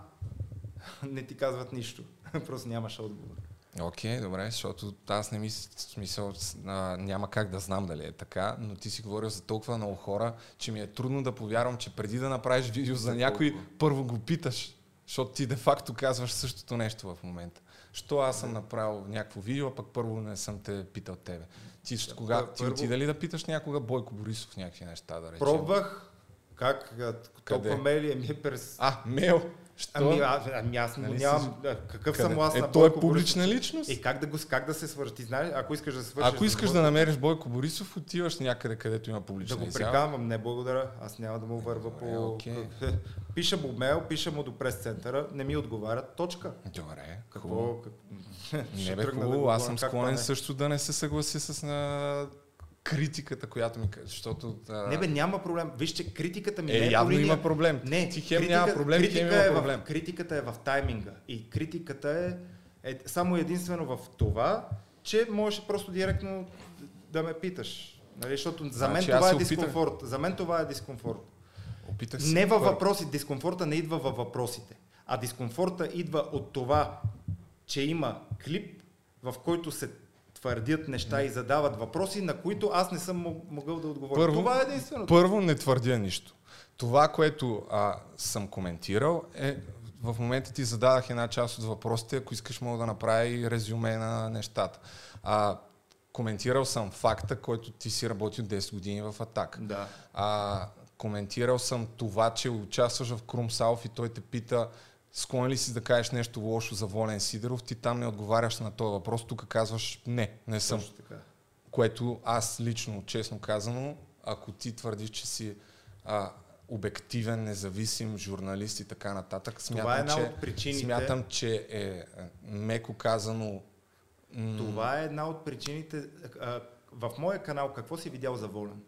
<laughs> не ти казват нищо. <laughs> Просто нямаш отговор. Окей, добре, защото аз не мисля, смисъл, а, няма как да знам дали е така, но ти си говорил за толкова много хора, че ми е трудно да повярвам, че преди да направиш видео за, За някой, толкова. първо го питаш, защото ти де-факто казваш същото нещо в момента. Що аз съм направил някакво видео, а пък първо не съм те питал тебе. Ти, ще, кога, ти първо- отида ли да питаш някога Бойко Борисов някакви неща, да речем? Пробвах как толкова мейли ми е през... А, мейл! Що? Ами, а, ами аз Нали нали си- нямам... а, Какъв Къде? съм аз Е, на той е публична Борисов? личност. Е, как да, го, как да се свържи? Ти знаеш, ако искаш да свържиш... Ако искаш да намериш Бойко Борисов, отиваш някъде, където има Да публична го изява. приканвам, не благодаря. Аз няма да му върва по... Е, окей. <laughs> Пиша му мейл, пиша му до прес-центъра, не ми отговарят, точка. Добре, Какво? хубаво. Как... Не бе, хубаво. Аз съм склонен не? също да не се съгласи с на критиката, която ми каже, защото... а, Не бе, няма проблем. Виж, че критиката ми Е, не е явно по линия... има проблем. Не, Ти хем няма проблем, хем критика има е проблем. В, критиката е в тайминга. И критиката е, е само единствено в това, че можеш просто директно да ме питаш. Нали, защото за мен Значи аз това е опитах. дискомфорт. За мен това е дискомфорт. Опитах се Не във въпроси. Дискомфорта не идва във въпросите. А дискомфорта идва от това, че има клип, в който се твърдят неща и задават въпроси, на които аз не съм мог- могъл да отговоря. Първо, това е единствено. първо не твърдя нищо. Това, което а, съм коментирал е в момента ти зададах една част от въпросите, ако искаш мога да направя и резюме на нещата. А, коментирал съм факта, който ти си работил 10 години в Атак. Да. А, коментирал съм това, че участваш в Крумсалов и той те пита склонен ли си да кажеш нещо лошо за Волен Сидеров, ти там не отговаряш на този въпрос, тук казваш не, не съм. Точно така. Което аз лично, честно казано, ако ти твърдиш, че си а, обективен, независим журналист и така нататък, смятам, Това е една че, от причините- смятам, че е е, меко казано м, Това е една от причините. А, в моя канал какво си видял за Волен?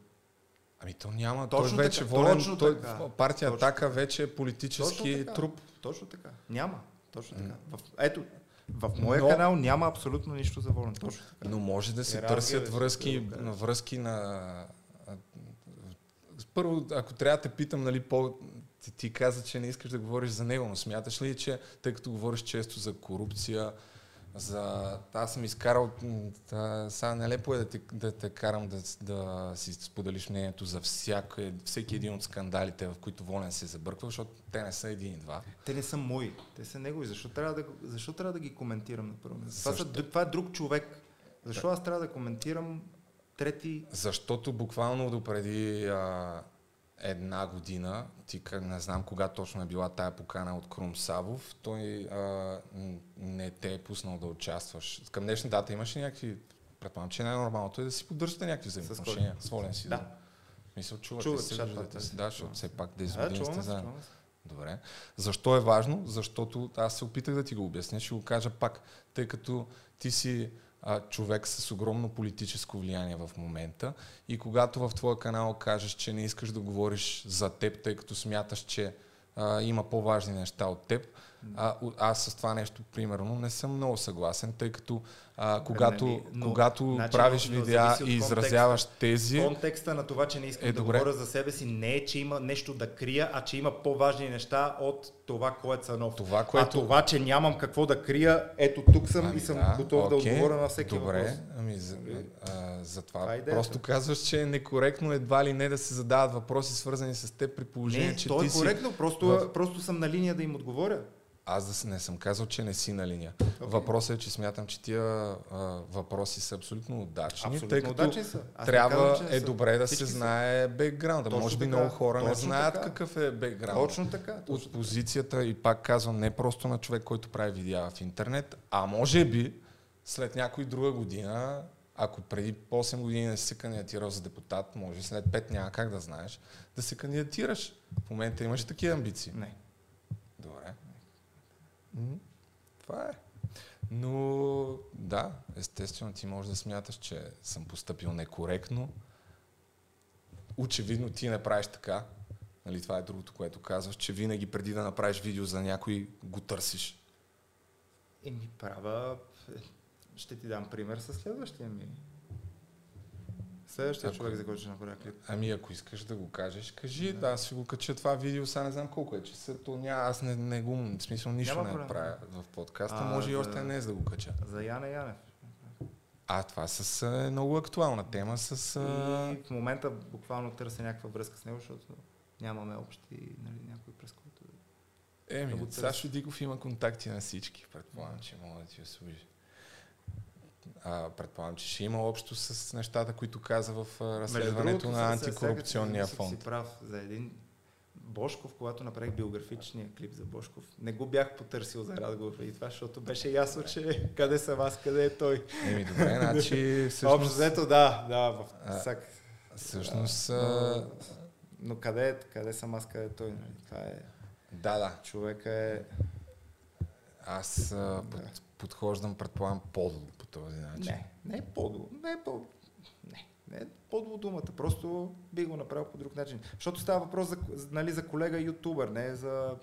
Ами то няма, Точно той вече така, волен, точно той, така. партия Точно Атака вече е политически Точно така. труп. Точно така. Няма. Точно така. В, ето, в моя Но- канал няма абсолютно нищо за Волен. Точно така. Но може да се Йерархия, търсят да връзки, да. на връзки на... Първо, ако трябва да те питам, нали, по... Ти, ти каза, че не искаш да говориш за него, но смяташ ли, че тъй като говориш често за корупция, за... Аз съм изкарал... сега нелепо е да те, да те карам да, да си споделиш мнението за всяка, всеки един от скандалите, в които Волен се забърква, защото те не са един и два. Те не са мои. Те са негови. Защо трябва да, защо трябва да ги коментирам на първо място? Това, е друг човек. Защо аз трябва да коментирам трети... Защото буквално допреди а, една година, ти не знам кога точно е била тая покана от Крум Савов, той а, не те е пуснал да участваш. Към днешна дата имаш ли някакви... Предполагам, че най-нормалното е да си поддържате някакви взаимоотношения. С Волен си. Да. Мисля, чувате Чуват, се, виждате да, се. да, защото все пак 10 Да, години сте заедно. Добре. Защо е важно? Защото аз се опитах да ти го обясня, ще го кажа пак, тъй като ти си а, човек с огромно политическо влияние в момента. И когато в твоя канал кажеш, че не искаш да говориш за теб, тъй като смяташ, че а, има по-важни неща от теб, а, аз с това нещо, примерно, не съм много съгласен, тъй като а, когато, Нали, но- когато значи, правиш но- но видеа от и изразяваш контекста. тези... Контекста на това, че не искам Е, да добре. говоря за себе си, не е, че има нещо да крия, а че има по-важни неща от това, кое е Цанов. Това, А което... това, че нямам какво да крия, ето тук съм и съм готов да окей, отговоря на всеки добре, въпрос. Ами, за, а, за това е идеята. просто казваш, че е некоректно едва ли не да се задават въпроси, свързани с теб при положение, Не, че то е ти си... коректно, просто, в- просто съм на линия да им отговоря. Аз да с- не съм казал, че не си на линия. Въпросът е, че смятам, че тия а, въпроси са абсолютно удачни, Абсолютно тъй като удачни са. Аз трябва казвам, е са. добре да Всички се знае бекграунда. Точно Може би така, много хора не точно знаят така. какъв е бекграунда. Точно така, От позицията и пак казвам, не просто на човек, който прави видеа в интернет, а може би след някой друга година, ако преди 8 години не си се кандидатирал за депутат, може след 5 няма как да знаеш, да се кандидатираш. В момента имаш такива амбиции. Не. Това е. Но да, естествено ти можеш да смяташ, че съм поступил некоректно. Очевидно ти не правиш така. Нали, това е другото, което казваш, че винаги преди да направиш видео за някой, го търсиш. Еми, права... Ще ти дам пример с следващия ми. Следващия Ако- човек, за който ще направя клип. Ами ако искаш да го кажеш, кажи, да, аз ще го кача това видео, сега не знам колко е часа, то няма, аз не, не го, в смисъл нищо Няма не проблем. правя в подкаста, А, може и за- още днес да го кача. За Яне Янев. А, това с е, много актуална тема, с... А... И в момента буквално търся някаква връзка с него, защото нямаме общи, нали, някой през който... да Еми, търся. Сашо Диков има контакти на всички, предполагам, че мога да ти служи. А, предполагам, че ще има общо с нещата, които каза в разследването другото, на антикорупционния сега, фонд. Си прав за един Бошков, когато направих биографичния клип за Бошков, не го бях потърсил за разговор и това, защото беше ясно, че къде съм аз, къде е той. Еми, добре, значи, <laughs> всъщност- Общо взето, да, да, в А, всак... всъщност, Да, а- но, но къде, къде съм аз, къде е той, нали? Това е... Да, да. Човека е... Аз а, под, подхождам, предполагам, по този начин. Не, не е подло. Не е по... Не, не е подло думата. Просто би го направил по друг начин. Защото става въпрос за, нали, за колега ютубър, не е за...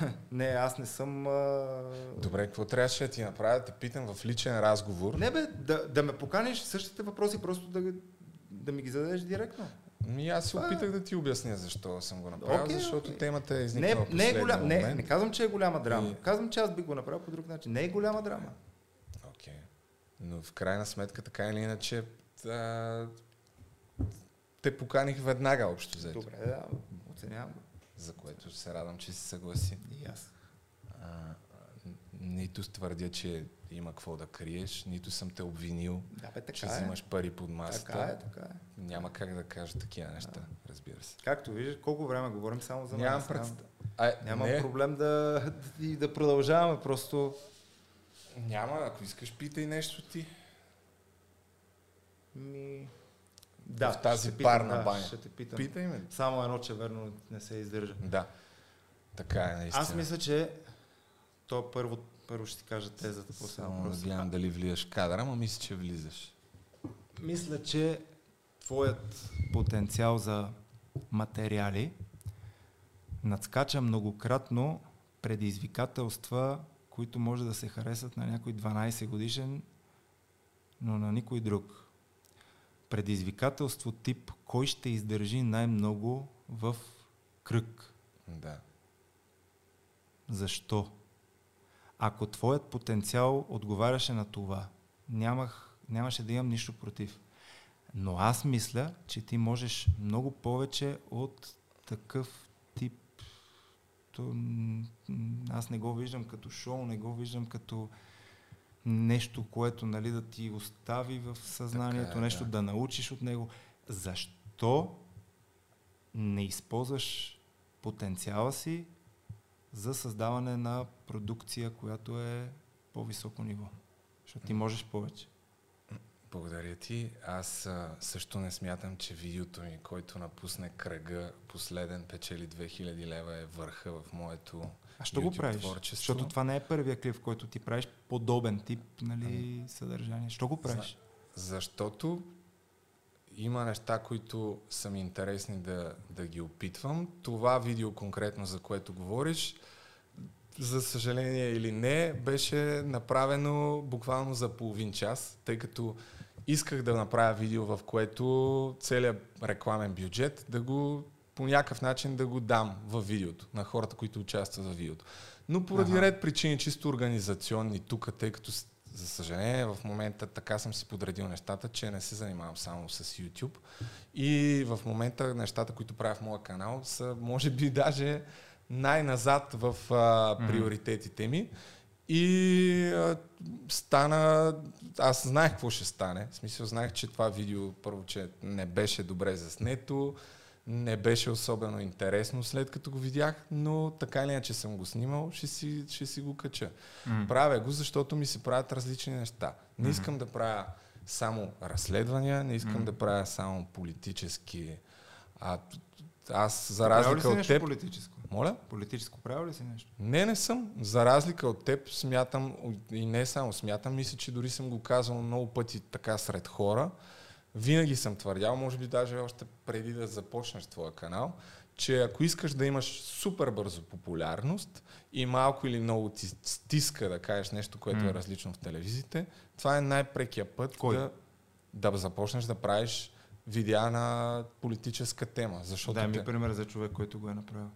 <laughs> Не, аз не съм... А... Добре, какво трябваше да ти направя? Да те питам в личен разговор. Не бе, да, да ме поканиш същите въпроси, просто да, да ми ги зададеш директно. Ми аз се е. опитах да ти обясня защо съм го направил, Окей, защото окей. темата е Не, изникнала не е последния голям, не, не казвам, че е голяма драма. И- Казвам, че аз би го направил по друг начин. Не е голяма драма. Окей. Но в крайна сметка, така или иначе, а, те поканих веднага общо взето. Добре, да, оценявам го. За което се радвам, че си съгласи. И аз. А, нито твърдя, че има какво да криеш, нито съм те обвинил, Да, бе, така че е. взимаш пари под масата. Така е, така е. Няма как да кажа такива неща, разбира се. Както виждаш, колко време говорим само за Нямам нас. представ- А, Нямам не. проблем да, <laughs> и да продължаваме, просто... Няма, ако искаш, питай нещо ти. Ми... Да, в тази парна да, баня. Ще те питам. Питай ме. Само едно, че верно не се издържа. Да. Така е, наистина. Аз мисля, че то първо, първо ще ти кажа тезата, после Само да гледам дали влизаш в кадъра, ама мисля, че влизаш. Мисля, че твоят потенциал за материали надскача многократно предизвикателства, които може да се харесат на някой 12 годишен, но на никой друг. Предизвикателство тип кой ще издържи най-много в кръг. Да. Защо? Ако твоят потенциал отговаряше на това, нямах, нямаше да имам нищо против. Но аз мисля, че ти можеш много повече от такъв тип. То, м, м, аз не го виждам като шоу, не го виждам като нещо, което нали, да ти остави в съзнанието, Така е, нещо да. да научиш от него. Защо не използваш потенциала си за създаване на продукция, която е по-високо ниво? Защото ти можеш повече. Благодаря ти. Аз а, също не смятам, че видеото ми, който напусне кръга последен печели 2000 лева е върха в моето А що го YouTube правиш? творчество. Защото това не е първия клип, който ти правиш подобен тип нали, съдържание. Що го правиш? Защото има неща, които са ми интересни да, да ги опитвам. Това видео конкретно, за което говориш, за съжаление или не, беше направено буквално за половин час, тъй като исках да направя видео, в което целият рекламен бюджет да го по някакъв начин да го дам в видеото на хората, които участват в видеото. Но поради Аха. ред причини, чисто организационни тук, тъй като за съжаление в момента така съм си подредил нещата, че не се занимавам само с YouTube. И в момента нещата, които правя в моя канал са може би даже най-назад в а, приоритетите ми. И а, стана... Аз знаех какво ще стане. В смисъл, знаех, че това видео първо, че не беше добре заснето, не беше особено интересно след като го видях, но така или иначе съм го снимал, ще си, ще си го кача. М. Правя го, защото ми се правят различни неща. Не искам да правя само разследвания, не искам М. да правя само политически... А, аз, за разлика от теб... политическо? Моля? Политическо правил ли си нещо? Не, не съм. За разлика от теб, смятам, и не само смятам, мисля, че дори съм го казал много пъти така сред хора. Винаги съм твърдял, може би даже още преди да започнеш твоя канал, че ако искаш да имаш супер бързо популярност и малко или много ти стиска да кажеш нещо, което М. е различно в телевизиите, това е най-прекия път Кой? да, да започнеш да правиш видеа на политическа тема. Защото Дай ми те- пример за човек, който го е направил.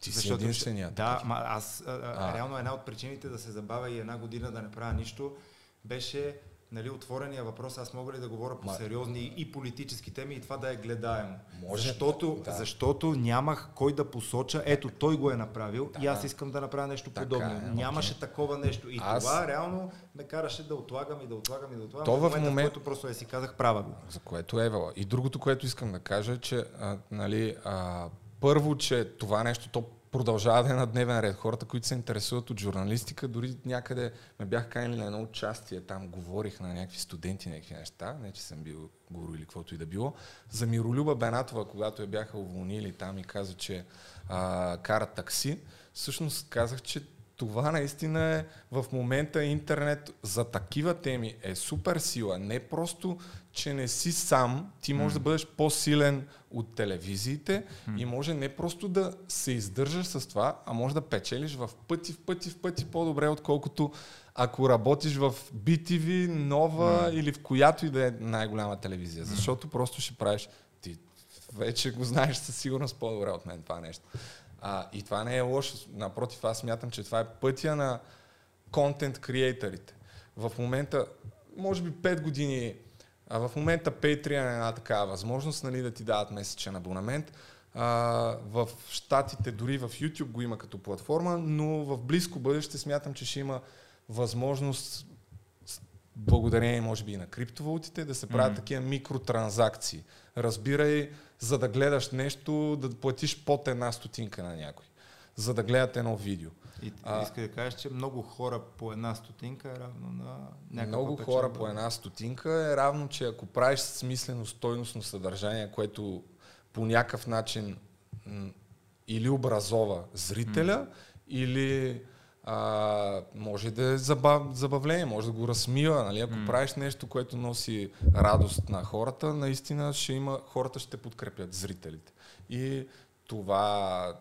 Ти си единственият Да, ма аз а, а, реално една от причините да се забавя и една година да не правя нищо беше нали, отворения въпрос, аз мога ли да говоря по сериозни и политически теми и това да е гледаемо. Може, защото, да. защото нямах кой да посоча, ето той го е направил Да. и аз искам да направя нещо Така подобно. е, Нямаше окей. такова нещо. И Аз- това реално ме караше да отлагам и да отлагам и да отлагам. То в момента, момент- в който просто я си казах, права го. За което е. И другото, което искам да кажа е, че а, нали, а, първо, че това нещо то продължава да е на дневен ред. Хората, които се интересуват от журналистика, дори някъде ме бях канили на едно участие, там говорих на някакви студенти, някакви неща, не че съм бил гуру или каквото и да било. За Миролюба Бенатова, когато я бяха уволнили там и каза, че а, кара такси, всъщност казах, че това наистина е в момента интернет за такива теми е супер сила. Не просто, че не си сам, ти можеш да бъдеш по-силен от телевизиите и може не просто да се издържаш с това, а може да печелиш в пъти, в пъти, в пъти по-добре, отколкото ако работиш в BTV, нова или в която и да е най-голяма телевизия. Защото просто ще правиш ти вече го знаеш със сигурност по-добре от мен това нещо. А, и това не е лошо. Напротив, аз смятам, че това е пътя на контент креаторите. В момента, може би 5 години, а в момента Patreon е една такава възможност нали, да ти дадат месечен абонамент. А, в Штатите, дори в YouTube го има като платформа, но в близко бъдеще смятам, че ще има възможност благодарение може би и на криптовалутите, да се правят Мгм. такива микротранзакции. Разбирай, за да гледаш нещо, да платиш под една стотинка на някой. за да гледат едно видео. И А, иска да кажеш, че много хора по една стотинка е равно на някаква много печалба. хора по една стотинка е равно, че ако правиш смислено, стойностно съдържание, което по някакъв начин м, или образова зрителя, или а, може да е забав, забавление, може да го разсмива. Нали? Ако правиш нещо, което носи радост на хората, наистина ще има, хората ще подкрепят, зрителите. И това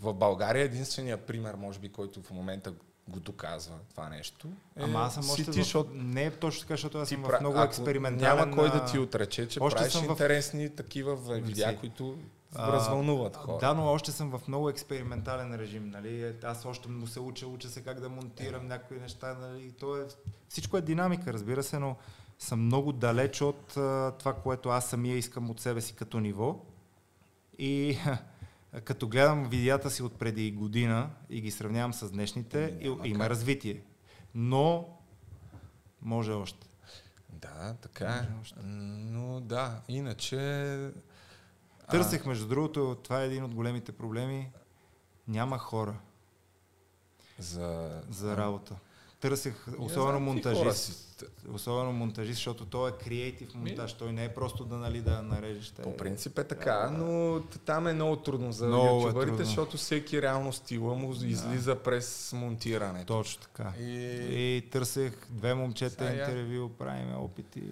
в България е единствения пример, може би, който в момента го доказва това нещо. Е, Ама аз съм още ти, в... защото Не е точно така, защото аз съм пра- в много експериментален... Няма кой да ти отрече, че още правиш съм в- интересни такива в- видеа, Мерси. които А, развълнуват хора. Да, но още съм в много експериментален режим. Нали? Аз още му се уча, уча се как да монтирам някои неща. Нали? То е, всичко е динамика, разбира се, но съм много далеч от а, това, което аз самия искам от себе си като ниво. И <laughs> като гледам видеята си от преди година и ги сравнявам с днешните, и, има развитие. Но може още. Да, така е. Но да, иначе... Търсех, между другото, това е един от големите проблеми. Няма хора за, за работа. Търсех, особено монтажист. Особено монтажист, защото той е креатив монтаж. Той не е просто да, нали, да нарежеш. По принцип е така, но там е много трудно за е ютубърите, защото всеки реално стила му излиза през монтирането. Точно така. И... И търсех две момчета интервю, правим опити.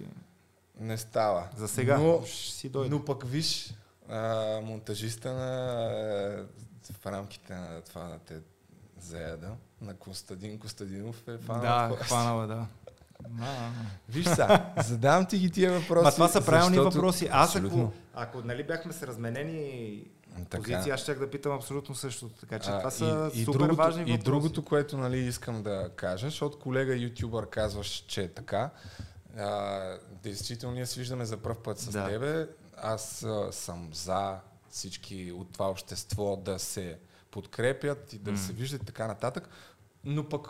Не става. За сега. Но, си дойде. но пък виж, а, монтажиста на, а, в рамките на това да те заеда, на Костадин Костадинов е фанал. Да, твоя- хванал е, да. А, Виж сега, задавам ти ги тия въпроси. Ма това са правилни защото- въпроси. Аз ако, Абсолютно. ако нали бяхме с разменени Така. позиции, аз щях да питам абсолютно същото. Така че А, това са и, и супер другото, важни И въпроси. другото, което нали, искам да кажа, защото колега ютубър казваш, че е така, а, действително ние се виждаме за първ път с Да. тебе. Аз а, съм за всички от това общество да се подкрепят и да М. се виждат и така нататък, но пък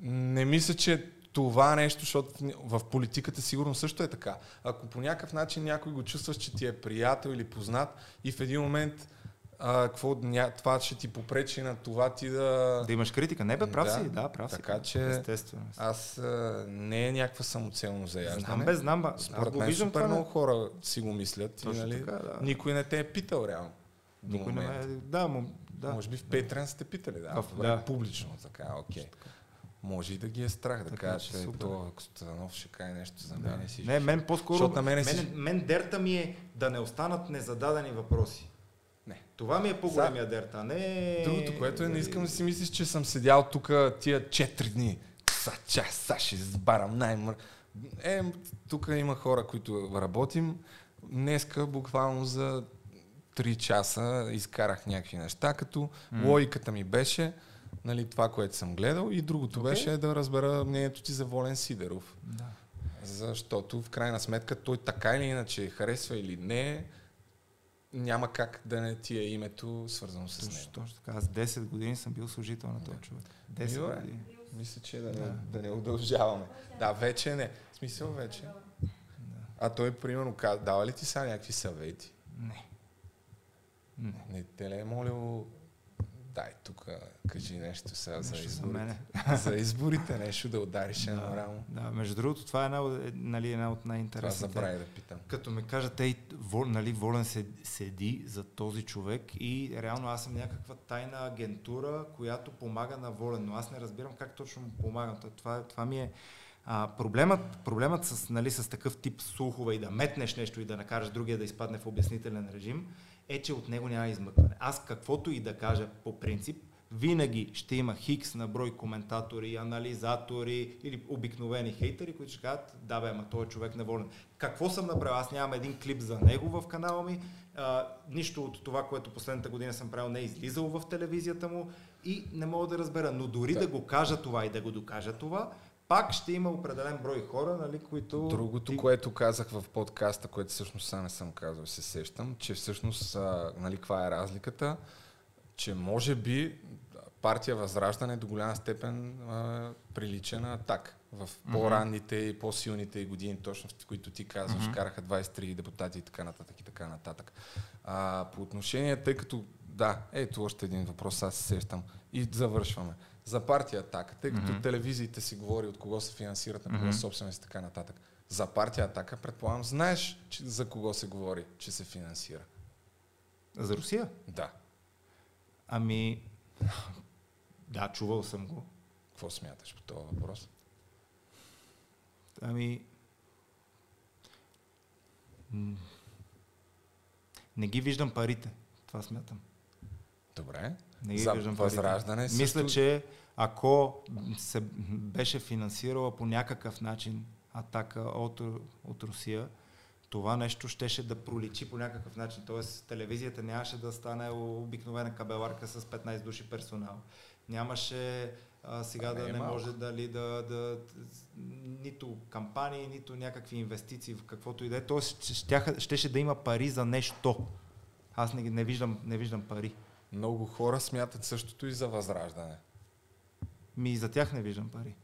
не мисля, че това нещо, защото в политиката сигурно също е така. Ако по някакъв начин някой го чувстваш, че ти е приятел или познат и в един момент а, какво, ня, това ще ти попречи на това ти да... Да имаш критика. Не бе, прав си, да, прав си. Така че Естествено. аз а, не е някаква самоцелно заяждане. Знам, бе, знам. Аз Според мен виждам супер това, много хора си го мислят. Точно и, нали, така, да. Никой не те е питал реално. Никой не е- да, му- да. Може би в Patreon сте питали, да. В- да. Публично, така, окей. Може и да ги е страх да Така кажат, че че супер. то Костанов ще каже нещо за Да. мен. и си- Не, мен по-скоро, Защото на мен, си... мен дерта ми е да не останат незададени въпроси. Не. Това ми е по-големия дерта, не... Другото, което е, не искам да си мислиш, че съм седял тук тия 4 дни. Са час, са ще избарам най-мър... Е, тук има хора, които работим. Днеска буквално за 3 часа изкарах някакви неща, като М. логиката ми беше нали, това, което съм гледал и другото Окей. беше да разбера мнението ти за Волен Сидеров. Да. Защото в крайна сметка той така или иначе харесва или не, няма как да не ти е името свързано с него. Точно, така. Аз 10 години съм бил служител на този човек. 10 Добре. години. Мисля, че да, Да. Не, да не удължаваме. Да, вече не. В смисъл вече. А той, примерно, дава ли ти сега някакви съвети? Не. Не. Не те ли е молил, дай тук, кажи нещо сега за Нещо за изборите. мене. <laughs> за изборите нещо да удариш едно Да, рамо. да, между другото, това е една, е, нали, една от най-интересните. Това забравя да питам. Като ме кажат, ей, вол, нали, Волен се, седи за този човек и реално аз съм някаква тайна агентура, която помага на Волен, но аз не разбирам как точно му помагам. Това, това ми е... А, проблемът, проблемът с, нали, с такъв тип слухове и да метнеш нещо и да накараш другия да изпадне в обяснителен режим, е, че от него няма измъкване. Аз каквото и да кажа по принцип, винаги ще има хикс на брой коментатори, анализатори или обикновени хейтери, които ще кажат, да бе, ама той е човек неволен. Какво съм направил? Аз нямам един клип за него в канала ми. А, нищо от това, което последната година съм правил, не е излизало в телевизията му и не мога да разбера. Но дори да, го кажа това и да го докажа това, пак ще има определен брой хора, нали, които... Другото, ти- което казах в подкаста, което всъщност сега не съм казал, се сещам, че всъщност, а, нали, каква е разликата, че може би партия Възраждане до голяма степен а, прилича на атак. В по-ранните и по-силните години, точно в които ти казваш, Мгм. караха 23 депутати и така нататък и така нататък. А, по отношение, тъй като да, ето още един въпрос, аз се сещам. И завършваме. За партия Атака, тъй като Мгм. телевизиите си говори от кого се финансират, на кого са собственост и така нататък. За партия Атака, предполагам, знаеш че, за кого се говори, че се финансира. За Русия? Да. Ами, да, чувал съм го. Какво смяташ по този въпрос? Ами, не ги виждам парите. Това смятам. Добре. Не ги За виждам Възраждане парите. Мисля, също- че ако се беше финансирала по някакъв начин атака от, от Русия, това нещо щеше да проличи по някакъв начин. Тоест, телевизията нямаше да стане обикновена кабеларка с 15 души персонал. Нямаше а, сега А не да е не малко. може дали да, да, нито кампании, нито някакви инвестиции в каквото и да е. Тоест, щеше да има пари за нещо. Аз не, не, виждам, не виждам пари. Много хора смятат същото и за възраждане. Ми и за тях не виждам пари.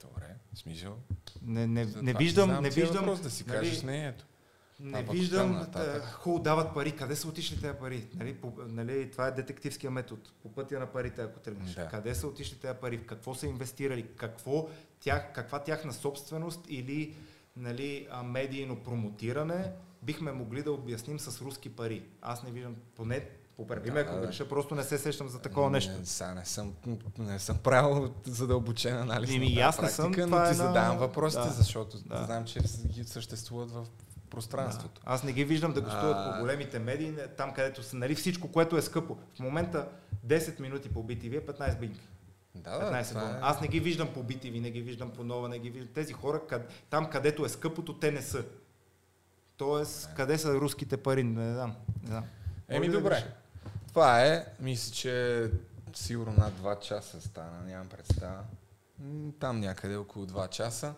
Добре, смисъл. Не, не, не виждам, не виждам. Въпрос, да си нали, кажеш мнението. Не А виждам, да, хубаво дават пари. Къде са отишли тези пари? Нали, по, нали, това е детективския метод. По пътя на парите, ако тръгнеш. Да. Къде са отишли тези пари? В какво са инвестирали? Какво тях, каква тяхна собственост или нали, медийно промотиране бихме могли да обясним с руски пари? Аз не виждам, поне поправи ме, Да, ако да. греша, просто не се сещам за такова нещо. Не, сега не съм, не съм правил задълбочен анализ Еми, на и тази аз не съм, но е ти на- задавам въпросите, да. защото Да. знам, че ги съществуват в пространството. Да. Аз не ги виждам да гостуват А, по големите медии, не- там където са, нали всичко, което е скъпо. В момента 10 минути по BTV е 15 бинки. Да, 15 това е- Аз не ги виждам по BTV, не ги виждам по нова, не ги виждам. Тези хора, къд... там където е скъпото, те не са. Тоест, къде са руските пари? Не знам. Не знам. Еми да добре. греша. Това е, мисля, че сигурно над 2 часа стана, нямам представа. Там някъде около 2 часа.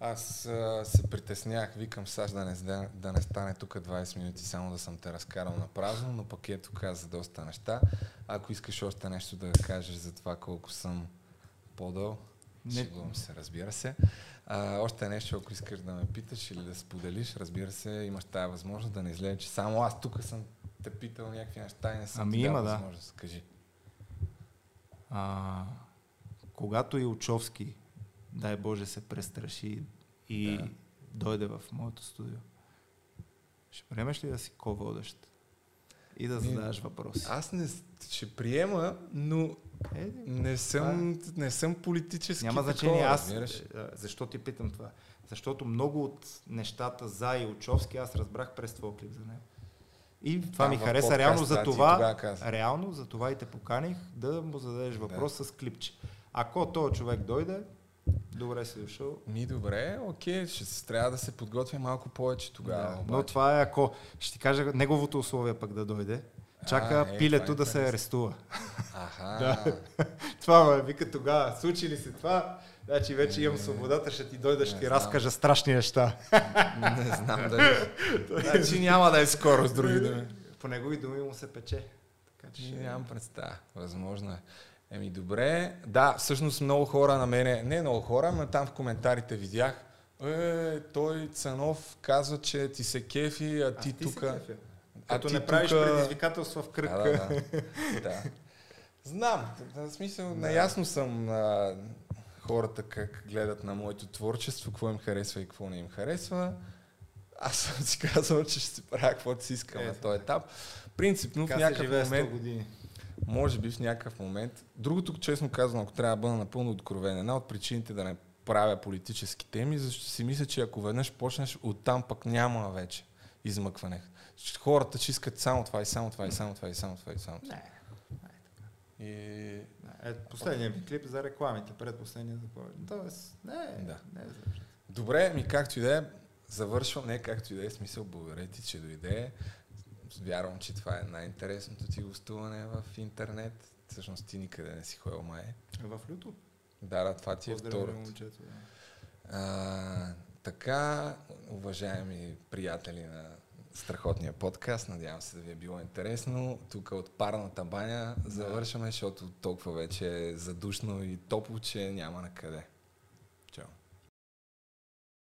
Аз а, се притеснях, викам Саш да не, да, не стане тук 20 минути, само да съм те разкарал на празно, но пък ето каза доста неща. Ако искаш още нещо да кажеш за това колко съм по-дъл, Не. шегувам се, разбира се. А, още нещо, ако искаш да ме питаш или да споделиш, разбира се, имаш тая възможност да не излезе, че само аз тук съм те питал някакви неща и не съм Ами ти дал има, да. възможност. Кажи. А, когато Илчовски, дай Боже, се престраши и Да. дойде в моето студио, ще приемеш ли да си ко-водещ? И да задаваш въпроси. Аз не ще приема, но Е, не съм, не съм политически Няма такова, значение аз. разбираш. а, Защо ти питам това? Защото много от нещата за Илчовски аз разбрах през твоя клип за него. И това Там ми хареса подкаста, реално да, за това. Реално за това и те поканих да му зададеш въпрос с клипче. Ако този човек дойде, добре си дошъл. Ми добре, окей, ще се трябва да се подготвя малко повече тогава. Да, но това е ако, ще ти кажа неговото условие пък да дойде. Чака А, е, пилето е да се арестува. Аха. <laughs> Да. това ме вика тогава. Случи ли се това? Значи вече имам свободата, ще ти дойда, ще ти разкажа страшни неща. Не знам дали. <laughs> значи няма да е скоро с други думи. По негови думи му се пече. Така че. Нямам представа. Възможно е. Еми добре. Да, всъщност много хора на мене, не много хора, но там в коментарите видях, е, той Цанов казва, че ти се кефи, а ти ти се тук... А Като ти не правиш тука- предизвикателства в кръг. Да, да, да. <laughs> да. Знам. В смисъл, наясно съм а, хората как гледат на моето творчество, какво им харесва и какво не им харесва. Аз съм си казал, че ще си правя каквото си искам на Ето. този етап. Принципно в някакъв живее 100 момент, години. може би в някакъв момент, другото, честно казано, ако трябва да бъда напълно откровен, една от причините да не правя политически теми, защото си мисля, че ако веднъж почнеш, оттам пък няма вече измъкване. Хората че искат само това и само това и само това и само това и само това. Не. И... Ето, последният ми клип за рекламите, предпоследният за рекламите. Тоест, не, Да. не е Добре, ми както и да е, завършвам, не както и да е, смисъл, благодаря ти, че дойде. Вярвам, че това е най-интересното ти гостуване в интернет. Всъщност ти никъде не си ходил май. В люто. Да, да, това ти е второто. да. А, така, уважаеми приятели на страхотния подкаст, надявам се да ви е било интересно. Тук от парната баня завършваме, защото толкова вече е задушно и топло, че няма на къде.